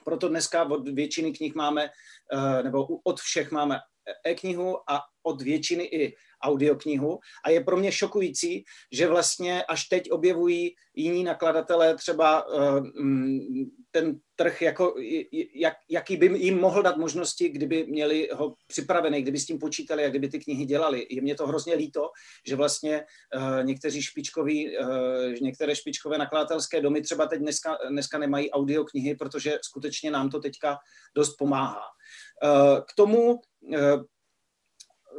Proto dneska od většiny knih máme, eh, nebo od všech máme e-knihu a od většiny i audioknihu a je pro mě šokující, že vlastně až teď objevují jiní nakladatelé třeba uh, ten trh, jako, jak, jaký by jim mohl dát možnosti, kdyby měli ho připravený, kdyby s tím počítali a kdyby ty knihy dělali. Je mě to hrozně líto, že vlastně uh, někteří špičkoví, uh, některé špičkové nakladatelské domy třeba teď dneska, dneska nemají audioknihy, protože skutečně nám to teďka dost pomáhá. K tomu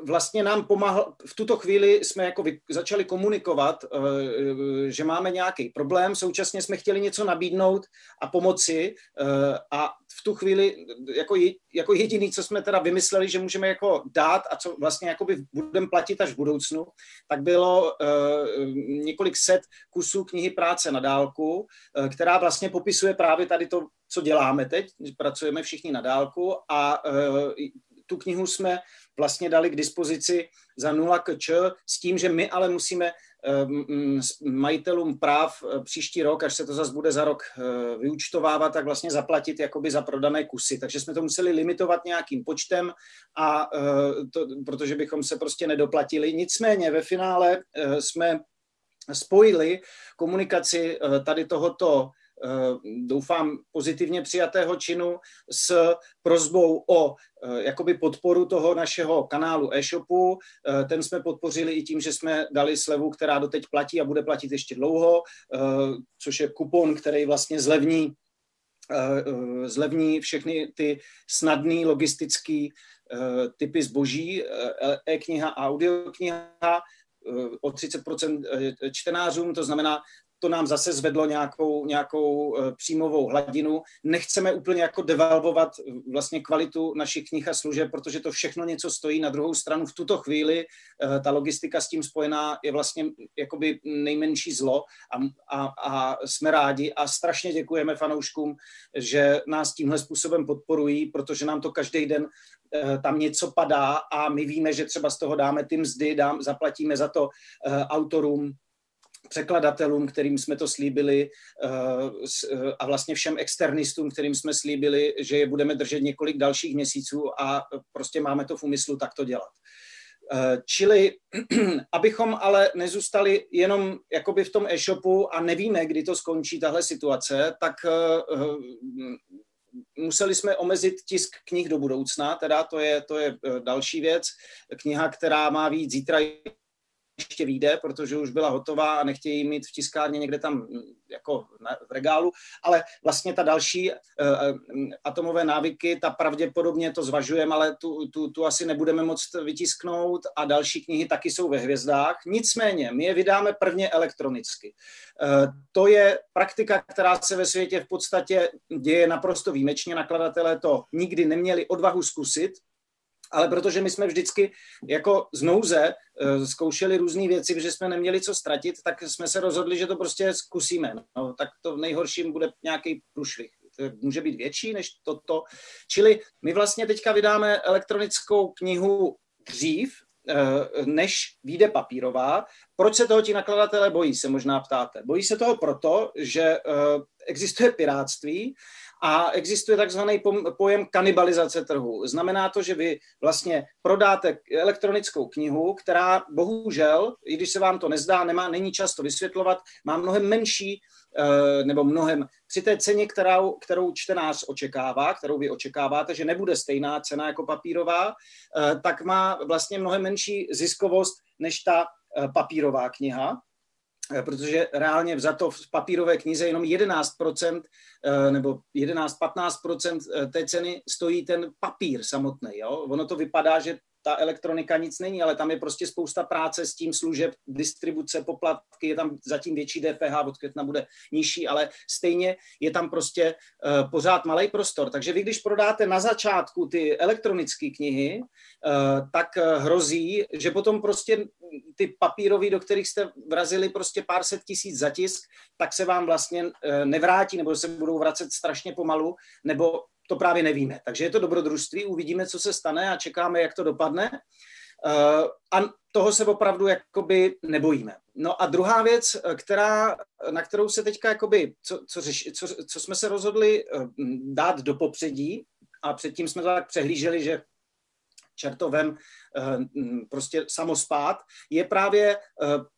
vlastně nám pomáhal, v tuto chvíli jsme jako vy, začali komunikovat, uh, že máme nějaký problém, současně jsme chtěli něco nabídnout a pomoci a v tu chvíli jako, jako jediný, co jsme teda vymysleli, že můžeme jako dát a co vlastně jakoby budeme platit až v budoucnu, tak bylo několik set kusů knihy práce na dálku, která vlastně popisuje právě tady to, co děláme teď, pracujeme všichni na dálku a tu knihu jsme vlastně dali k dispozici za 0 kč s tím, že my ale musíme ehm, majitelům práv eh, příští rok, až se to zase bude za rok eh, vyučtovávat, tak vlastně zaplatit jakoby za prodané kusy. Takže jsme to museli limitovat nějakým počtem, a eh, to, protože bychom se prostě nedoplatili. Nicméně ve finále jsme spojili komunikaci tady tohoto doufám pozitivně přijatého činu s prozbou o jakoby podporu toho našeho kanálu e-shopu. Ten jsme podpořili i tím, že jsme dali slevu, která doteď platí a bude platit ještě dlouho, což je kupon, který vlastně zlevní zlevní všechny ty snadné logistické typy zboží, e-kniha a audiokniha, o 30% čtenářům, to znamená, to nám zase zvedlo nějakou, nějakou eh, příjmovou hladinu. Nechceme úplně jako devalvovat eh, vlastně kvalitu našich knih a služeb, protože to všechno něco stojí. Na druhou stranu v tuto chvíli eh, ta logistika s tím spojená je vlastně jakoby nejmenší zlo a, a, a jsme rádi a strašně děkujeme fanouškům, že nás tímhle způsobem podporují, protože nám to každý den tam něco padá a my víme, že třeba z toho dáme ty mzdy, dám, zaplatíme za to autorům, překladatelům, kterým jsme to slíbili eh, eh, a vlastně všem externistům, kterým jsme slíbili, že je budeme držet několik dalších měsíců a prostě máme to v úmyslu takto dělat. Eh, čili, abychom ale nezůstali jenom jakoby v tom e-shopu a nevíme, kdy to skončí tahle situace, tak museli jsme omezit tisk knih do budoucna, teda to je, to je další věc. Kniha, která má víc zítra ještě vyjde, protože už byla hotová a nechtějí mít v tiskárně někde tam mm, jako v regálu, ale vlastně ta další uh, atomové návyky, ta pravděpodobně to zvažujeme, ale tu, tu, tu asi nebudeme moct vytisknout a další knihy taky jsou ve hvězdách. Nicméně, my je vydáme prvně elektronicky. Uh, to je praktika, která se ve světě v podstatě děje naprosto výjimečně. Nakladatelé to nikdy neměli odvahu zkusit, ale protože my jsme vždycky jako z nouze uh, zkoušeli různé věci, protože jsme neměli co ztratit, tak jsme se rozhodli, že to prostě zkusíme. No, tak to v nejhorším bude nějaký průšvih. Může být větší než toto. Čili my vlastně teďka vydáme elektronickou knihu dřív, uh, než vyjde papírová. Proč se toho ti nakladatelé bojí, se možná ptáte. Bojí se toho proto, že uh, existuje piráctví a existuje takzvaný pojem kanibalizace trhu. Znamená to, že vy vlastně prodáte elektronickou knihu, která bohužel, i když se vám to nezdá, nemá, není často vysvětlovat, má mnohem menší eh, nebo mnohem při té ceně, kterou, kterou čtenář očekává, kterou vy očekáváte, že nebude stejná cena jako papírová, eh, tak má vlastně mnohem menší ziskovost než ta eh, papírová kniha. Eh, protože reálně vzato v papírové knize jenom 11% eh, nebo 11-15% eh, té ceny stojí ten papír samotný. Jo? Ono to vypadá, že ta elektronika nic není, ale tam je prostě spousta práce s tím služeb, distribuce, poplatky, je tam zatím větší DPH, od května bude nižší, ale stejně je tam prostě uh, pořád malý prostor. Takže vy, když prodáte na začátku ty elektronické knihy, uh, tak uh, hrozí, že potom prostě ty papírové, do kterých jste vrazili prostě pár set tisíc zatisk, tak se vám vlastně nevrátí, nebo se budou vracet strašně pomalu, nebo to právě nevíme. Takže je to dobrodružství, uvidíme, co se stane a čekáme, jak to dopadne. Uh, a toho se opravdu jakoby nebojíme. No a druhá věc, která, na kterou se teďka jakoby, co, co, řeš, co, co jsme se rozhodli uh, dát do popředí, a předtím jsme to tak přehlíželi, že čertovem uh, prostě samospát, je právě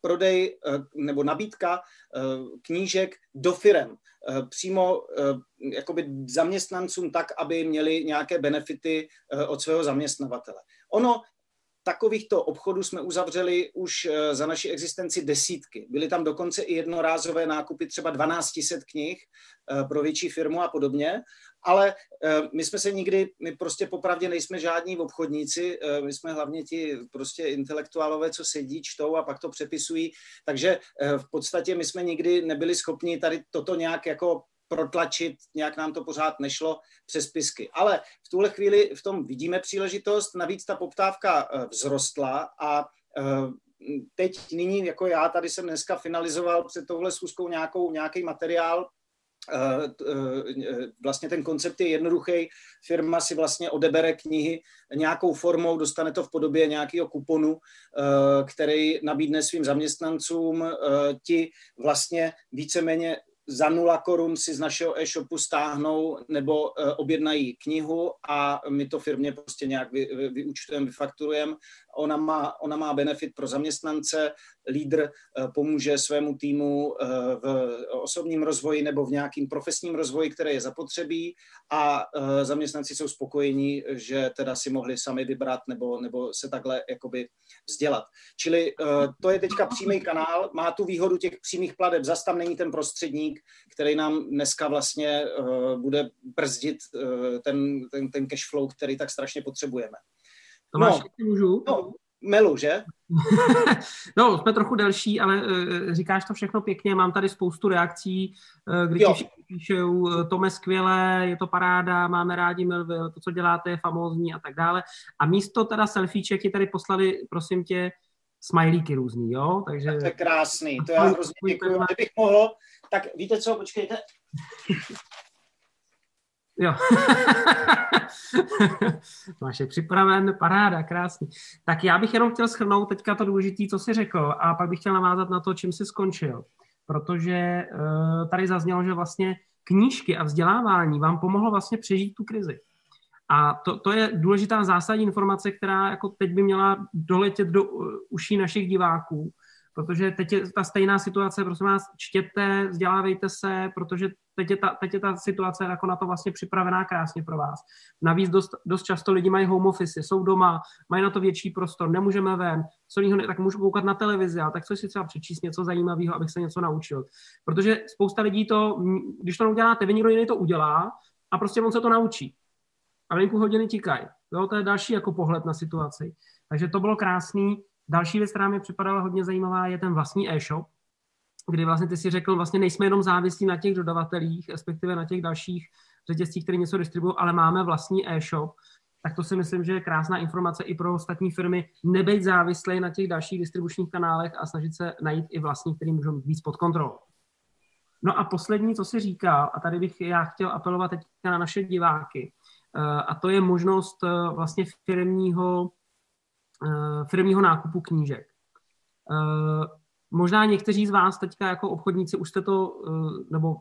prodej nebo nabídka knížek do firem. Eh, přímo eh, jakoby zaměstnancům tak, aby měli nějaké benefity eh, od svého zaměstnavatele. Ono takovýchto obchodů jsme uzavřeli už za naši existenci desítky. Byly tam dokonce i jednorázové nákupy třeba 1200 knih pro větší firmu a podobně. Ale my jsme se nikdy, my prostě popravdě nejsme žádní obchodníci, my jsme hlavně ti prostě intelektuálové, co sedí, čtou a pak to přepisují. Takže v podstatě my jsme nikdy nebyli schopni tady toto nějak jako protlačit, nějak nám to pořád nešlo přes pisky. Ale v tuhle chvíli v tom vidíme příležitost, navíc ta poptávka vzrostla a teď nyní, jako já tady jsem dneska finalizoval před touhle schůzkou nějakou, nějaký materiál, Eh, eh, vlastně ten koncept je jednoduchý. Firma si vlastně odebere knihy nějakou formou, dostane to v podobě nějakého kuponu, eh, který nabídne svým zaměstnancům. Ti vlastně víceméně za nula korun si z našeho e-shopu stáhnou nebo objednají knihu a my to firmě prostě nějak vy, vy, vyučtujeme, vyfakturujeme. Ona má, ona má benefit pro zaměstnance, lídr pomůže svému týmu v osobním rozvoji nebo v nějakým profesním rozvoji, které je zapotřebí a zaměstnanci jsou spokojení, že teda si mohli sami vybrat nebo, nebo se takhle jakoby vzdělat. Čili to je teďka přímý kanál, má tu výhodu těch přímých pladeb, zas tam není ten prostředník, který nám dneska vlastně bude brzdit ten, ten, ten cash flow, který tak strašně potřebujeme. Tomáš, no, můžu? No, Melu, že? no, jsme trochu delší, ale uh, říkáš to všechno pěkně. Mám tady spoustu reakcí, uh, kdy ti píšou, uh, Tome skvěle, je to paráda, máme rádi Melville, to, co děláte, je famózní a tak dále. A místo teda selfieček ti tady poslali, prosím tě, smajlíky různý, jo? Takže... Tak to je krásný, to já hrozně děkuji. Kdybych mohl, tak víte co, počkejte. Jo. Máš je připraven, paráda, krásný. Tak já bych jenom chtěl schrnout teďka to důležité, co jsi řekl, a pak bych chtěl navázat na to, čím jsi skončil. Protože uh, tady zaznělo, že vlastně knížky a vzdělávání vám pomohlo vlastně přežít tu krizi. A to, to je důležitá zásadní informace, která jako teď by měla doletět do uh, uší našich diváků, protože teď je ta stejná situace, prosím vás, čtěte, vzdělávejte se, protože teď je ta, teď je ta situace jako na to vlastně připravená krásně pro vás. Navíc dost, dost často lidi mají home office, jsou doma, mají na to větší prostor, nemůžeme ven, co jiného, tak můžu koukat na televizi, ale tak co si třeba přečíst něco zajímavého, abych se něco naučil. Protože spousta lidí to, když to neuděláte, vy někdo jiný to udělá a prostě on se to naučí. A venku hodiny tikají. To je další jako pohled na situaci. Takže to bylo krásný. Další věc, která mi připadala hodně zajímavá, je ten vlastní e-shop, kdy vlastně ty si řekl, vlastně nejsme jenom závislí na těch dodavatelích, respektive na těch dalších řetězcích, které něco distribuují, ale máme vlastní e-shop, tak to si myslím, že je krásná informace i pro ostatní firmy, nebejt závislý na těch dalších distribučních kanálech a snažit se najít i vlastní, který můžou být víc pod kontrolou. No a poslední, co si říkal, a tady bych já chtěl apelovat teď na naše diváky, eh, a to je možnost eh, vlastně firmního, firmního nákupu knížek. Možná někteří z vás teďka jako obchodníci už jste to, eh, nebo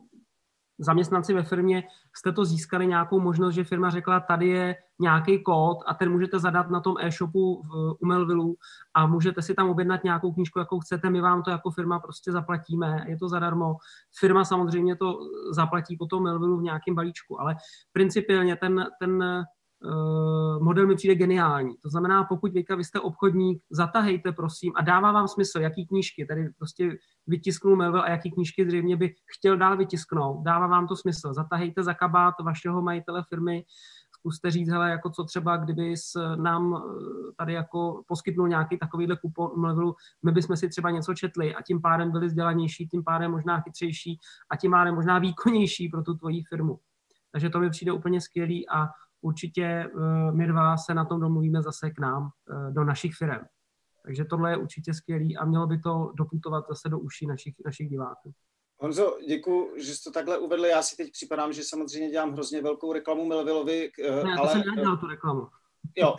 zaměstnanci ve firmě, jste to získali nějakou možnost, že firma řekla, tady je nějaký kód a ten můžete zadat na tom e-shopu v Umelvilu a můžete si tam objednat nějakou knížku, jakou chcete, my vám to jako firma prostě zaplatíme, je to zadarmo. Firma samozřejmě to zaplatí potom Melvilu v nějakém balíčku, ale principiálně ten, ten Eh, model mi přijde geniální. To znamená, pokud Vika, vy jste obchodník, zatahejte prosím a dává vám smysl, jaký knížky, tady prostě vytisknu Melville a jaký knížky zřejmě by chtěl dál vytisknout, dává vám to smysl. Zatahejte za kabát vašeho majitele firmy, zkuste říct, hele, jako co třeba, kdyby nám eh, tady jako poskytnul nějaký takovýhle kupon Melville, my bychom si třeba něco četli a tím pádem byli vzdělanější, tím pádem možná chytřejší a tím pádem možná výkonnější pro tu tvoji firmu. Takže to mi přijde úplně skvělý a určitě eh, my dva se na tom domluvíme zase k nám, eh, do našich firm. Takže tohle je určitě skvělý a mělo by to doputovat zase do uší našich, našich diváků. Honzo, děkuji, že jsi to takhle uvedl. Já si teď připadám, že samozřejmě dělám hrozně velkou reklamu Melvillovi. Eh, ne, ale... to jsem tu reklamu. Jo,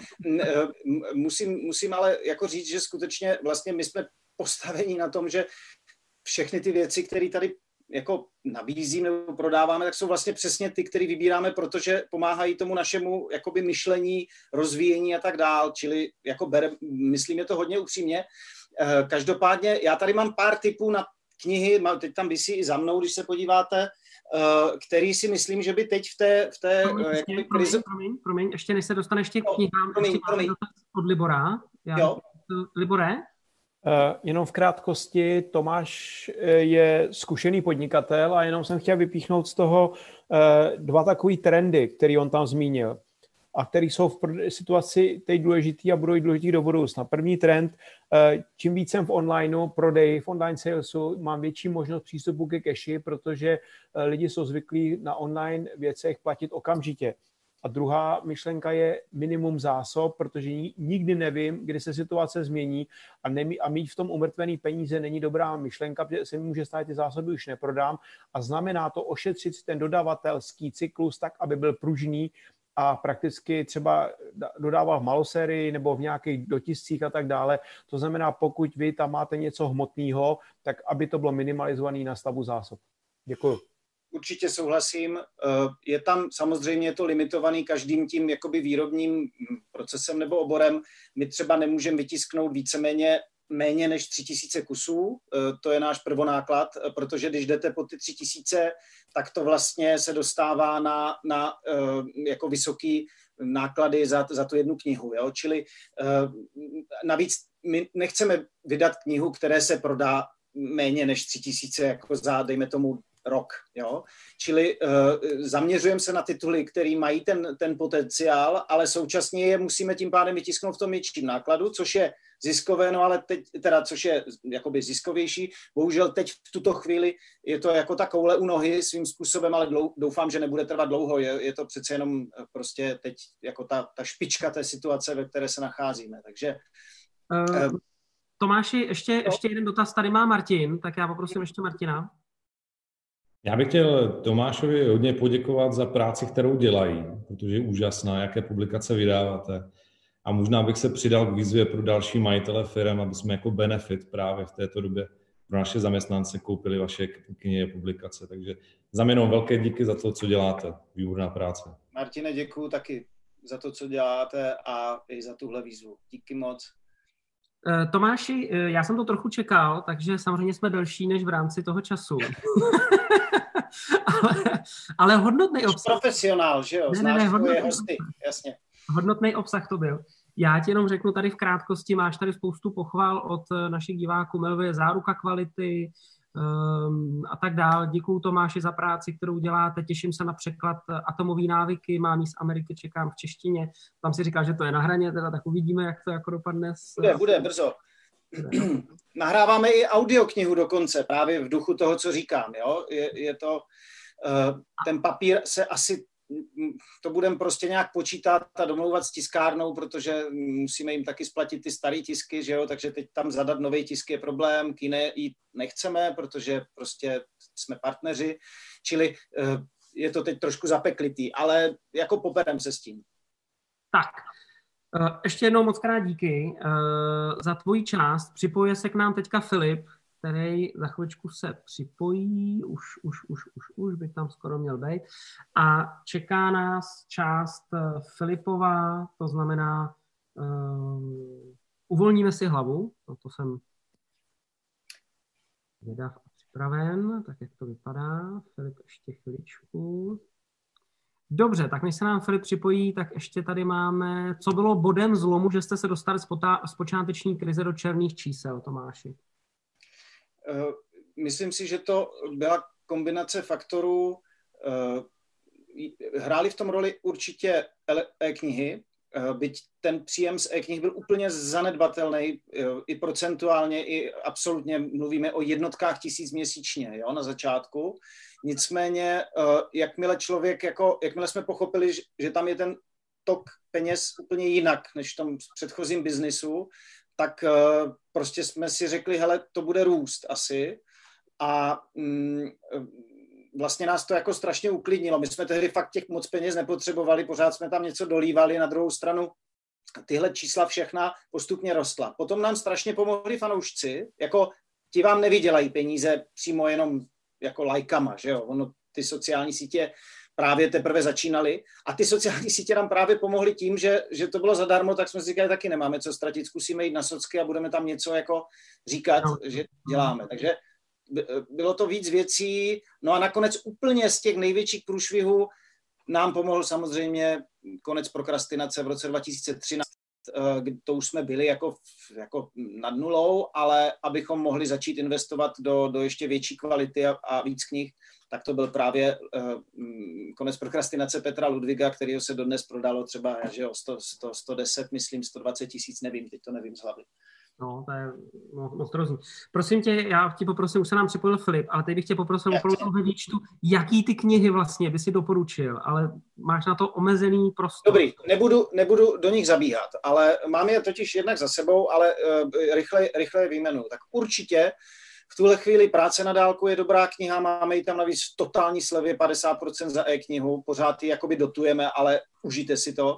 musím, musím ale jako říct, že skutečně vlastně my jsme postavení na tom, že všechny ty věci, které tady jako nabízím nebo prodáváme, tak jsou vlastně přesně ty, které vybíráme, protože pomáhají tomu našemu jakoby myšlení, rozvíjení a tak dál. Čili jako bere, myslím je to hodně upřímně. Eh, každopádně já tady mám pár typů na knihy, teď tam vysí i za mnou, když se podíváte, eh, který si myslím, že by teď v té, v té promiň, eh, jakoby, krizi... Promiň, promiň, ještě než se dostaneš těch knihám, promiň, ještě promiň. od Libora. Já, jo. Libore, jenom v krátkosti, Tomáš eh, je zkušený podnikatel a jenom jsem chtěl vypíchnout z toho eh, dva takové trendy, které on tam zmínil a které jsou v situaci teď důležitý a budou i důležitý do budoucna. První trend, čím víc jsem v onlineu, prodej, v online salesu, mám větší možnost přístupu ke cashi, protože lidi jsou zvyklí na online věcech platit okamžitě. A druhá myšlenka je minimum zásob, protože nikdy nevím, kdy se situace změní a, nemí, a mít v tom umrtvený peníze není dobrá myšlenka, protože se mi může stát, ty zásoby už neprodám a znamená to ošetřit ten dodavatelský cyklus tak, aby byl pružný a prakticky třeba dodával v malosérii nebo v nějakých dotiscích a tak dále. To znamená, pokud vy tam máte něco hmotného, tak aby to bylo minimalizované na stavu zásob. Děkuji určitě souhlasím. Eh, je tam samozřejmě to limitovaný každým tím jakoby výrobním procesem nebo oborem. My třeba nemůžeme vytisknout víceméně méně než 3000 kusů, to je náš prvonáklad, protože když jdete po ty 3000, tak to vlastně se dostává na, na jako vysoký náklady za, za tu jednu knihu. Jo? Čili navíc my nechceme vydat knihu, které se prodá méně než 3000 jako za, dejme tomu, rok. Jo? Čili uh, zaměřujeme se na tituly, které mají ten, ten potenciál, ale současně je musíme tím pádem vytisknout v tom větším nákladu, což je ziskové, no ale teď, teda, což je jakoby ziskovější. Bohužel teď v tuto chvíli je to jako ta koule u nohy svým způsobem, ale dlou, doufám, že nebude trvat dlouho. Je, je to přece jenom eh, prostě teď jako ta, ta špička té situace, ve které se nacházíme. Takže uh, Tomáši, ještě, ještě jeden dotaz tady má Martin, tak já poprosím ještě Martina. Já bych chtěl Tomášovi hodně poděkovat za práci, kterou dělají, protože je úžasná, jaké publikace vydáváte. A možná bych se přidal k výzvě pro další majitele firm, aby jsme jako benefit právě v této době pro naše zaměstnance koupili vaše knihy publikace. Takže za mě velké díky za to, co děláte. Výborná práce. Martine, děkuji taky za to, co děláte a i za tuhle výzvu. Díky moc. Eh, Tomáši, eh, já jsem to trochu čekal, takže samozřejmě jsme delší než v rámci toho času. ale, ale hodnotný obsah. Profesionál, že jo? Ne, ne, ne, hodnotný, hosty, jasně. Hodnotný obsah to byl. Já ti jenom řeknu tady v krátkosti, máš tady spoustu pochval od eh, našich diváků, Melvě záruka kvality, a tak dále. Děkuju Tomáši za práci, kterou děláte, těším se na překlad Atomový návyky, mám z Ameriky, čekám v češtině. Tam si říkal, že to je na hraně, teda tak uvidíme, jak to jako dopadne. S... Bude, bude, brzo. Nahráváme i audioknihu dokonce, právě v duchu toho, co říkám. Jo? Je, je to, uh, ten papír se asi to budeme prostě nějak počítat a domlouvat s tiskárnou, protože musíme jim taky splatit ty staré tisky, že jo, takže teď tam zadat nový tisk je problém, k jiné jít nechceme, protože prostě jsme partneři, čili eh, je to teď trošku zapeklitý, ale jako poperem se s tím. Tak, eh, ještě jednou moc krát díky eh, za tvoji část. Připojuje se k nám teďka Filip, který za chvíličku se připojí, už, už, už, už, už by tam skoro měl být. A čeká nás část eh, Filipova, to znamená, uh, uvolníme si hlavu, no to jsem vydav a připraven, tak jak to vypadá. Filip ještě chviličku. Dobře, tak než se nám Filip připojí, tak ještě tady máme, co bylo bodem zlomu, že jste se dostali z, pota, z počáteční krize do černých čísel, Tomáši. Eh, myslím si, že to byla kombinace faktorů. Eh, hrály v tom roli určitě e-knihy, eh, byť ten příjem z e-knih byl úplně zanedbatelný, i procentuálně, i absolutně mluvíme o jednotkách tisíc měsíčně jo, na začátku. Nicméně, jakmile člověk, jako, jakmile jsme pochopili, že tam je ten tok peněz úplně jinak než v tom předchozím biznisu, tak uh, prostě jsme si řekli, hele, to bude růst asi. A mm, vlastně nás to jako strašně uklidnilo. My jsme tehdy fakt těch moc peněz nepotřebovali, pořád jsme tam něco dolívali, na druhou stranu tyhle čísla všechna postupně rostla. Potom nám strašně pomohli fanoušci, jako ti vám nevydělají peníze přímo jenom jako lajkama, že jo? Ono, ty sociální sítě právě teprve začínali a ty sociální sítě nám právě pomohly tím, že, že to bylo zadarmo, tak jsme si říkali, taky nemáme co ztratit, zkusíme jít na socky a budeme tam něco jako říkat, no. že děláme. Takže bylo to víc věcí, no a nakonec úplně z těch největších průšvihů nám pomohl samozřejmě konec prokrastinace v roce 2013, eh, to už jsme byli jako, jako nad nulou, ale abychom mohli začít investovat do, do ještě větší kvality a, a víc knih, tak to byl právě uh, konec prokrastinace Petra Ludviga, kterého se dodnes prodalo třeba že jo, 100, 100, 110, myslím, 120 tisíc, nevím, teď to nevím z hlavy. No, to je moc Prosím tě, já ti poprosím, už se nám připojil Filip, ale teď bych tě poprosil opravdu ve výčtu, jaký ty knihy vlastně by si doporučil, ale máš na to omezený prostor. Dobrý, nebudu, nebudu do nich zabíhat, ale mám je totiž jednak za sebou, ale uh, rychle, rychle je výjmenu. Tak určitě v tuhle chvíli práce na dálku je dobrá kniha, máme ji tam navíc v totální slevě 50% za e-knihu, pořád ji jakoby dotujeme, ale užijte si to.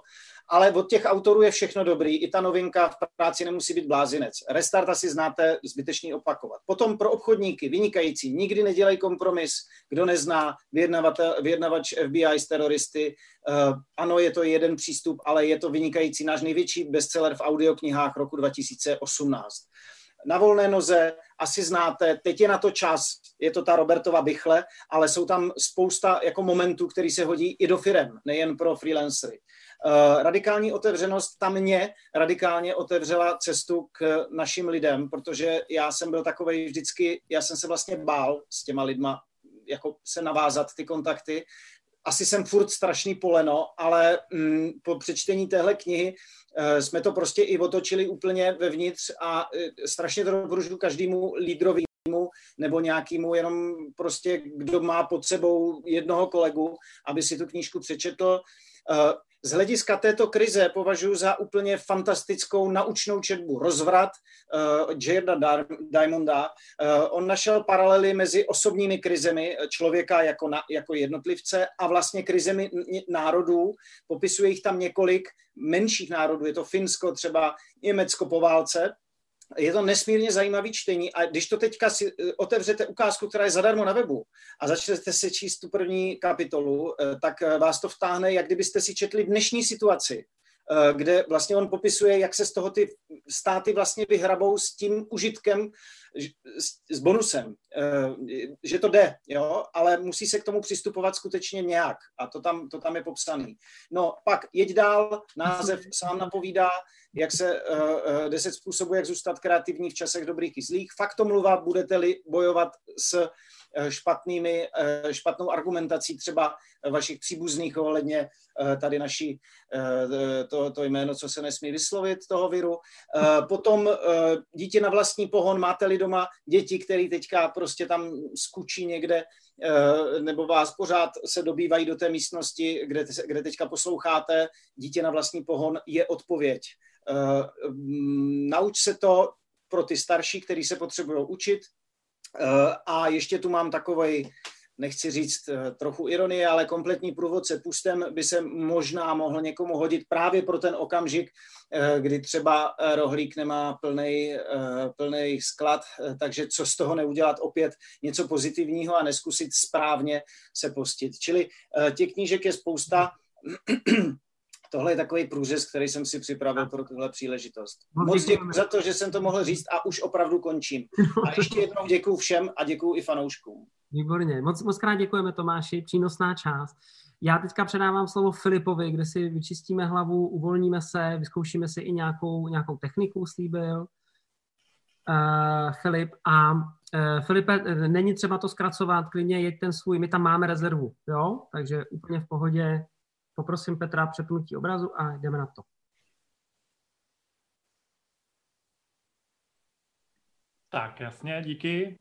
Ale od těch autorů je všechno dobrý, i ta novinka v práci nemusí být blázinec. Restart asi znáte, zbytečný opakovat. Potom pro obchodníky, vynikající, nikdy nedělej kompromis, kdo nezná, vyjednavač FBI z teroristy. Uh, ano, je to jeden přístup, ale je to vynikající náš největší bestseller v audioknihách roku 2018. na volné noze, asi znáte, teď je na to čas, je to ta Robertova bychle, ale jsou tam spousta jako momentů, který se hodí i do firem, nejen pro freelancery. Uh, radikální otevřenost tam mě radikálně otevřela cestu k našim lidem, protože já jsem byl takový vždycky, já jsem se vlastně bál s těma lidma jako se navázat ty kontakty. Asi jsem furt strašný poleno, ale mm, po přečtení téhle knihy jsme to prostě i otočili úplně vevnitř a uh, strašně to doporučuji každému lídrovi nebo nějakému jenom prostě, kdo má pod sebou jednoho kolegu, aby si tu knížku přečetl. Z hlediska této krize považuji za úplně fantastickou naučnou četbu. Rozvrat uh, Jairda Diamonda. Uh, on našel paralely mezi osobními krizemi člověka jako, na, jako jednotlivce a vlastně krizemi národů. Popisuje jich tam několik menších národů. Je to Finsko, třeba Německo po válce, je to nesmírně zajímavý čtení a když to teďka si eh, otevřete ukázku, která je zadarmo na webu a začnete si číst tu první kapitolu, eh, tak eh, vás to vtáhne, jak kdybyste si četli dnešní situaci, kde vlastně on popisuje, jak se z toho ty státy vlastně vyhrabou s tím užitkem, s bonusem, že to jde, jo, ale musí se k tomu přistupovat skutečně nějak a to tam, to tam je popsaný. No pak jeď dál, název sám napovídá, jak se uh, deset způsobů, jak zůstat kreativní v časech dobrých i zlých. Faktomluva, budete-li bojovat s špatnými, špatnou argumentací třeba vašich příbuzných ohledně tady naší, to, to jméno, co se nesmí vyslovit, toho viru. Potom dítě na vlastní pohon, máte-li doma děti, které teďka prostě tam skučí někde, nebo vás pořád se dobývají do té místnosti, kde, kde teďka posloucháte, dítě na vlastní pohon je odpověď. Eh, nauč se to pro ty starší, kteří se potřebují učit. Eh, a ještě tu mám takový, nechci říct eh, trochu ironie, ale kompletní průvodce pustem by se možná mohl někomu hodit právě pro ten okamžik, kdy třeba rohlík nemá plný sklad, takže co z toho neudělat opět něco pozitivního a neskusit správně se postit. Čili těch knížek je spousta tohle je takový průřez, který jsem si připravil pro tuhle příležitost. Moc děkuji za to, že jsem to mohl říct a už opravdu končím. A ještě jednou děkuji všem a děkuji i fanouškům. Výborně. Moc, moc krát děkujeme Tomáši, přínosná část. Já teďka předávám slovo Filipovi, kde si vyčistíme hlavu, uvolníme se, vyzkoušíme si i nějakou, nějakou techniku, slíbil uh, Filip. A uh, Filipe, není třeba to zkracovat, klidně jeď ten svůj, my tam máme rezervu, jo? Takže úplně v pohodě, Poprosím Petra přepnutí obrazu a jdeme na to. Tak, jasně, díky.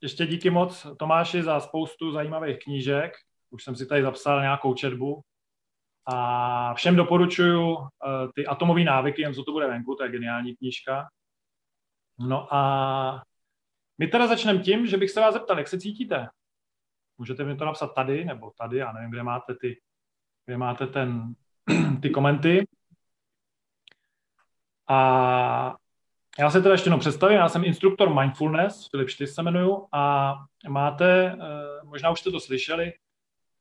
Ještě díky moc Tomáši za spoustu zajímavých knížek. Už jsem si tady zapsal nějakou četbu. A všem doporučuju uh, ty atomové návyky, jen co to bude venku, to je geniální knížka. No a my teda začneme tím, že bych se vás zeptal, jak se cítíte. Můžete mi to napsat tady, nebo tady, já nevím, kde máte ty kde máte ten, ty komenty. A já se teda ještě jenom představím, já jsem instruktor mindfulness, Filip Štys se jmenuju, a máte, eh, možná už jste to slyšeli,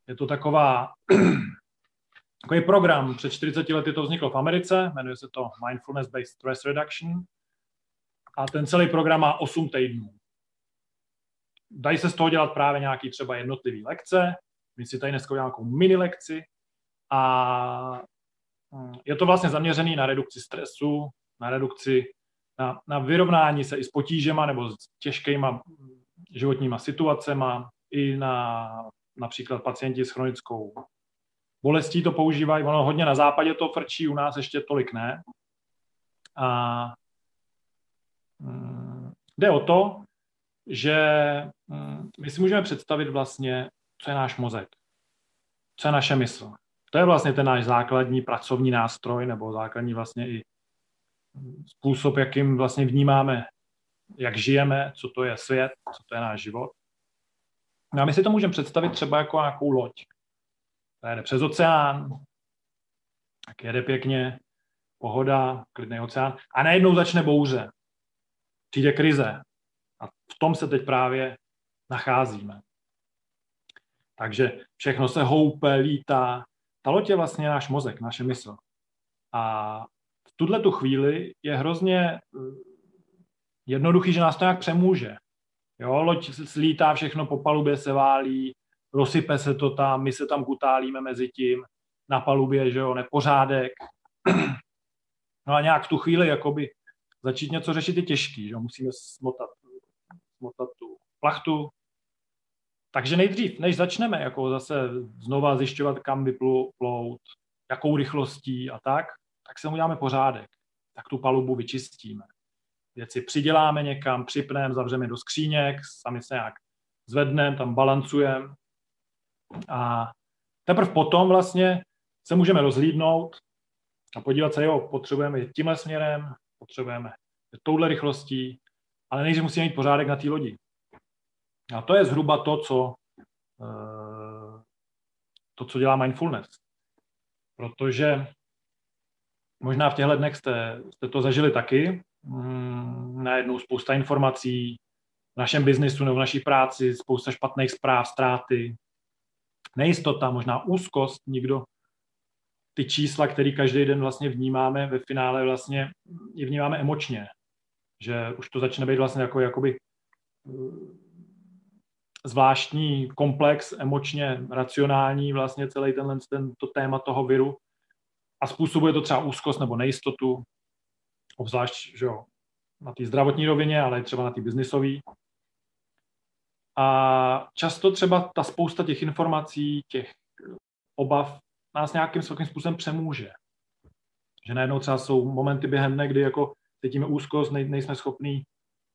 je to taková, takový program, před 40 lety to vzniklo v Americe, jmenuje se to Mindfulness Based Stress Reduction a ten celý program má 8 týdnů. Dají se z toho dělat právě nějaký třeba jednotlivý lekce, my si tady dneska nějakou mini lekci, a mm, je to vlastně zaměřený na redukci stresu, na redukci, na, na vyrovnání se i s potížema nebo s těžkýma životníma situacema, i na například pacienti s chronickou bolestí to používají. Ono hodně na západě to frčí, u nás ještě tolik ne. A mm, jde o to, že mm, my si můžeme představit vlastně, co je náš mozek, co je naše mysl. To je vlastně ten náš základní pracovní nástroj nebo základní vlastně i způsob, jakým vlastně vnímáme, jak žijeme, co to je svět, co to je náš život. No a my si to můžeme představit třeba jako nějakou loď. Ta jede přes oceán, tak jede pěkně, pohoda, klidný oceán a najednou začne bouře. Přijde krize. A v tom se teď právě nacházíme. Takže všechno se houpe, lítá, ta loď je vlastně náš mozek, naše mysl. A v tuhle tu chvíli je hrozně eh, jednoduchý, že nás to nějak přemůže. Jo, loď slítá, všechno po palubě se válí, rozsype se to tam, my se tam kutálíme mezi tím, na palubě, že jo, nepořádek. No a nějak v tu chvíli, jakoby, začít něco řešit je těžký, že musíme smotat, smotat tu plachtu. Takže nejdřív, než začneme jako zase znova zjišťovat, kam vyplout, jakou rychlostí a tak, tak se uděláme pořádek. Tak tu palubu vyčistíme. Věci přiděláme někam, připneme, zavřeme do skříněk, sami se nějak zvedneme, tam balancujeme. A teprve potom vlastně se můžeme rozhlídnout a podívat se, jo, potřebujeme jít tímhle směrem, potřebujeme jít touhle rychlostí, ale nejdřív musíme mít pořádek na té lodi. A to je zhruba to, co, eh, to, co dělá mindfulness. Protože možná v těchto dnech jste, jste to zažili taky, mm, najednou spousta informací v našem biznisu nebo v naší práci, spousta špatných zpráv, ztráty, nejistota, možná úzkost, nikdo ty čísla, které každý den vlastně vnímáme, ve finále vlastně je vnímáme emočně. Že už to začne být vlastně jako jakoby eh, zvláštní komplex, emočně racionální vlastně celý tenhle, ten, to téma toho viru a způsobuje to třeba úzkost nebo nejistotu, obzvlášť že jo, na té zdravotní rovině, ale třeba na té biznisové. A často třeba ta spousta těch informací, těch obav nás nějakým svým způsobem přemůže. Že najednou třeba jsou momenty během dne, kdy jako cítíme úzkost, nej, nejsme schopní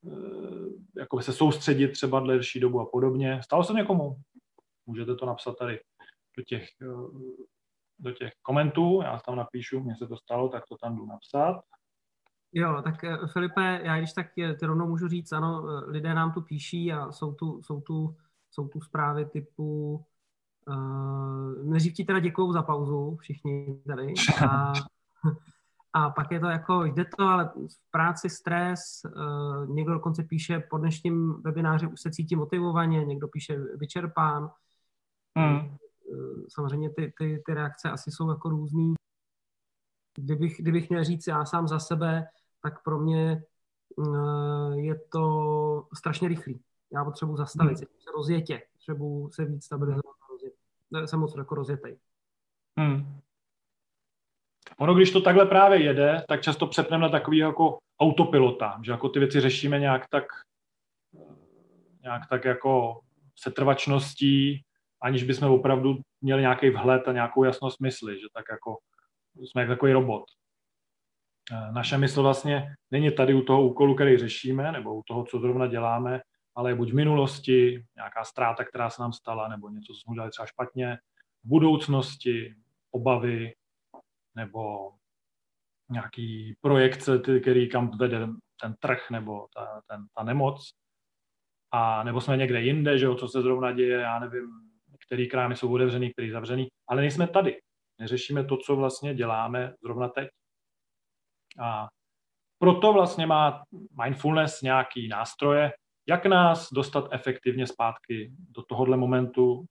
uh, jako se soustředit třeba delší dobu a podobně. Stalo se někomu? Můžete to napsat tady do těch, uh, do těch komentů, já tam napíšu, mně se to stalo, tak to tam jdu napsat. Jo, tak eh, Filipe, já když tak ty rovnou můžu říct, ano, lidé nám tu píší a jsou tu, jsou tu, jsou tu zprávy typu Uh, nejdřív ti teda děkuju za pauzu, všichni tady. A, a pak je to jako, jde to, ale v práci stres, uh, někdo dokonce píše, po dnešním webináři už se cítí motivovaně, někdo píše vyčerpán. Hmm. Uh, samozřejmě ty, ty, ty reakce asi jsou jako různý. Kdybych, kdybych měl říct já sám za sebe, tak pro mě uh, je to strašně rychlý. Já potřebuji zastavit, hmm. se rozjetě, potřebuji se víc stabilizovat jsem moc jako rozjetý. Hmm. Ono, když to takhle právě jede, tak často přepneme na takový jako autopilota, že jako ty věci řešíme nějak tak, nějak tak jako setrvačností, aniž bychom opravdu měli nějaký vhled a nějakou jasnost mysli, že tak jako jsme jako takový robot. Naše mysl vlastně není tady u toho úkolu, který řešíme, nebo u toho, co zrovna děláme, ale buď v minulosti, nějaká ztráta, která se nám stala, nebo něco, co jsme udělali třeba špatně, v budoucnosti, obavy, nebo nějaký projekce, který kam vede ten trh nebo ta, ten, ta nemoc. A nebo jsme někde jinde, že jo, co se zrovna děje, já nevím, který krámy jsou otevřený, který zavřený, ale nejsme tady. Neřešíme to, co vlastně děláme zrovna teď. A proto vlastně má mindfulness nějaký nástroje, jak nás dostat efektivně zpátky do tohohle momentu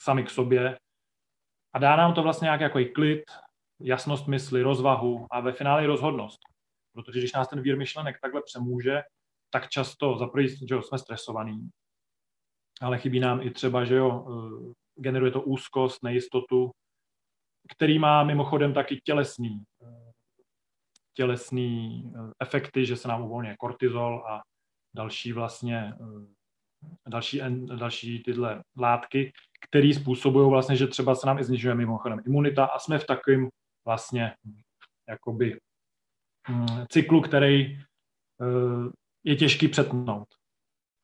sami k sobě a dá nám to vlastně nějaký jako klid, jasnost mysli, rozvahu a ve finále rozhodnost. Protože když nás ten vír myšlenek takhle přemůže, tak často za prvý, že jo, jsme stresovaní, ale chybí nám i třeba, že jo, eh, generuje to úzkost, nejistotu, který má mimochodem taky tělesný, eh, tělesný eh, efekty, že se nám uvolňuje kortizol a další vlastně další, další tyhle látky, které způsobují vlastně, že třeba se nám i znižuje mimochodem imunita a jsme v takovém vlastně jakoby mm, cyklu, který eh, je těžký přetnout.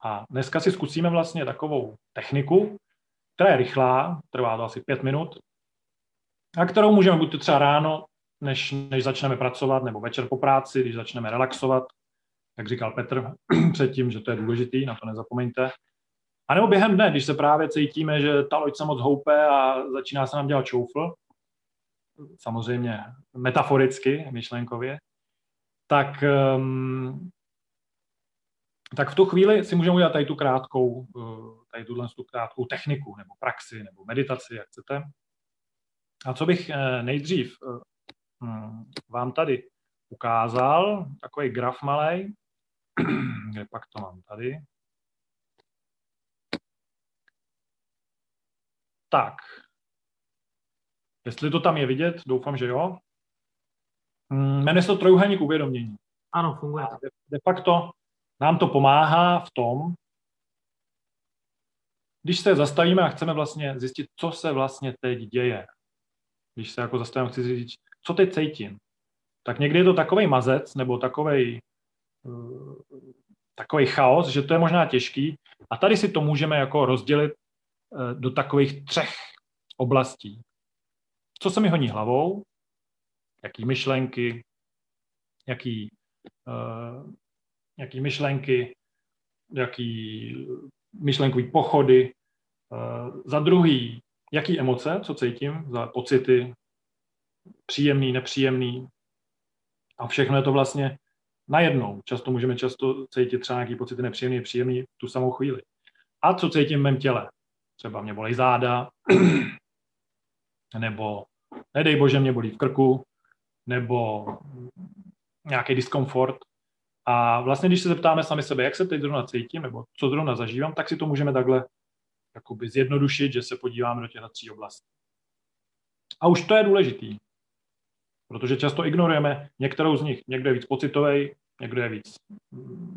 A dneska si zkusíme vlastně takovou techniku, která je rychlá, trvá to asi pět minut, a kterou můžeme buď třeba ráno, než, než začneme pracovat, nebo večer po práci, když začneme relaxovat, jak říkal Petr předtím, že to je důležitý, na to nezapomeňte. A nebo během dne, když se právě cítíme, že ta loď se moc houpe a začíná se nám dělat čoufl, samozřejmě metaforicky, myšlenkově, tak, um, tak v tu chvíli si můžeme udělat tady tu krátkou, eh, tady tuhle tu krátkou techniku, nebo praxi, nebo meditaci, jak chcete. A co bych eh, nejdřív eh, hm, vám tady ukázal, takový graf malý, Kde pak to mám tady? Tak. Jestli to tam je vidět, doufám, že jo. Mm, jmenuje se to trojuhelník uvědomění. Ano, funguje. De, de facto nám to pomáhá v tom, když se zastavíme a chceme vlastně zjistit, co se vlastně teď děje. Když se jako zastavím, chci zjistit, co teď cítím. Tak někdy je to takový mazec nebo takový eh, takový chaos, že to je možná těžký. A tady si to můžeme jako rozdělit do takových třech oblastí. Co se mi honí hlavou, jaký myšlenky, jaký, uh, jaký myšlenky, jaký myšlenkový pochody. Uh, za druhý, jaký emoce, co cítím, za pocity, příjemný, nepříjemný. A všechno je to vlastně najednou. Často můžeme často cítit třeba nějaký pocity nepříjemný, příjemný tu samou chvíli. A co cítím v mém těle? Třeba mě bolí záda, nebo nedej bože, mě bolí v krku, nebo nějaký diskomfort. A vlastně, když se zeptáme sami sebe, jak se teď zrovna cítím, nebo co zrovna zažívám, tak si to můžeme takhle jakoby zjednodušit, že se podíváme do těch tří oblastí. A už to je důležitý, protože často ignorujeme některou z nich. Někdo je víc pocitový, někdo je víc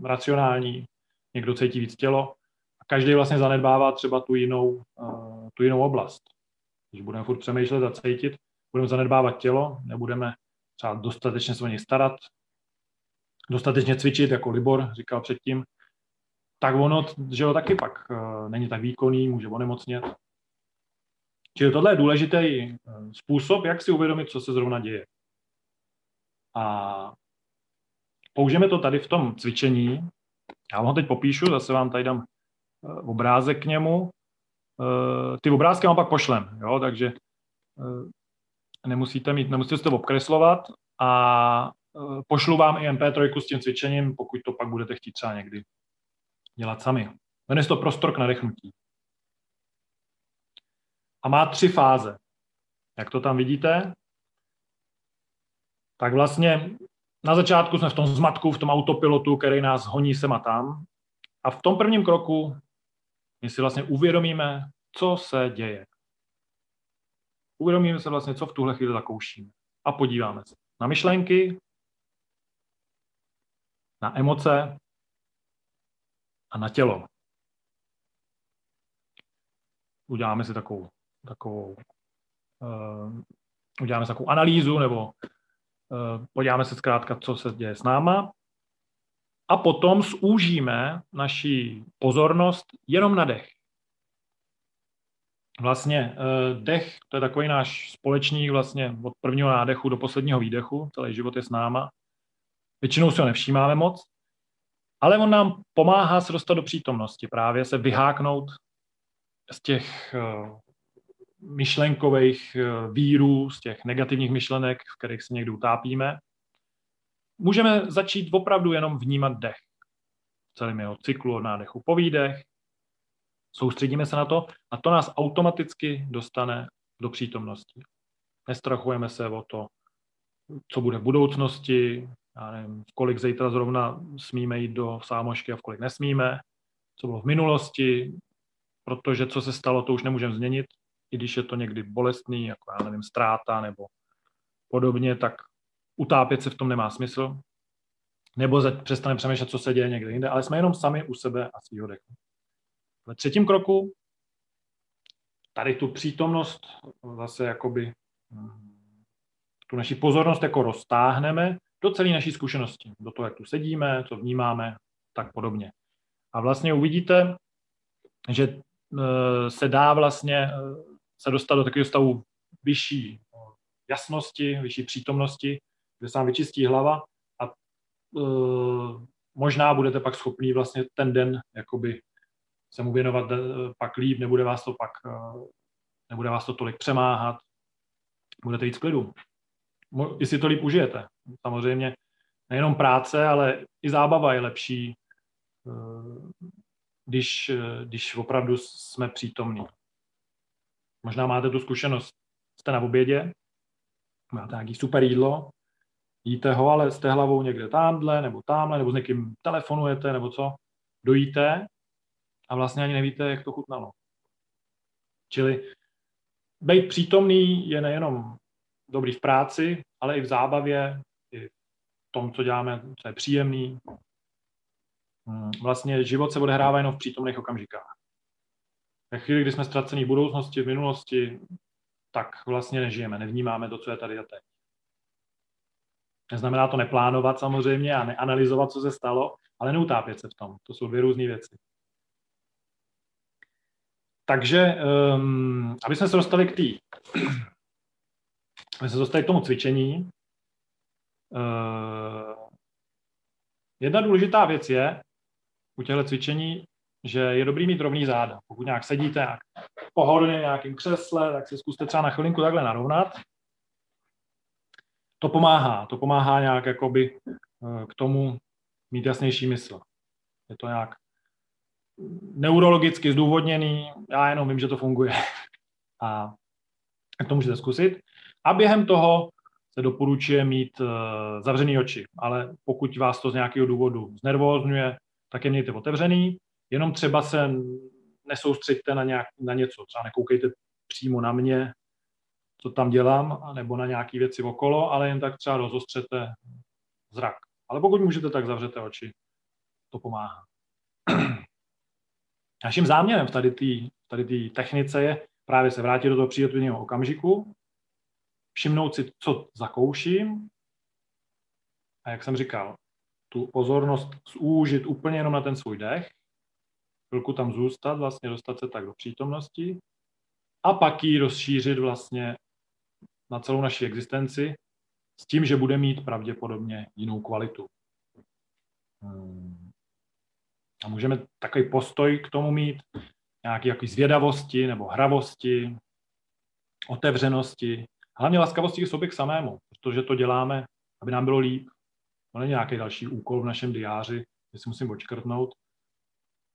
racionální, někdo cítí víc tělo každý vlastně zanedbává třeba tu jinou, uh, tu jinou oblast. Když budeme furt přemýšlet a cítit, budeme zanedbávat tělo, nebudeme třeba dostatečně se o něj starat, dostatečně cvičit, jako Libor říkal předtím, tak ono, že jo, taky pak uh, není tak výkonný, může onemocnět. Čili tohle je důležitý uh, způsob, jak si uvědomit, co se zrovna děje. A použijeme to tady v tom cvičení. Já vám ho teď popíšu, zase vám tady dám obrázek k němu. Uh, ty obrázky vám pak pošlem, jo, takže uh, nemusíte mít, nemusíte to obkreslovat a pošlu vám i MP3 s tím cvičením, pokud to pak budete chtít třeba někdy dělat sami. Jmenuje se to prostor k nadechnutí. A má tři fáze. Jak to tam vidíte? Tak vlastně na začátku jsme v tom zmatku, v tom autopilotu, který nás honí sem a tam. A v tom prvním kroku my si vlastně uvědomíme, co se děje. Uvědomíme se vlastně, co v tuhle chvíli zakoušíme. A podíváme se na myšlenky, na emoce a na tělo. Uděláme si takovou, takovou uh, uděláme si takovou analýzu nebo uh, podíváme se zkrátka, co se děje s náma a potom zúžíme naši pozornost jenom na dech. Vlastně uh, dech, to je takový náš společník vlastně od prvního nádechu do posledního výdechu, celý život je s náma. Většinou si ho nevšímáme moc, ale on nám pomáhá se dostat do přítomnosti, právě se vyháknout z těch eh, myšlenkových eh, vírů, z těch negativních myšlenek, v kterých se někdy utápíme. Můžeme začít opravdu jenom vnímat dech. Celým jeho cyklu od nádechu po výdech. Soustředíme se na to a to nás automaticky dostane do přítomnosti. Nestrachujeme se o to, co bude v budoucnosti, já nevím, v kolik zítra zrovna smíme jít do sámošky a v kolik nesmíme, co bylo v minulosti, protože co se stalo, to už nemůžeme změnit, i když je to někdy bolestný, jako já nevím, ztráta nebo podobně, tak utápět se v tom nemá smysl, nebo přestaneme přemýšlet, co se děje někde jinde, ale jsme jenom sami u sebe a svýho dechu. Ve třetím kroku tady tu přítomnost zase jakoby hm, tu naši pozornost jako roztáhneme do celé naší zkušenosti, do toho, jak tu sedíme, co vnímáme, tak podobně. A vlastně uvidíte, že e, se dá vlastně e, se dostat do takového stavu vyšší jasnosti, vyšší přítomnosti, kde se vám vyčistí hlava a uh, možná budete pak schopný vlastně ten den jakoby se mu věnovat pak líp, nebude vás to pak, uh, nebude vás to tolik přemáhat, budete víc klidu. I si to líp užijete. Samozřejmě nejenom práce, ale i zábava je lepší, eh, když, eh, když opravdu jsme přítomní. Možná máte tu zkušenost, jste na obědě, máte nějaký super jídlo jíte ho, ale jste hlavou někde tamhle, nebo tamhle, nebo s někým telefonujete, nebo co, dojíte a vlastně ani nevíte, jak to chutnalo. Čili být přítomný je nejenom dobrý v práci, ale i v zábavě, i v tom, co děláme, co je příjemný. Hmm, vlastně život se odehrává jenom v přítomných okamžikách. Ve chvíli, kdy jsme ztracení v budoucnosti, v minulosti, tak vlastně nežijeme, nevnímáme to, co je tady a teď. Neznamená to neplánovat samozřejmě a neanalyzovat, co se stalo, ale neutápět se v tom. To jsou dvě různé věci. Takže, um, aby jsme se dostali k té, aby jsme se dostali k tomu cvičení, uh, jedna důležitá věc je u těchto cvičení, že je dobrý mít rovný záda. Pokud nějak sedíte nějak pohodlně v nějakém křesle, tak si zkuste třeba na chvilinku takhle narovnat. To pomáhá, to pomáhá nějak jakoby eh, k tomu mít jasnější mysl. Je to nějak neurologicky zdůvodněný, já jenom vím, že to funguje. A to můžete zkusit. A během toho se doporučuje mít uh, zavřený oči, ale pokud vás to z nějakého důvodu znervózňuje, tak je mějte otevřený, jenom třeba se nesoustřeďte na, nějak, na něco, třeba nekoukejte přímo na mě, co tam dělám, nebo na nějaké věci okolo, ale jen tak třeba rozostřete zrak. Ale pokud můžete, tak zavřete oči. To pomáhá. Naším záměrem v tady té tady technice je právě se vrátit do toho přírodního okamžiku, všimnout si, co zakouším a jak jsem říkal, tu pozornost zúžit úplně jenom na ten svůj dech, chvilku tam zůstat, vlastně dostat se tak do přítomnosti a pak ji rozšířit vlastně na celou naši existenci s tím, že bude mít pravděpodobně jinou kvalitu. Hmm. A můžeme takový postoj k tomu mít, nějaký jaký zvědavosti nebo hravosti, otevřenosti, hlavně laskavosti k sobě k samému, protože to děláme, aby nám bylo líp. To není nějaký další úkol v našem diáři, že si musím očkrtnout.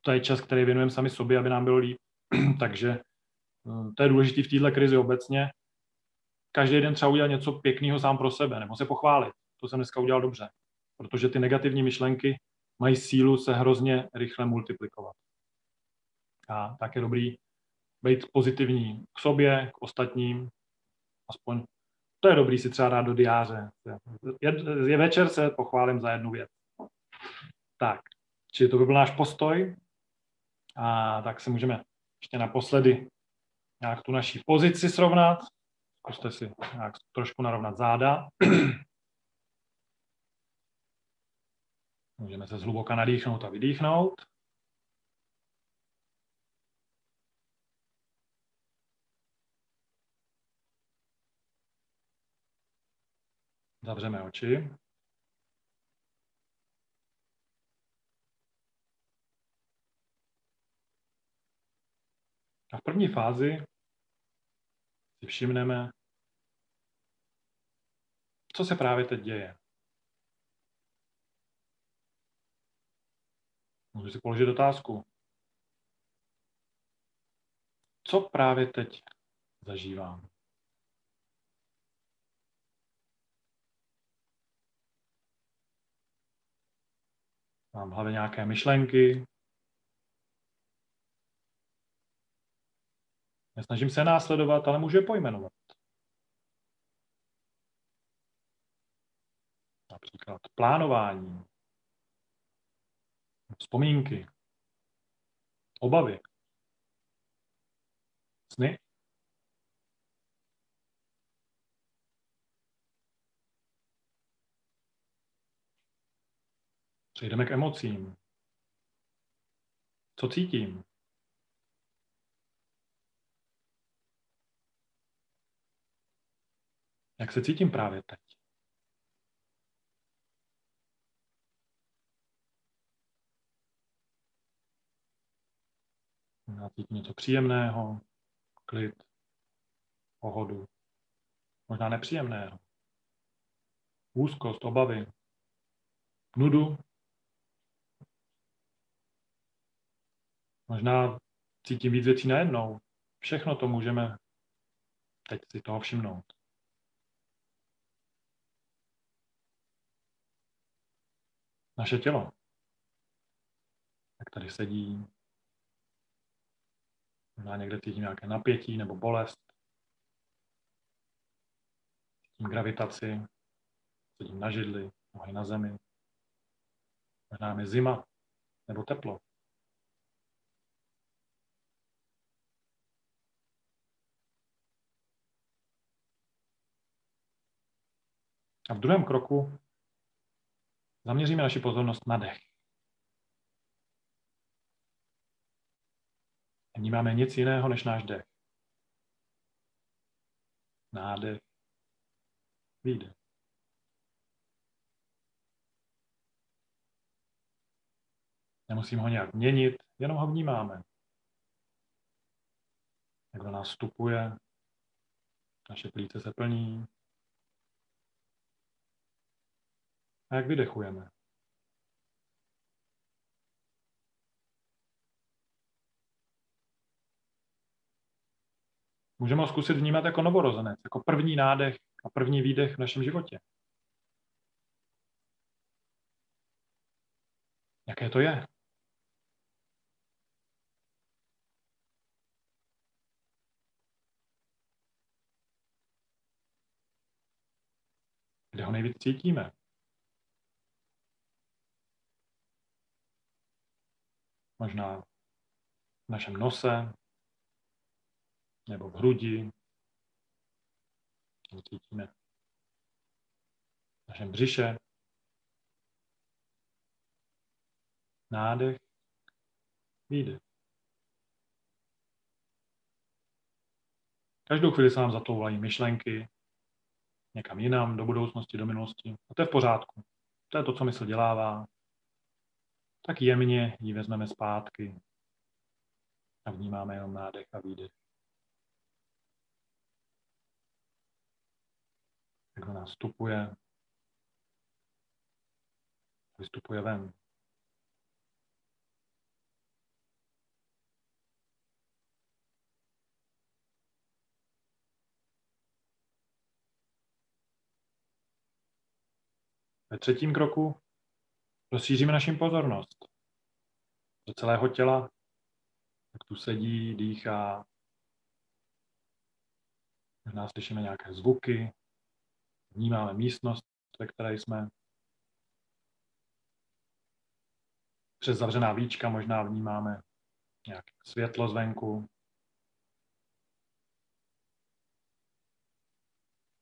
To je čas, který věnujeme sami sobě, aby nám bylo líp. Takže eh, to je důležité v této krizi obecně. Každý den třeba udělat něco pěkného sám pro sebe, nebo se pochválit. To jsem dneska udělal dobře. Protože ty negativní myšlenky mají sílu se hrozně rychle multiplikovat. A tak je dobrý být pozitivní k sobě, k ostatním, aspoň to je dobrý si třeba dát do diáře. Je, je večer se pochválím za jednu věc. Tak, čili to by byl náš postoj. A tak se můžeme ještě naposledy nějak tu naší pozici srovnat. Zkuste si nějak trošku narovnat záda. Můžeme se zhluboka nadýchnout a vydýchnout. Zavřeme oči. A v první fázi si všimneme, co se právě teď děje. Můžu si položit otázku. Co právě teď zažívám? Mám v hlavě nějaké myšlenky. Nesnažím se následovat, ale můžu je pojmenovat. Například plánování, vzpomínky, obavy, sny. Přejdeme k emocím. Co cítím? Jak se cítím právě teď? Cítím něco příjemného, klid, pohodu, možná nepříjemného, úzkost, obavy, nudu, Možná cítím víc věcí najednou. Všechno to můžeme teď si toho všimnout. naše tělo. Jak tady sedí. Možná někde cítím nějaké napětí nebo bolest. Cítím gravitaci. Sedím na židli, nohy na zemi. Možná je zima nebo teplo. A v druhém kroku zaměříme naši pozornost na dech. Vnímáme nic jiného než náš dech. Nádech, výdech. Nemusíme ho nějak měnit, jenom ho vnímáme. Jak do nás vstupuje, naše plíce se plní, A jak vydechujeme? Můžeme ho zkusit vnímat jako novorozenec, jako první nádech a první výdech v našem životě. Jaké to je? Kde ho nejvíc cítíme? možná v našem nose nebo v hrudi. Cítíme v našem břiše. Nádech, výdech. Každou chvíli se nám zatoulají myšlenky někam jinam, do budoucnosti, do minulosti. A to je v pořádku. To je to, co mysl dělává tak jemně ji vezmeme zpátky a vnímáme jenom nádech a výdech. Jak do nás vstupuje, vystupuje ven. Ve třetím kroku rozšíříme našim pozornost do celého těla, jak tu sedí, dýchá. Možná slyšíme nějaké zvuky, vnímáme místnost, ve které jsme. Přes zavřená víčka možná vnímáme nějaké světlo zvenku.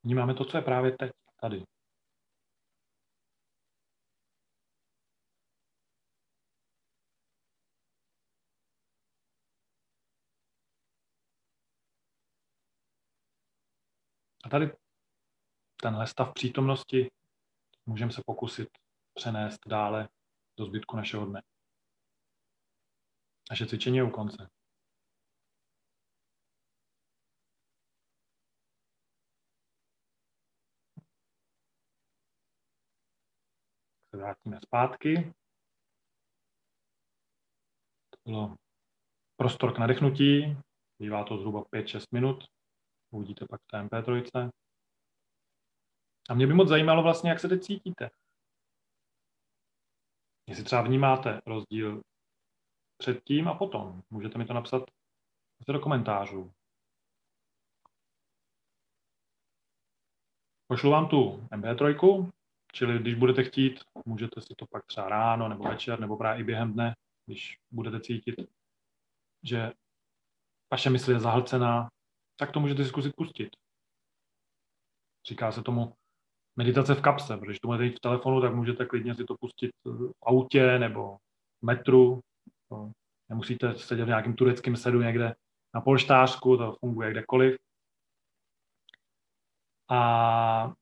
Vnímáme to, co je právě teď, tady. A tady tenhle stav přítomnosti můžeme se pokusit přenést dále do zbytku našeho dne. Naše cvičení je u konce. Se vrátíme zpátky. To bylo prostor k nadechnutí. Bývá to zhruba 5-6 minut. Uvidíte pak v té MP3. A mě by moc zajímalo vlastně, jak se teď cítíte. Jestli třeba vnímáte rozdíl předtím a potom. Můžete mi to napsat do komentářů. Pošlu vám tu MP3, čili když budete chtít, můžete si to pak třeba ráno nebo večer nebo právě i během dne, když budete cítit, že vaše mysl je zahlcená tak to můžete si zkusit pustit. Říká se tomu meditace v kapse, protože to máte v telefonu, tak můžete klidně si to pustit v autě nebo v metru. To nemusíte sedět v nějakém tureckém sedu někde na polštářku, to funguje kdekoliv. A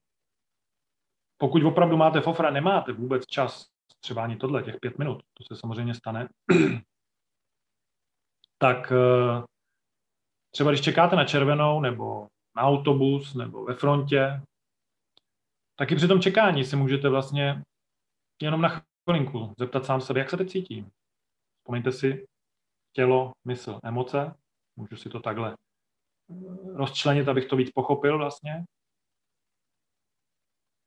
pokud opravdu máte fofra, nemáte vůbec čas, třeba ani tohle, těch pět minut, to se samozřejmě stane, tak eh, Třeba když čekáte na červenou nebo na autobus nebo ve frontě, tak i při tom čekání si můžete vlastně jenom na chvilinku zeptat sám sebe, jak se teď cítím. Vzpomeňte si tělo, mysl, emoce. Můžu si to takhle rozčlenit, abych to víc pochopil vlastně.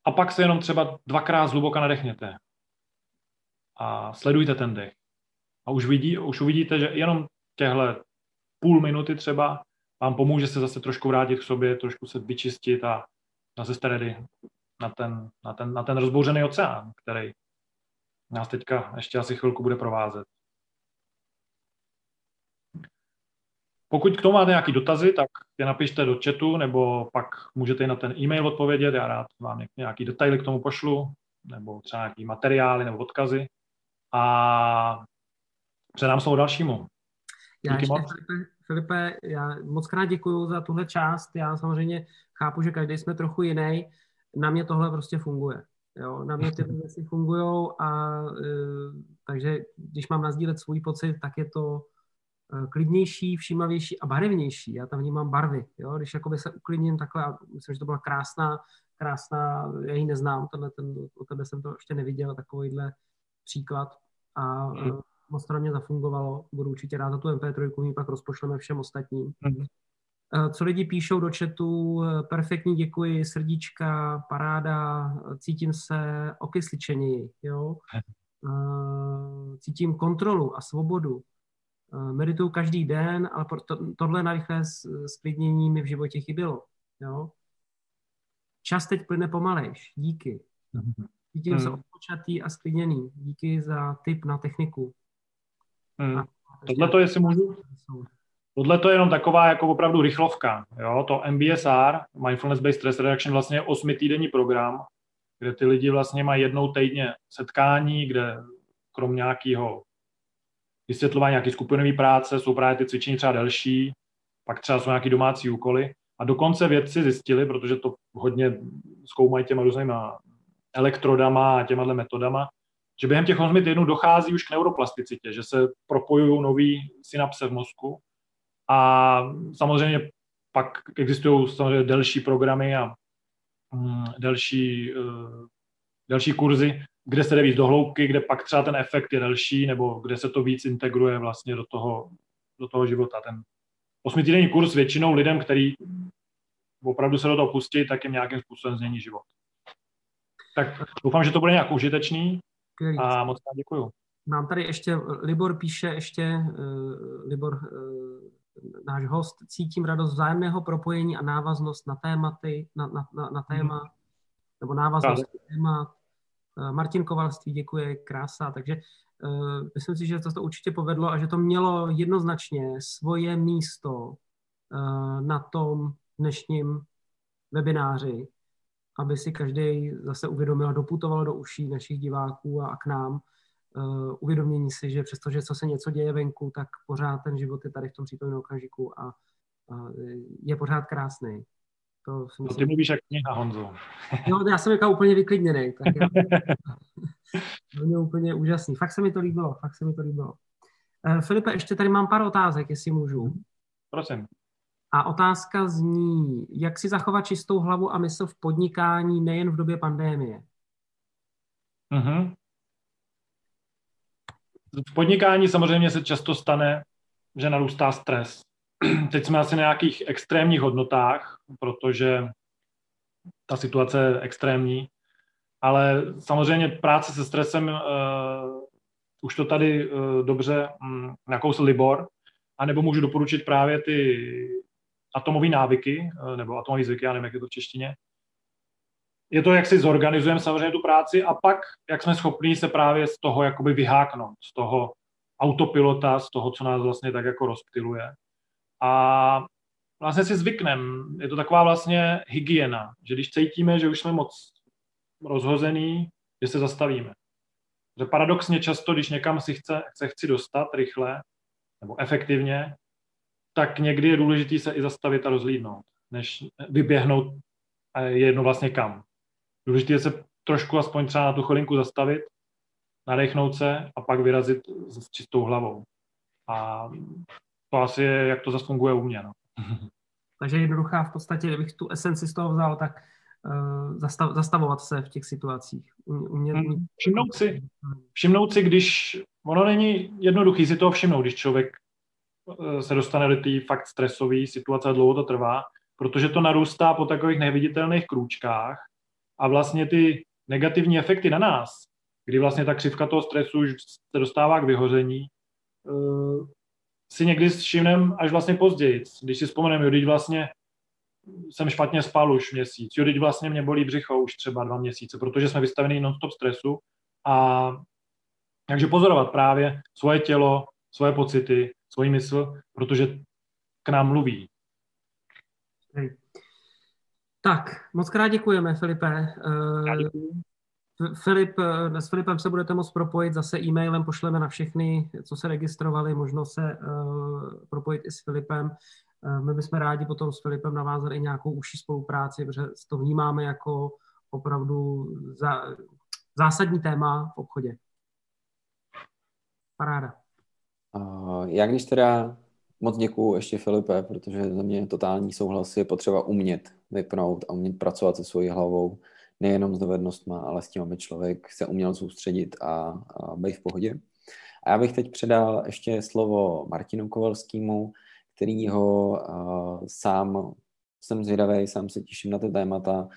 A pak se jenom třeba dvakrát zhluboka nadechněte. a sledujte ten dech. A už, vidí, už uvidíte, že jenom těhle půl minuty třeba vám pomůže se zase trošku vrátit k sobě, trošku se vyčistit a zase jste na ten, na ten, na ten rozbouřený oceán, který nás teďka ještě asi chvilku bude provázet. Pokud k tomu máte nějaké dotazy, tak je napište do chatu, nebo pak můžete i na ten e-mail odpovědět, já rád vám nějaký detaily k tomu pošlu, nebo třeba nějaký materiály nebo odkazy. A předám slovo dalšímu. Já Díky ještě, moc. Filipe, Filipe, já moc krát děkuji za tuhle část. Já samozřejmě chápu, že každý jsme trochu jiný. Na mě tohle prostě funguje. Jo, na mě ty věci fungují a e, takže když mám nazdílet svůj pocit, tak je to e, klidnější, všímavější a barevnější. Já tam vnímám barvy. Jo? Když jakoby se uklidním takhle, myslím, že to byla krásná, krásná, já ji neznám, tenhle, ten, o tebe jsem to ještě neviděl, takovýhle příklad a mm. moc to na mě zafungovalo. Budu určitě rád za tu MP3, my pak rozpošleme všem ostatním. Mm. Co lidi píšou do chatu, perfektní děkuji, srdíčka, paráda, cítím se okysličeněji, jo. Cítím kontrolu a svobodu. Medituju každý den, ale to, tohle na rychlé sklidnění mi v životě chybělo, jo. Čas teď plyne pomalejš, díky. Cítím hmm. se odpočatý a sklidněný. Díky za tip na techniku. Hmm. Tohle to, jestli můžu, Tohle to je jenom taková jako opravdu rychlovka. Jo? To MBSR, Mindfulness Based Stress Reduction, vlastně je osmitýdenní program, kde ty lidi vlastně mají jednou týdně setkání, kde krom nějakého vysvětlování nějaké skupinové práce jsou právě ty cvičení třeba delší, pak třeba jsou nějaké domácí úkoly. A dokonce vědci zjistili, protože to hodně zkoumají těma různýma elektrodama a těma metodama, že během těch 8 týdnů dochází už k neuroplasticitě, že se propojují nový synapse v mozku a samozřejmě pak existují samozřejmě delší programy a mm, delší, uh, delší kurzy, kde se jde víc do hloubky, kde pak třeba ten efekt je delší, nebo kde se to víc integruje vlastně do toho, do toho života. Ten osmitýdenní kurz většinou lidem, který opravdu se do toho pustí, tak jim nějakým způsobem změní život. Tak doufám, že to bude nějak užitečný a moc krát děkuju. Mám tady ještě, Libor píše ještě, uh, Libor uh, náš host, cítím radost vzájemného propojení a návaznost na tématy, na, na, na, na téma, mm. nebo návaznost na téma. Eh, Martin Kovalství děkuje, krása, takže uh, myslím si, že to, to určitě povedlo a že to mělo jednoznačně svoje místo uh, na tom dnešním webináři, aby si každý zase uvědomil a doputoval do uší našich diváků a, a k nám, uh, uvědomění si, že přestože co se něco děje venku, tak pořád ten život je tady v tom přítomném okamžiku a, je pořád krásný. To, si myslím, to ty mluvíš jak kniha, Honzo. no, já jsem říkal úplně vyklidněný. Tak já, to mě úplně úžasný. Fakt se mi to líbilo, fakt se mi to líbilo. Uh, Filipe, ještě tady mám pár otázek, jestli můžu. Prosím. A otázka zní, jak si zachovat čistou hlavu a mysl v podnikání nejen v době pandémie? Uh-huh. V podnikání samozřejmě se často stane, že narůstá stres. Teď jsme asi na nějakých extrémních hodnotách, protože ta situace je extrémní, ale samozřejmě práce se stresem, uh, už to tady uh, dobře um, nakousl Libor, anebo můžu doporučit právě ty atomové návyky, uh, nebo atomové zvyky, já nevím, jak je to v češtině, je to, jak si zorganizujeme samozřejmě tu práci a pak, jak jsme schopni se právě z toho jakoby vyháknout, z toho autopilota, z toho, co nás vlastně tak jako rozptiluje. A vlastně si zvykneme. Je to taková vlastně hygiena, že když cítíme, že už jsme moc rozhozený, že se zastavíme. Že paradoxně často, když někam si chce, se chci dostat rychle nebo efektivně, tak někdy je důležité se i zastavit a rozlídnout, než vyběhnout je jedno vlastně kam. Důležité je se trošku aspoň třeba na tu chvilinku zastavit, nadechnout se a pak vyrazit s čistou hlavou. A to asi je, jak to zase funguje u mě. No. Takže jednoduchá v podstatě, kdybych tu esenci z toho vzal, tak uh, zastav, zastavovat se v těch situacích. Umět, hmm. všimnout, si, všimnout si, když ono není jednoduchý si toho všimnout, když člověk uh, se dostane do té fakt stresové situace a dlouho to trvá, protože to narůstá po takových neviditelných krůčkách a vlastně ty negativní efekty na nás kdy vlastně ta křivka toho stresu už se dostává k vyhoření, uh, si někdy s všimnem až vlastně později. Když si vzpomeneme, jo, teď vlastně jsem špatně spal už měsíc, jo, teď vlastně mě bolí břicho už třeba dva měsíce, protože jsme vystaveni non-stop stresu a takže pozorovat právě svoje tělo, svoje pocity, svoji mysl, protože k nám mluví. Tak, moc krát děkujeme, Filipe. Děkuji. Filip, s Filipem se budete moct propojit zase e-mailem, pošleme na všechny, co se registrovali, možno se uh, propojit i s Filipem. Uh, my bychom rádi potom s Filipem navázali i nějakou užší spolupráci, protože to vnímáme jako opravdu za, zásadní téma v obchodě. Paráda. Uh, já když teda moc děkuju ještě Filipe, protože za mě totální souhlas je potřeba umět vypnout a umět pracovat se svojí hlavou nejenom s dovednostmi, ale s tím, aby člověk se uměl soustředit a, a být v pohodě. A já bych teď předal ještě slovo Martinu Kovalskému, který ho uh, sám jsem zvědavý, sám se těším na ty témata,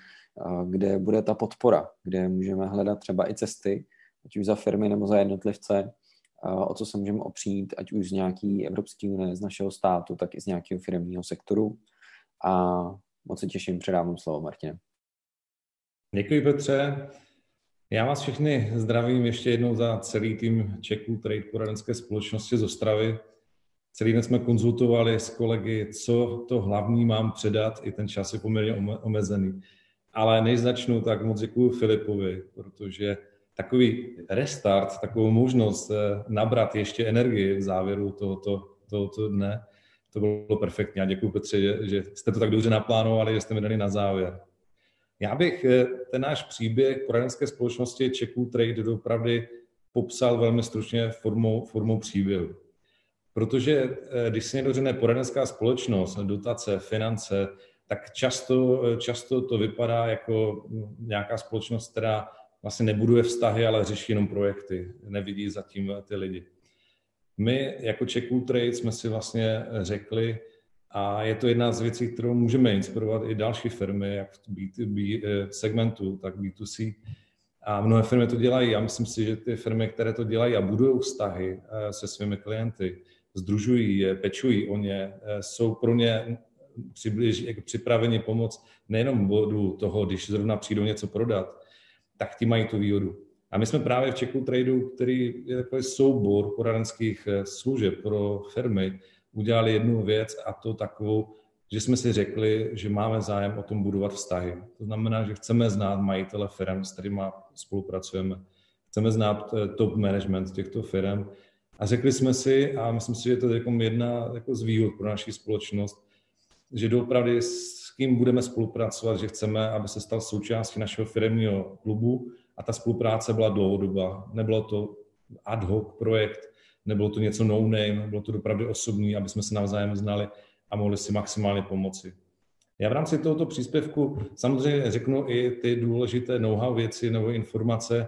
uh, kde bude ta podpora, kde můžeme hledat třeba i cesty, ať už za firmy nebo za jednotlivce, o co se můžeme opřít, ať už z nějaký Evropské unie, z našeho státu, tak i z nějakého firmního sektoru. A moc se těším, předávám slovo Martine. Děkuji Petře. Já vás všechny zdravím ještě jednou za celý tým Čeků Trade poradenské společnosti z Ostravy. Celý den jsme konzultovali s kolegy, co to hlavní mám předat, i ten čas je poměrně omezený. Ale než začnu, tak moc děkuji Filipovi, protože takový restart, takovou možnost eh, nabrat ještě energii v závěru tohoto, tohoto dne, to bylo perfektní. A děkuji Petře, že, že jste to tak dobře naplánovali, že jste mi dali na závěr. Já bych eh, ten náš příběh poradenské společnosti Czechů Trade dopravdy popsal velmi stručně formou, formou příběhu. Protože eh, když se někdo řekne poradenská společnost, dotace, finance, tak často, často to vypadá jako nějaká společnost, která vlastně nebuduje vztahy, ale řeší jenom projekty, nevidí zatím ty lidi. My jako Czechů Trade jsme si vlastně řekli, a je to jedna z věcí, kterou můžeme inspirovat i další firmy, jak v B2B eh, segmentu, tak B2C. A mnohé firmy to dělají. Já myslím si, že ty firmy, které to dělají a budují vztahy eh, se svými klienty, združují je, pečují o ně, eh, jsou pro ně přibliž, jako připraveni pomoct nejenom bodu toho, když zrovna přijdou něco prodat, tak ti mají tu výhodu. A my jsme právě v Čeku Tradu, který je takový soubor poradenských služeb pro firmy, udělali jednu věc a to takovou, že jsme si řekli, že máme zájem o tom budovat vztahy. To znamená, že chceme znát majitele firm, s kterými spolupracujeme. Chceme znát eh, top management těchto firm. A řekli jsme si, a myslím si, že to je jako jedna jako z výhod pro naši společnost, že doopravdy kým budeme spolupracovat, že chceme, aby se stal součástí našeho firmního klubu a ta spolupráce byla dlouhodobá. Nebylo to ad hoc projekt, nebylo to něco no name, bylo to opravdu osobní, aby jsme se navzájem znali a mohli si maximálně pomoci. Já v rámci tohoto příspěvku samozřejmě řeknu i ty důležité know-how věci nebo informace,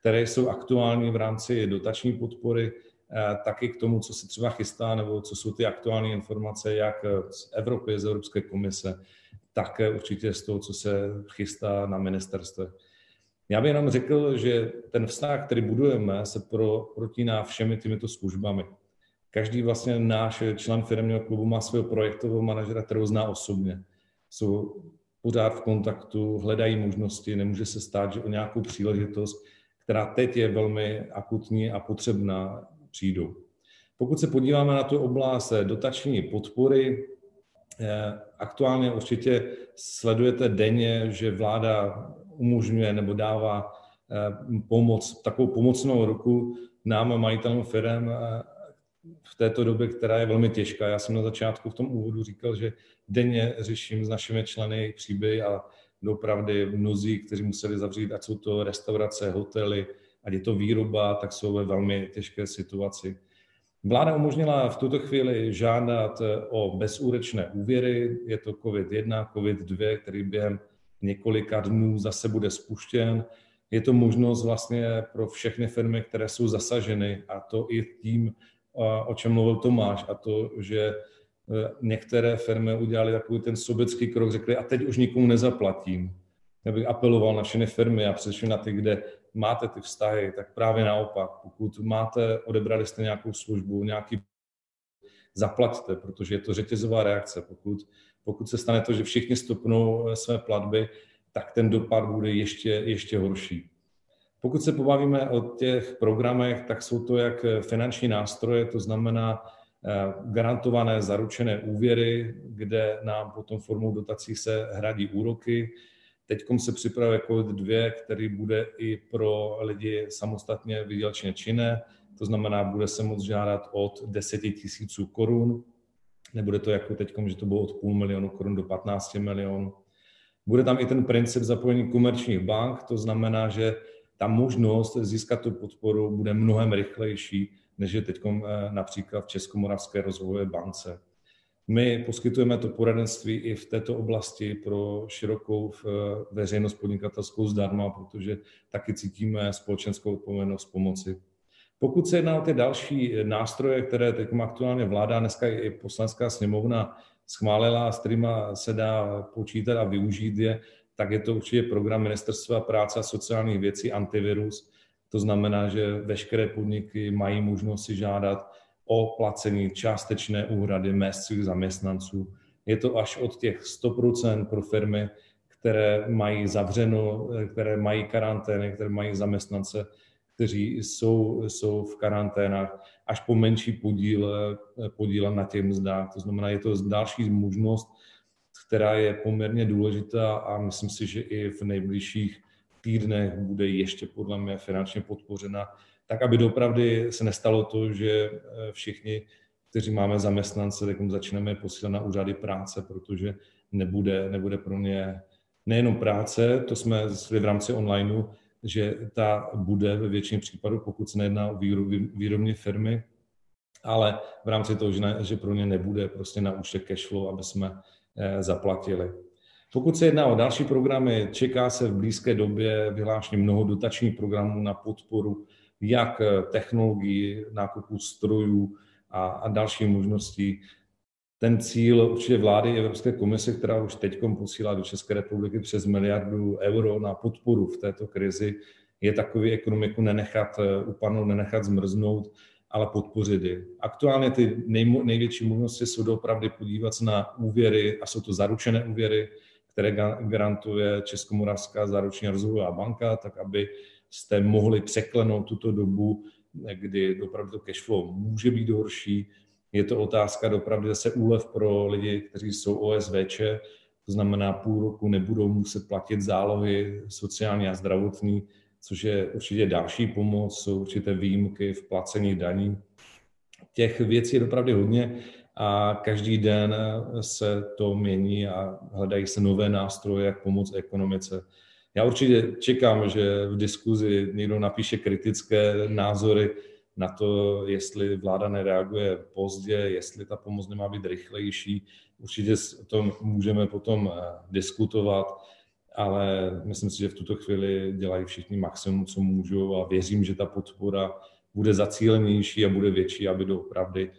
které jsou aktuální v rámci dotační podpory, eh, taky k tomu, co se třeba chystá, nebo co jsou ty aktuální informace, jak z Evropy, z Evropské komise, tak určitě z toho, co se chystá na ministerstve. Já bych jenom řekl, že ten vztah, který budujeme, se pro, protíná všemi těmito službami. Každý vlastně náš člen firmního klubu má svého projektového manažera, kterou zná osobně. Jsou pořád v kontaktu, hledají možnosti, nemůže se stát, že o nějakou příležitost, která teď je velmi akutní a potřebná, přijdou. Pokud se podíváme na tu oblast dotační podpory, aktuálně určitě sledujete denně, že vláda umožňuje nebo dává eh, pomoc, takovou pomocnou ruku nám, majitelům firm eh, v této době, která je velmi těžká. Já jsem na začátku v tom úvodu říkal, že denně řeším s našimi členy jejich příběhy a dopravdy mnozí, kteří museli zavřít, ať jsou to restaurace, hotely, ať je to výroba, tak jsou ve velmi těžké situaci. Vláda umožnila v tuto chvíli žádat eh, o bezúrečné úvěry. Je to COVID-1, COVID-2, který během několika dnů zase bude spuštěn. Je to možnost vlastně pro všechny firmy, které jsou zasaženy a to i tím, o čem mluvil Tomáš, a to, že e, některé firmy udělali takový ten sobecký krok, řekli, a teď už nikomu nezaplatím. Já bych apeloval na všechny firmy a především na ty, kde máte ty vztahy, tak právě naopak, pokud máte, odebrali jste nějakou službu, nějaký zaplaťte, protože je to řetězová reakce. Pokud, pokud se stane to, že všichni stopnou eh, své platby, tak ten dopad bude ještě, ještě horší. Pokud se pobavíme o těch programech, tak jsou to jak finanční nástroje, to znamená eh, garantované zaručené úvěry, kde nám potom formou dotací se hradí úroky. Teď se připravuje COVID 2, který bude i pro lidi samostatně vydělečně činné, to znamená, bude se moct žádat od 10 tisíců korun, nebude to jako teď, že to bylo od půl milionu korun do 15 milionů. Bude tam i ten princip zapojení komerčních bank, to znamená, že ta možnost získat tu podporu bude mnohem rychlejší, než je teď eh, například v Českomoravské rozvojové bance. My poskytujeme to poradenství i v této oblasti pro širokou eh, veřejnost podnikatelskou zdarma, protože taky cítíme společenskou odpovědnost pomoci. Pokud se jedná o ty další nástroje, které teď aktuálně vláda, dneska i poslanská sněmovna schválila, s kterými se dá počítat a využít je, tak je to určitě program Ministerstva práce a sociálních věcí Antivirus. To znamená, že veškeré podniky mají možnost si žádat o placení částečné úhrady mest svých zaměstnanců. Je to až od těch 100% pro firmy, které mají zavřeno, které mají karantény, které mají zaměstnance, kteří jsou, jsou v karanténách, až po menší podíl, podíl na těch mzdách. To znamená, je to další možnost, která je poměrně důležitá a myslím si, že i v nejbližších týdnech bude ještě podle mě finančně podpořena, tak aby dopravdy se nestalo to, že eh, všichni, kteří máme zaměstnance, tak začneme posílat na úřady práce, protože nebude, nebude pro ně nejenom práce, to jsme zjistili v rámci onlineu, že ta bude ve většině případů, pokud se nejedná o výrobní firmy, ale v rámci toho, že, ne, že pro ně nebude prostě na účtě cashflow, aby jsme eh, zaplatili. Pokud se jedná o další programy, čeká se v blízké době vyhlášení mnoho dotačních programů na podporu jak eh, technologií, nákupu strojů a, a další možností ten cíl určitě vlády Evropské komise, která už teď posílá do České republiky přes miliardu euro na podporu v této krizi, je takový ekonomiku nenechat eh, upadnout, nenechat zmrznout, ale podpořit ji. Aktuálně ty nej, největší možnosti jsou opravdu podívat se na úvěry, a jsou to zaručené úvěry, které garantuje Českomoravská záruční rozvojová banka, tak aby jste mohli překlenout tuto dobu, kdy opravdu to cash flow může být horší, je to otázka dopravdy zase úlev pro lidi, kteří jsou OSVČ, to znamená půl roku nebudou muset platit zálohy sociální a zdravotní, což je určitě další pomoc, jsou určité výjimky v placení daní. Těch věcí je opravdu hodně a každý den se to mění a hledají se nové nástroje, jak pomoct ekonomice. Já určitě čekám, že v diskuzi někdo napíše kritické názory, na to, jestli vláda nereaguje pozdě, jestli ta pomoc nemá být rychlejší. Určitě o tom můžeme potom eh, diskutovat, ale myslím si, že v tuto chvíli dělají všichni maximum, co můžou a věřím, že ta podpora bude zacílenější a bude větší, aby doopravdy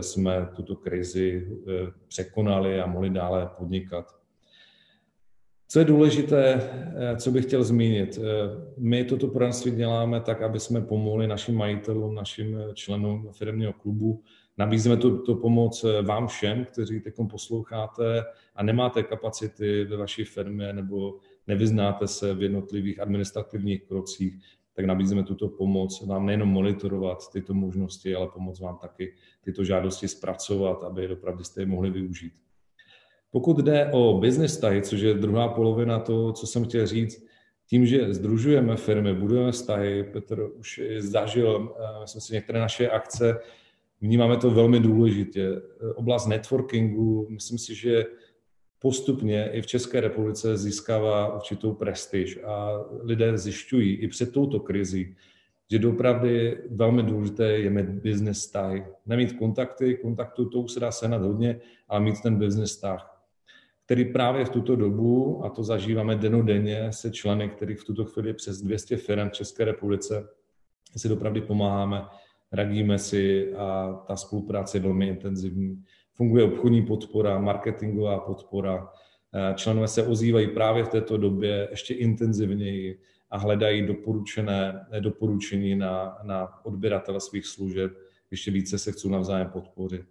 jsme tuto krizi eh, překonali a mohli dále podnikat. Co je důležité, eh, co bych chtěl zmínit, eh, my toto poradenství děláme tak, aby jsme pomohli našim majitelům, našim členům firmního klubu. Nabízíme tuto pomoc eh, vám všem, kteří teď posloucháte a nemáte kapacity ve vaší firmě nebo nevyznáte se v jednotlivých administrativních krocích, tak nabízíme tuto pomoc vám nejenom monitorovat tyto možnosti, ale pomoct vám taky tyto žádosti zpracovat, aby opravdu jste je mohli využít. Pokud jde o business tahy, což je druhá polovina toho, co jsem chtěl říct, tím, že združujeme firmy, budujeme vztahy, Petr už zažil, eh, myslím si, některé naše akce, vnímáme to velmi důležitě. Oblast networkingu, myslím si, že postupně i v České republice získává určitou prestiž a lidé zjišťují i před touto krizí, že dopravdy velmi důležité je mít business vztahy. Nemít kontakty, kontaktu to už se dá sehnat hodně, ale mít ten business vztah který právě v tuto dobu, a to zažíváme denodenně se členy, kterých v tuto chvíli přes 200 firm v České republice, si dopravdy pomáháme, radíme si a ta spolupráce je velmi intenzivní. Funguje obchodní podpora, marketingová podpora, Členové se ozývají právě v této době ještě intenzivněji a hledají doporučené, doporučení na, na odběratele svých služeb, ještě více se chcou navzájem podpořit.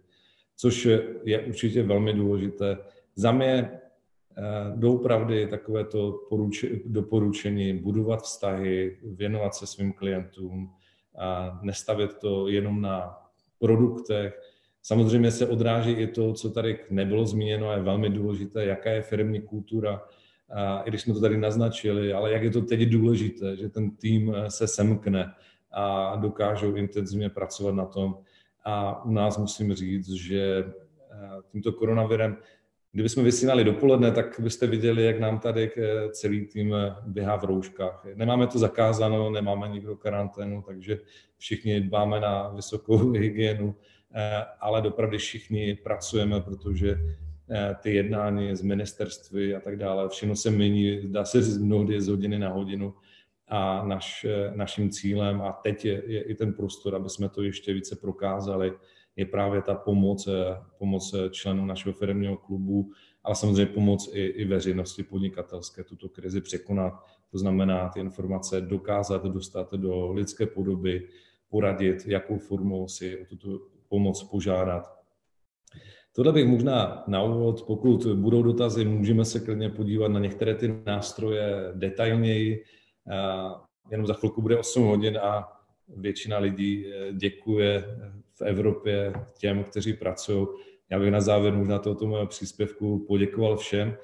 Což je určitě velmi důležité. Za mě Eh, doopravdy takovéto doporučení budovat vztahy, věnovat se svým klientům a nestavět to jenom na produktech. Samozřejmě se odráží i to, co tady nebylo zmíněno a je velmi důležité, jaká je firmní kultura, a i když jsme to tady naznačili, ale jak je to teď důležité, že ten tým eh, se semkne a dokážou intenzivně pracovat na tom. A u nás musím říct, že eh, tímto koronavirem Kdybychom vysílali dopoledne, tak byste viděli, jak nám tady celý tým běhá v rouškách. Nemáme to zakázáno, nemáme nikdo karanténu, takže všichni dbáme na vysokou hygienu, eh, ale dopravdy všichni pracujeme, protože eh, ty jednání z ministerství a tak dále, všechno se mění, dá se mnohdy z hodiny na hodinu a naš, eh, naším cílem, a teď je, je i ten prostor, aby jsme to ještě více prokázali, je právě ta pomoc, eh, pomoc eh, členů našeho firmního klubu, ale samozřejmě pomoc i, i veřejnosti podnikatelské tuto krizi překonat. To znamená ty informace dokázat dostat do lidské podoby, poradit, jakou formou si o tuto pomoc požádat. Tohle bych možná na úvod, pokud budou dotazy, můžeme se klidně podívat na některé ty nástroje detailněji. Jenom za chvilku bude 8 hodin a většina lidí eh, děkuje Evropě těm, kteří pracují. Já bych na závěr možná tohoto mého příspěvku poděkoval všem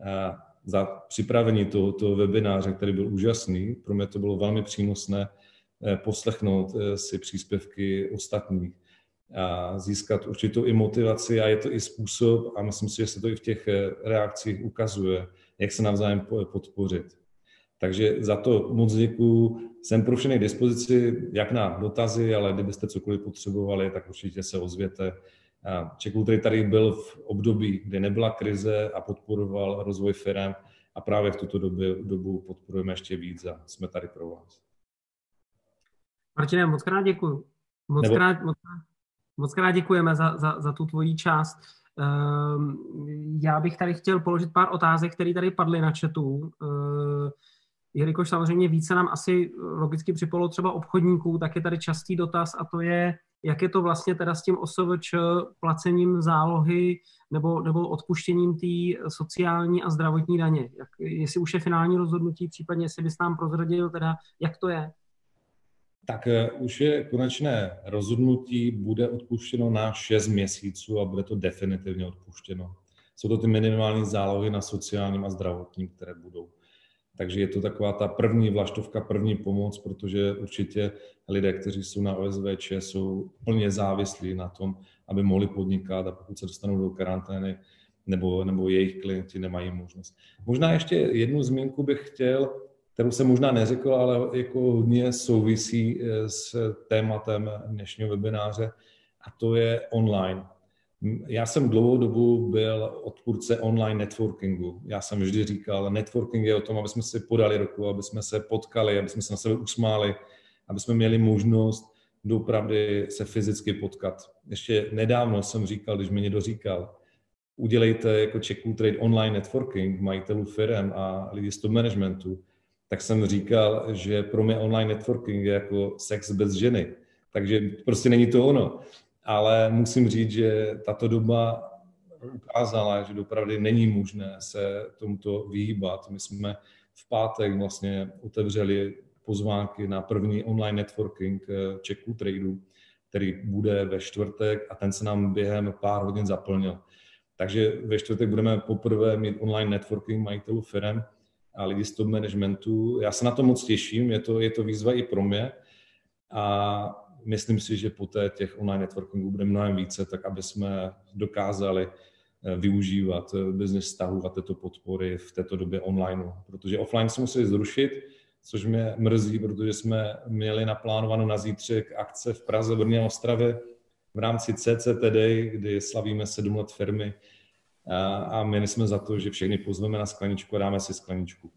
eh, za připravení tohoto webináře, který byl úžasný. Pro mě to bylo velmi přínosné eh, poslechnout si příspěvky ostatních a získat určitou i motivaci a je to i způsob, a myslím si, že se to i v těch reakcích ukazuje, jak se navzájem podpořit. Takže za to moc děkuju. Jsem pro všechny dispozici, jak na dotazy, ale kdybyste cokoliv potřebovali, tak určitě se ozvěte. Čekul tady tady byl v období, kdy nebyla krize a podporoval rozvoj firm a právě v tuto dobu, dobu podporujeme ještě víc a jsme tady pro vás. Martine, moc krát děkuju. Moc, Nebo... krát, moc, moc krát děkujeme za, za, za tu tvoji část. Ehm, já bych tady chtěl položit pár otázek, které tady padly na chatu. Jelikož samozřejmě více nám asi logicky připolo třeba obchodníků, tak je tady častý dotaz a to je, jak je to vlastně teda s tím OSVČ placením zálohy nebo, nebo odpuštěním té sociální a zdravotní daně. Jak, jestli už je finální rozhodnutí, případně jestli bys nám prozradil, teda, jak to je? Tak eh, už je konečné rozhodnutí, bude odpuštěno na 6 měsíců a bude to definitivně odpuštěno. Jsou to ty minimální zálohy na sociálním a zdravotním, které budou. Takže je to taková ta první vlaštovka, první pomoc, protože určitě lidé, kteří jsou na OSVČ, jsou plně závislí na tom, aby mohli podnikat a pokud se dostanou do karantény, nebo, nebo jejich klienti nemají možnost. Možná ještě jednu zmínku bych chtěl, kterou jsem možná neřekl, ale jako hodně souvisí eh, s tématem dnešního webináře, a to je online. Já jsem dlouhou dobu byl odpůrce online networkingu. Já jsem vždy říkal, networking je o tom, aby jsme si podali ruku, aby jsme se potkali, aby jsme se na sebe usmáli, aby jsme měli možnost doopravdy se fyzicky potkat. Ještě nedávno jsem říkal, když mi někdo říkal, udělejte jako Czech Trade online networking majitelů firm a lidí z top managementu, tak jsem říkal, že pro mě online networking je jako sex bez ženy. Takže prostě není to ono ale musím říct, že tato doba ukázala, že dopravdy není možné se tomuto vyhýbat. My jsme v pátek vlastně otevřeli pozvánky na první online networking eh, Czechů Tradu, který bude ve čtvrtek a ten se nám během pár hodin zaplnil. Takže ve čtvrtek budeme poprvé mít online networking majitelů firm a lidí z top managementu. Já se na to moc těším, je to, je to výzva i pro mě. A myslím si, že poté těch online networkingů bude mnohem více, tak aby jsme dokázali eh, využívat eh, business vztahů a této podpory v této době online, protože offline se museli zrušit, což mě mrzí, protože jsme měli naplánováno na zítřek akce v Praze, Brně a Ostravě v rámci CCTD, kdy slavíme sedm let firmy. A, měli jsme za to, že všechny pozveme na skleničku a dáme si skleničku.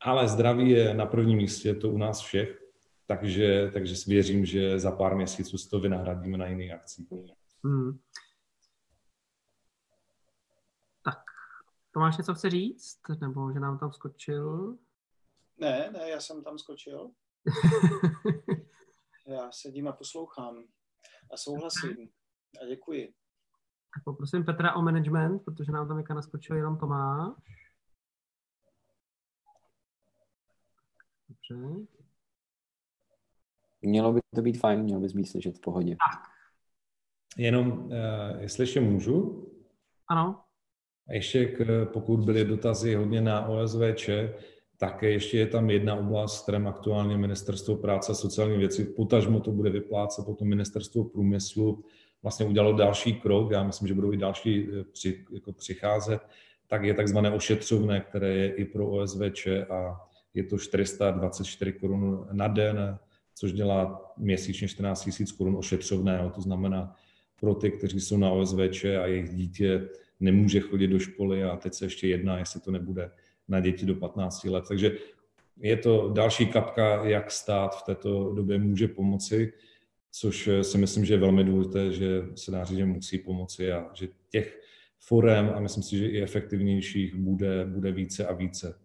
Ale zdraví je na prvním místě, to u nás všech takže, takže věřím, že za pár měsíců si to vynahradíme na jiných akcích. Hmm. Tak, Tomáš něco chce říct? Nebo že nám tam skočil? Ne, ne, já jsem tam skočil. já sedím a poslouchám a souhlasím a děkuji. Tak poprosím Petra o management, protože nám tam naskočil jenom Tomáš. Dobře. Mělo by to být fajn, mělo bys být slyšet v pohodě. Tak. Jenom, uh, jestli ještě můžu? Ano. A ještě, k, pokud byly dotazy hodně na OSVČ, tak ještě je tam jedna oblast, kterém aktuálně Ministerstvo práce a sociální věci, potažmo to bude vyplácet, potom Ministerstvo průmyslu vlastně udělalo další krok, já myslím, že budou i další eh, při, jako přicházet, tak je takzvané ošetřovné, které je i pro OSVČ a je to 424 korun na den, což dělá měsíčně 14 000 korun ošetřovného. To znamená pro ty, kteří jsou na OSVČ a jejich dítě nemůže chodit do školy a teď se ještě jedná, jestli to nebude na děti do 15 let. Takže je to další kapka, jak stát v této době může pomoci, což si myslím, že je velmi důležité, že se dá říct, že musí pomoci a že těch forem a myslím si, že i efektivnějších bude, bude více a více.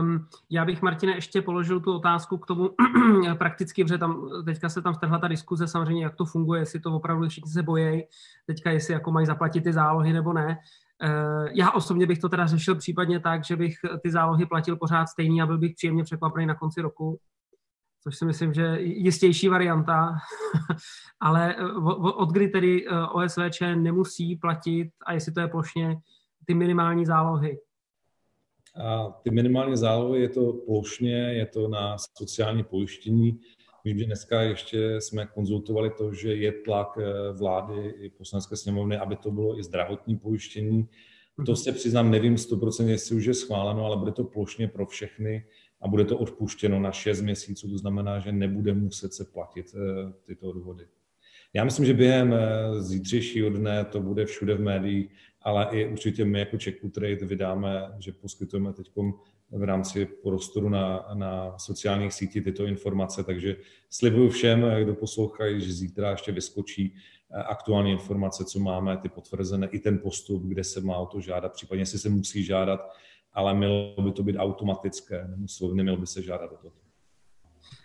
Um, já bych, Martine, ještě položil tu otázku k tomu prakticky, protože tam, teďka se tam strhla ta diskuze samozřejmě, jak to funguje, jestli to opravdu všichni se bojí, teďka jestli jako mají zaplatit ty zálohy nebo ne. Uh, já osobně bych to teda řešil případně tak, že bych ty zálohy platil pořád stejný a byl bych příjemně překvapený na konci roku, což si myslím, že jistější varianta, ale eh, od kdy tedy eh, OSVČ nemusí platit a jestli to je plošně ty minimální zálohy. A ty minimální zálohy je to plošně, je to na sociální pojištění. Vím, že dneska ještě jsme konzultovali to, že je tlak eh, vlády i poslanecké sněmovny, aby to bylo i zdravotní pojištění. To se přiznám, nevím 100%, jestli už je schváleno, ale bude to plošně pro všechny a bude to odpuštěno na 6 měsíců, to znamená, že nebude muset se platit eh, tyto odvody. Já myslím, že během eh, zítřejšího dne to bude všude v médiích, ale i určitě my jako Czech Trade vydáme, že poskytujeme teď v rámci prostoru na, na sociálních sítích tyto informace, takže slibuju všem, kdo poslouchají, že zítra ještě vyskočí eh, aktuální informace, co máme, ty potvrzené, i ten postup, kde se má o to žádat, případně si se musí žádat, ale mělo by to být automatické, nemuselo, nemělo by se žádat o to.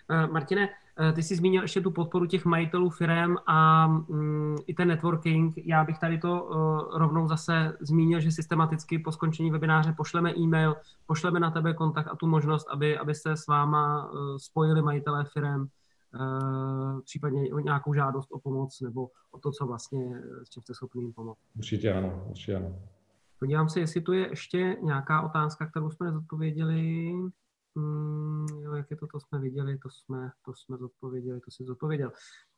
Eh, Martine, ty jsi zmínil ještě tu podporu těch majitelů firm a mm, i ten networking. Já bych tady to uh, rovnou zase zmínil, že systematicky po skončení webináře pošleme e-mail, pošleme na tebe kontakt a tu možnost, aby, aby se s váma uh, spojili majitelé firm, uh, případně o nějakou žádost o pomoc nebo o to, co vlastně s čím jste schopni jim pomoct. Určitě ano, určitě ano. Podívám se, jestli tu je ještě nějaká otázka, kterou jsme nezodpověděli. Mm, jo, jak je to, to jsme viděli, to jsme, to jsme zodpověděli, to si zodpověděl.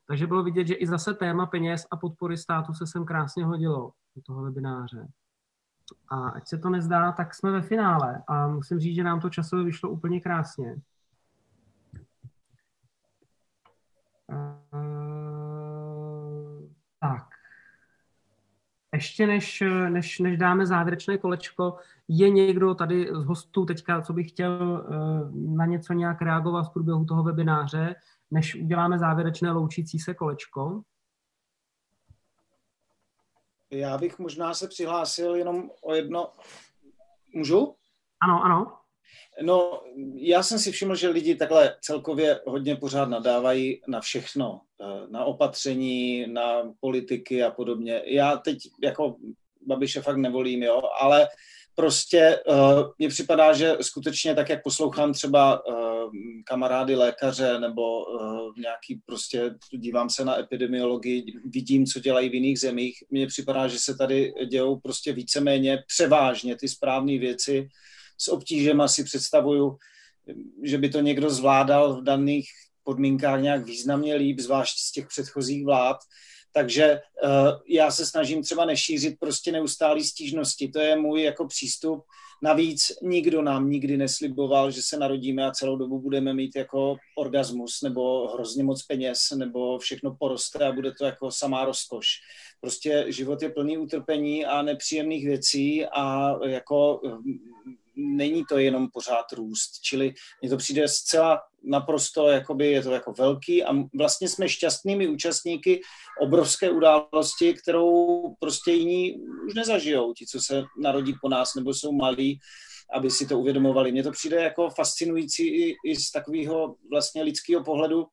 Takže bylo vidět, že i zase téma peněz a podpory státu se sem krásně hodilo do toho webináře. A ať se to nezdá, tak jsme ve finále a musím říct, že nám to časově vyšlo úplně krásně. Ještě než, než, než dáme závěrečné kolečko, je někdo tady z hostů teďka, co bych chtěl eh, na něco nějak reagovat v průběhu toho webináře, než uděláme závěrečné loučící se kolečko? Já bych možná se přihlásil jenom o jedno. Můžu? Ano, ano. No, já jsem si všiml, že lidi takhle celkově hodně pořád nadávají na všechno, eh, na opatření, na politiky a podobně. Já teď jako Babiše fakt nevolím, jo, ale prostě uh, mně připadá, že skutečně tak, jak poslouchám třeba uh, kamarády lékaře nebo uh, nějaký prostě, dívám se na epidemiologii, vidím, co dělají v jiných zemích, mně připadá, že se tady dějou prostě víceméně převážně ty správné věci, s obtížema si představuju, že by to někdo zvládal v daných podmínkách nějak významně líp, zvlášť z těch předchozích vlád. Takže uh, já se snažím třeba nešířit prostě neustálý stížnosti. To je můj jako přístup. Navíc nikdo nám nikdy nesliboval, že se narodíme a celou dobu budeme mít jako orgasmus nebo hrozně moc peněz nebo všechno poroste a bude to jako samá rozkoš. Prostě život je plný utrpení a nepříjemných věcí a jako není to jenom pořád růst. Čili mně to přijde zcela naprosto, jakoby je to jako velký a vlastně jsme šťastnými účastníky obrovské události, kterou prostě jiní už nezažijou, ti, co se narodí po nás nebo jsou malí, aby si to uvědomovali. Mně to přijde jako fascinující i, i z takového vlastně lidského pohledu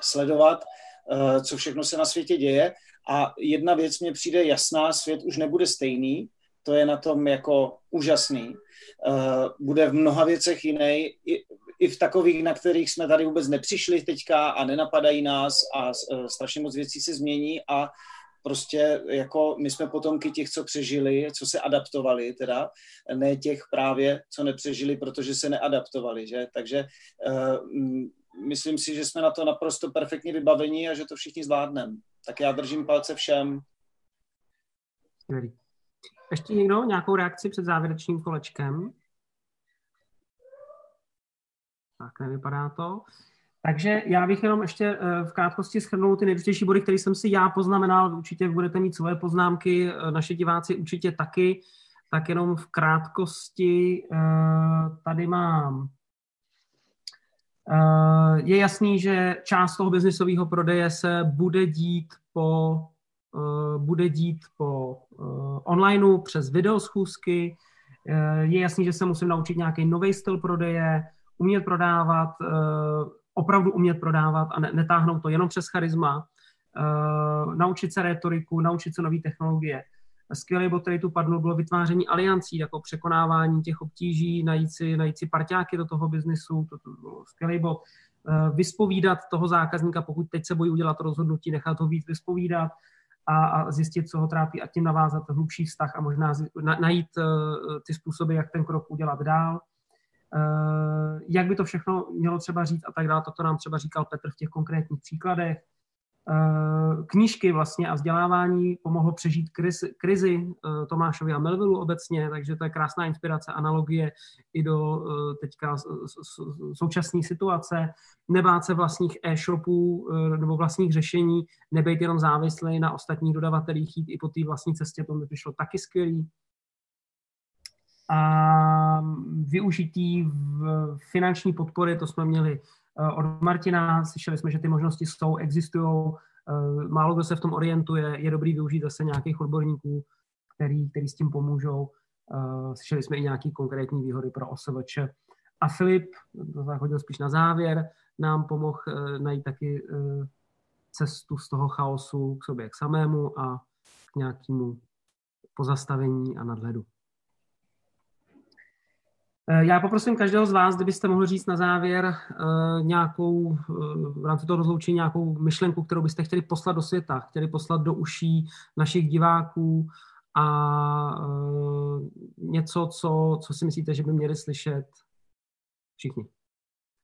sledovat, uh, co všechno se na světě děje. A jedna věc mě přijde jasná, svět už nebude stejný, to je na tom jako úžasný. Uh, bude v mnoha věcech jiný, i, v takových, na kterých jsme tady vůbec nepřišli teďka a nenapadají nás a uh, strašně moc věcí se změní a prostě jako my jsme potomky těch, co přežili, co se adaptovali teda, ne těch právě, co nepřežili, protože se neadaptovali, že? Takže uh, myslím si, že jsme na to naprosto perfektně vybavení a že to všichni zvládneme. Tak já držím palce všem. Ještě někdo nějakou reakci před závěrečným kolečkem? Tak nevypadá to. Takže já bych jenom ještě eh, v krátkosti schrnul ty nejdůležitější body, které jsem si já poznamenal. Určitě budete mít svoje poznámky, eh, naše diváci určitě taky. Tak jenom v krátkosti eh, tady mám. Je jasný, že část toho biznisového prodeje se bude dít po, bude dít po onlineu přes videoschůzky. Je jasný, že se musím naučit nějaký nový styl prodeje, umět prodávat opravdu umět prodávat a ne, netáhnout to jenom přes charisma, naučit se retoriku, naučit se nové technologie. Skvělý bod, který tu padl, bylo vytváření aliancí, jako překonávání těch obtíží, najít si, najít si parťáky do toho biznisu, to, to bylo skvělý bod. Vyspovídat toho zákazníka, pokud teď se bojí udělat rozhodnutí, nechat ho víc vyspovídat a, a zjistit, co ho trápí a tím navázat hlubší vztah a možná na, najít uh, ty způsoby, jak ten krok udělat dál. Eh, jak by to všechno mělo třeba říct a tak dále, toto nám třeba říkal Petr v těch konkrétních příkladech. Eh, knížky vlastně a vzdělávání pomohlo přežít krizi, krizi eh, Tomášovi a Melvillu obecně, takže to je krásná inspirace, analogie i do teďka současné situace. Nebát se vlastních e-shopů nebo vlastních řešení, nebejt jenom závislý na ostatních dodavatelích, jít i po té vlastní cestě, to mi přišlo taky skvělý a využití v finanční podpory, to jsme měli eh, od Martina, slyšeli jsme, že ty možnosti jsou, existují, eh, málo kdo se v tom orientuje, je dobrý využít zase nějakých odborníků, který, který s tím pomůžou. Eh, slyšeli jsme i nějaké konkrétní výhody pro OSVČ. A Filip, to zachodil spíš na závěr, nám pomohl najít taky cestu z toho chaosu k sobě k samému a k nějakému pozastavení a nadhledu. Eh, já poprosím každého z vás, kdybyste mohli říct na závěr uh, nějakou, uh, v rámci toho rozloučení nějakou myšlenku, kterou byste chtěli poslat do světa, chtěli poslat do uší našich diváků a něco, co, co si myslíte, že by měli slyšet všichni.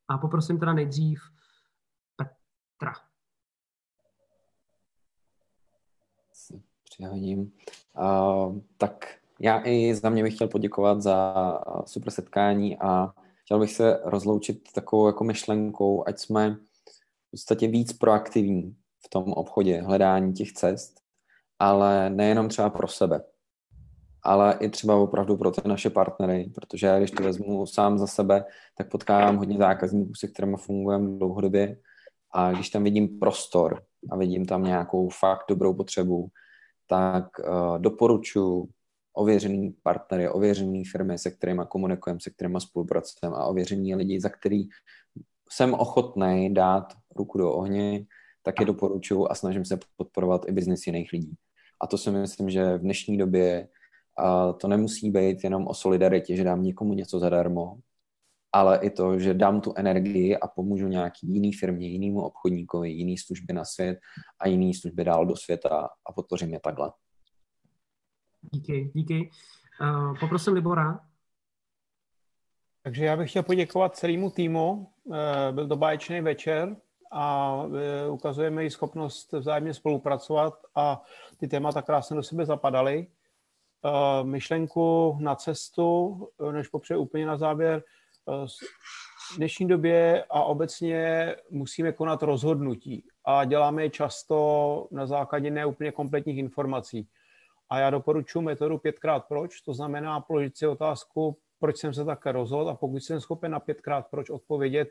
A poprosím teda nejdřív Petra. Přihodím. Uh, tak já i za mě bych chtěl poděkovat za super setkání a chtěl bych se rozloučit takovou jako myšlenkou, ať jsme v podstatě víc proaktivní v tom obchodě, hledání těch cest, ale nejenom třeba pro sebe, ale i třeba opravdu pro ty naše partnery, protože když to vezmu sám za sebe, tak potkávám hodně zákazníků, se kterými fungujeme dlouhodobě. A když tam vidím prostor a vidím tam nějakou fakt dobrou potřebu, tak uh, doporučuji ověřený partnery, ověřený firmy, se kterými komunikujeme, se kterými spolupracujeme a ověření lidi, za který jsem ochotný dát ruku do ohně, tak je doporučuji a snažím se podporovat i biznis jiných lidí. A to si myslím, že v dnešní době a to nemusí být jenom o solidaritě, že dám někomu něco zadarmo, ale i to, že dám tu energii a pomůžu nějaký jiný firmě, jinému obchodníkovi, jiný služby na svět a jiný služby dál do světa a podpořím je takhle. Díky, díky. Uh, poprosím Libora. Takže já bych chtěl poděkovat celému týmu. Eh, byl to báječný večer a eh, ukazujeme i schopnost vzájemně spolupracovat a ty témata krásně do sebe zapadaly. Myšlenku na cestu, než popřeju úplně na závěr, v dnešní době a obecně musíme konat rozhodnutí a děláme je často na základě neúplně kompletních informací. A já doporučuji metodu pětkrát proč, to znamená položit si otázku, proč jsem se také rozhodl a pokud jsem schopen na pětkrát proč odpovědět,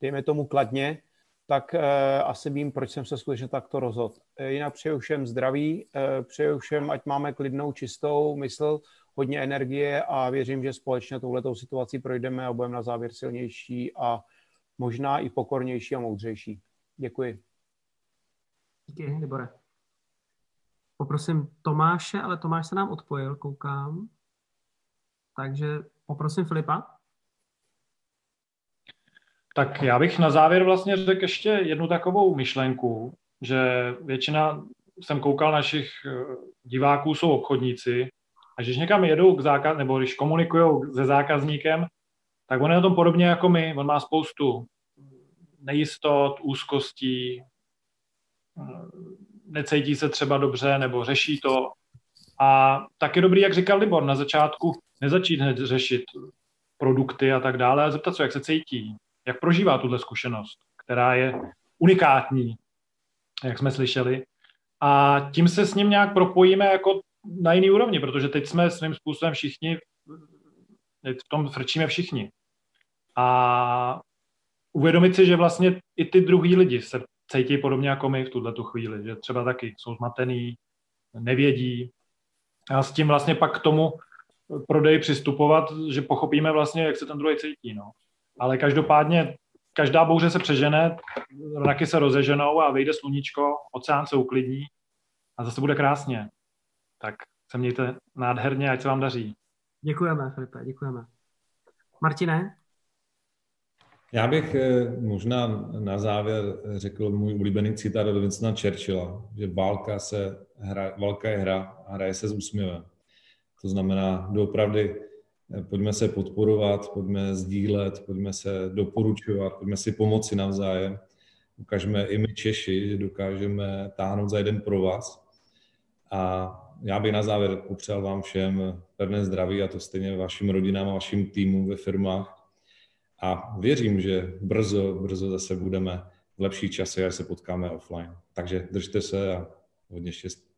dejme tomu kladně, tak eh, asi vím, proč jsem se skutečně takto rozhodl. Eh, jinak přeju všem zdraví, eh, přeju všem, ať máme klidnou, čistou mysl, hodně energie a věřím, že společně touhletou situací projdeme a budeme na závěr silnější a možná i pokornější a moudřejší. Děkuji. Díky, Libore. Poprosím Tomáše, ale Tomáš se nám odpojil, koukám. Takže poprosím Filipa. Tak já bych na závěr vlastně řekl ještě jednu takovou myšlenku, že většina, jsem koukal našich eh, diváků, jsou obchodníci a když někam jedou k zákaz, nebo když komunikují se zákazníkem, tak on je na tom podobně jako my. On má spoustu nejistot, úzkostí, eh, necítí se třeba dobře nebo řeší to. A tak je dobrý, jak říkal Libor, na začátku nezačít hned řešit produkty a tak dále, a zeptat se, jak se cítí, jak prožívá tuhle zkušenost, která je unikátní, jak jsme slyšeli. A tím se s ním nějak propojíme jako na jiný úrovni, protože teď jsme svým způsobem všichni, v tom frčíme všichni. A uvědomit si, že vlastně i ty druhý lidi se cítí podobně jako my v tuhle tu chvíli, že třeba taky jsou zmatený, nevědí. A s tím vlastně pak k tomu prodeji přistupovat, že pochopíme vlastně, jak se ten druhý cítí. No. Ale každopádně každá bouře se přežene, raky se rozeženou a vyjde sluníčko, oceán se uklidní a zase bude krásně. Tak se mějte nádherně, ať se vám daří. Děkujeme, Filipe, děkujeme. Martine? Já bych eh, možná na závěr řekl můj oblíbený citát od Vincenta Churchilla, že válka, se hra, válka je hra a hraje se s úsměvem. To znamená, doopravdy eh, pojďme se podporovat, pojďme sdílet, pojďme se doporučovat, pojďme si pomoci navzájem. Ukažme i my Češi, že dokážeme táhnout za jeden pro vás. A já bych na závěr popřál vám všem pevné zdraví a to stejně vašim rodinám a vašim týmům ve firmách. A věřím, že brzo, brzo zase budeme v lepší čase, až se potkáme offline. Takže držte se a hodně štěstí.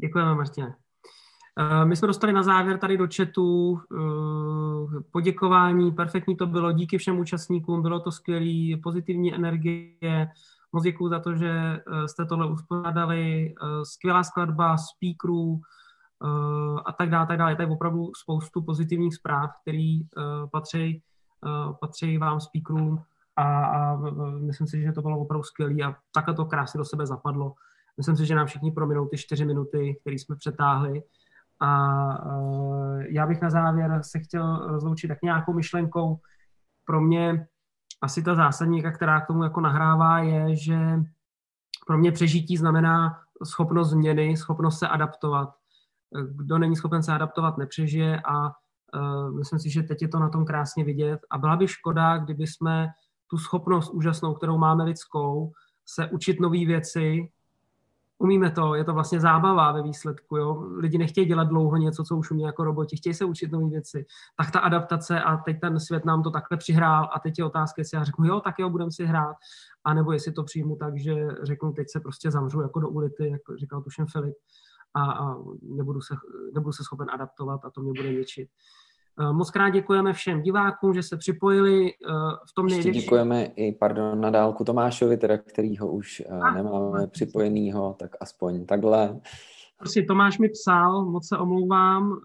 Děkujeme, Martine. Eh, my jsme dostali na závěr tady do chatu eh, poděkování, perfektní to bylo, díky všem účastníkům, bylo to skvělé, pozitivní energie, moc děkuji za to, že eh, jste tohle uspořádali, skvělá skladba speakerů a tak dále, tak dále. Je tady opravdu spoustu pozitivních zpráv, které patří, patří vám speakerům a, a myslím si, že to bylo opravdu skvělé a takhle to krásně do sebe zapadlo. Myslím si, že nám všichni prominou ty čtyři minuty, které jsme přetáhli a uh, já bych na závěr se chtěl rozloučit tak nějakou myšlenkou. Pro mě asi ta zásadní, která k tomu jako nahrává, je, že pro mě přežití znamená schopnost změny, schopnost se adaptovat. Kdo není schopen se adaptovat, nepřežije a myslím si, že teď je to na tom krásně vidět. A byla by škoda, kdyby jsme tu schopnost úžasnou, kterou máme lidskou, se učit nové věci, umíme to, je to vlastně zábava ve výsledku, jo. Lidi nechtějí dělat dlouho něco, co už umí jako roboti, chtějí se učit nové věci. Tak ta adaptace a teď ten svět nám to takhle přihrál a teď je otázka, jestli já řeknu, jo, tak jo, budeme si hrát, anebo jestli to přijmu tak, že řeknu, teď se prostě zamřu jako do ulity, jak říkal tuším Filip, a, a nebudu, se, nebudu se schopen adaptovat a to mě bude ničit. Eh, moc krát děkujeme všem divákům, že se připojili eh, v tom největším. děkujeme i, pardon, na dálku Tomášovi, teda, kterýho už eh, a, nemáme připojenýho, tak aspoň takhle. Prostě Tomáš mi psal, moc se omlouvám,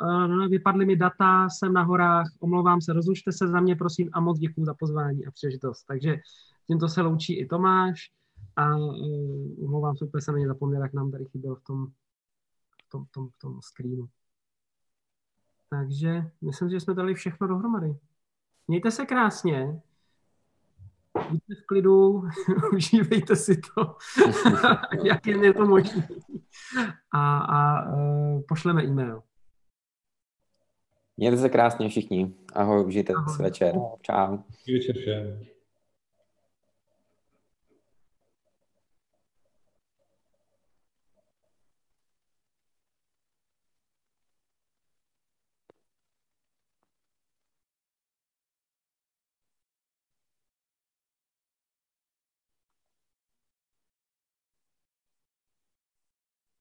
vypadly mi data, jsem na horách, omlouvám se, rozlučte se za mě, prosím, a moc děkuji za pozvání a příležitost. Takže tímto se loučí i Tomáš a omlouvám se, úplně jsem na ně zapomněl, jak nám tady chyběl v tom, tom, v tom, tom screenu. Takže myslím, že jsme dali všechno dohromady. Mějte se krásně. Buďte v klidu, užívejte si to, jak je to možné. A, a uh, pošleme e-mail. Mějte se krásně všichni. Ahoj, užijte Ahoj. večer. Čau. Večer všem.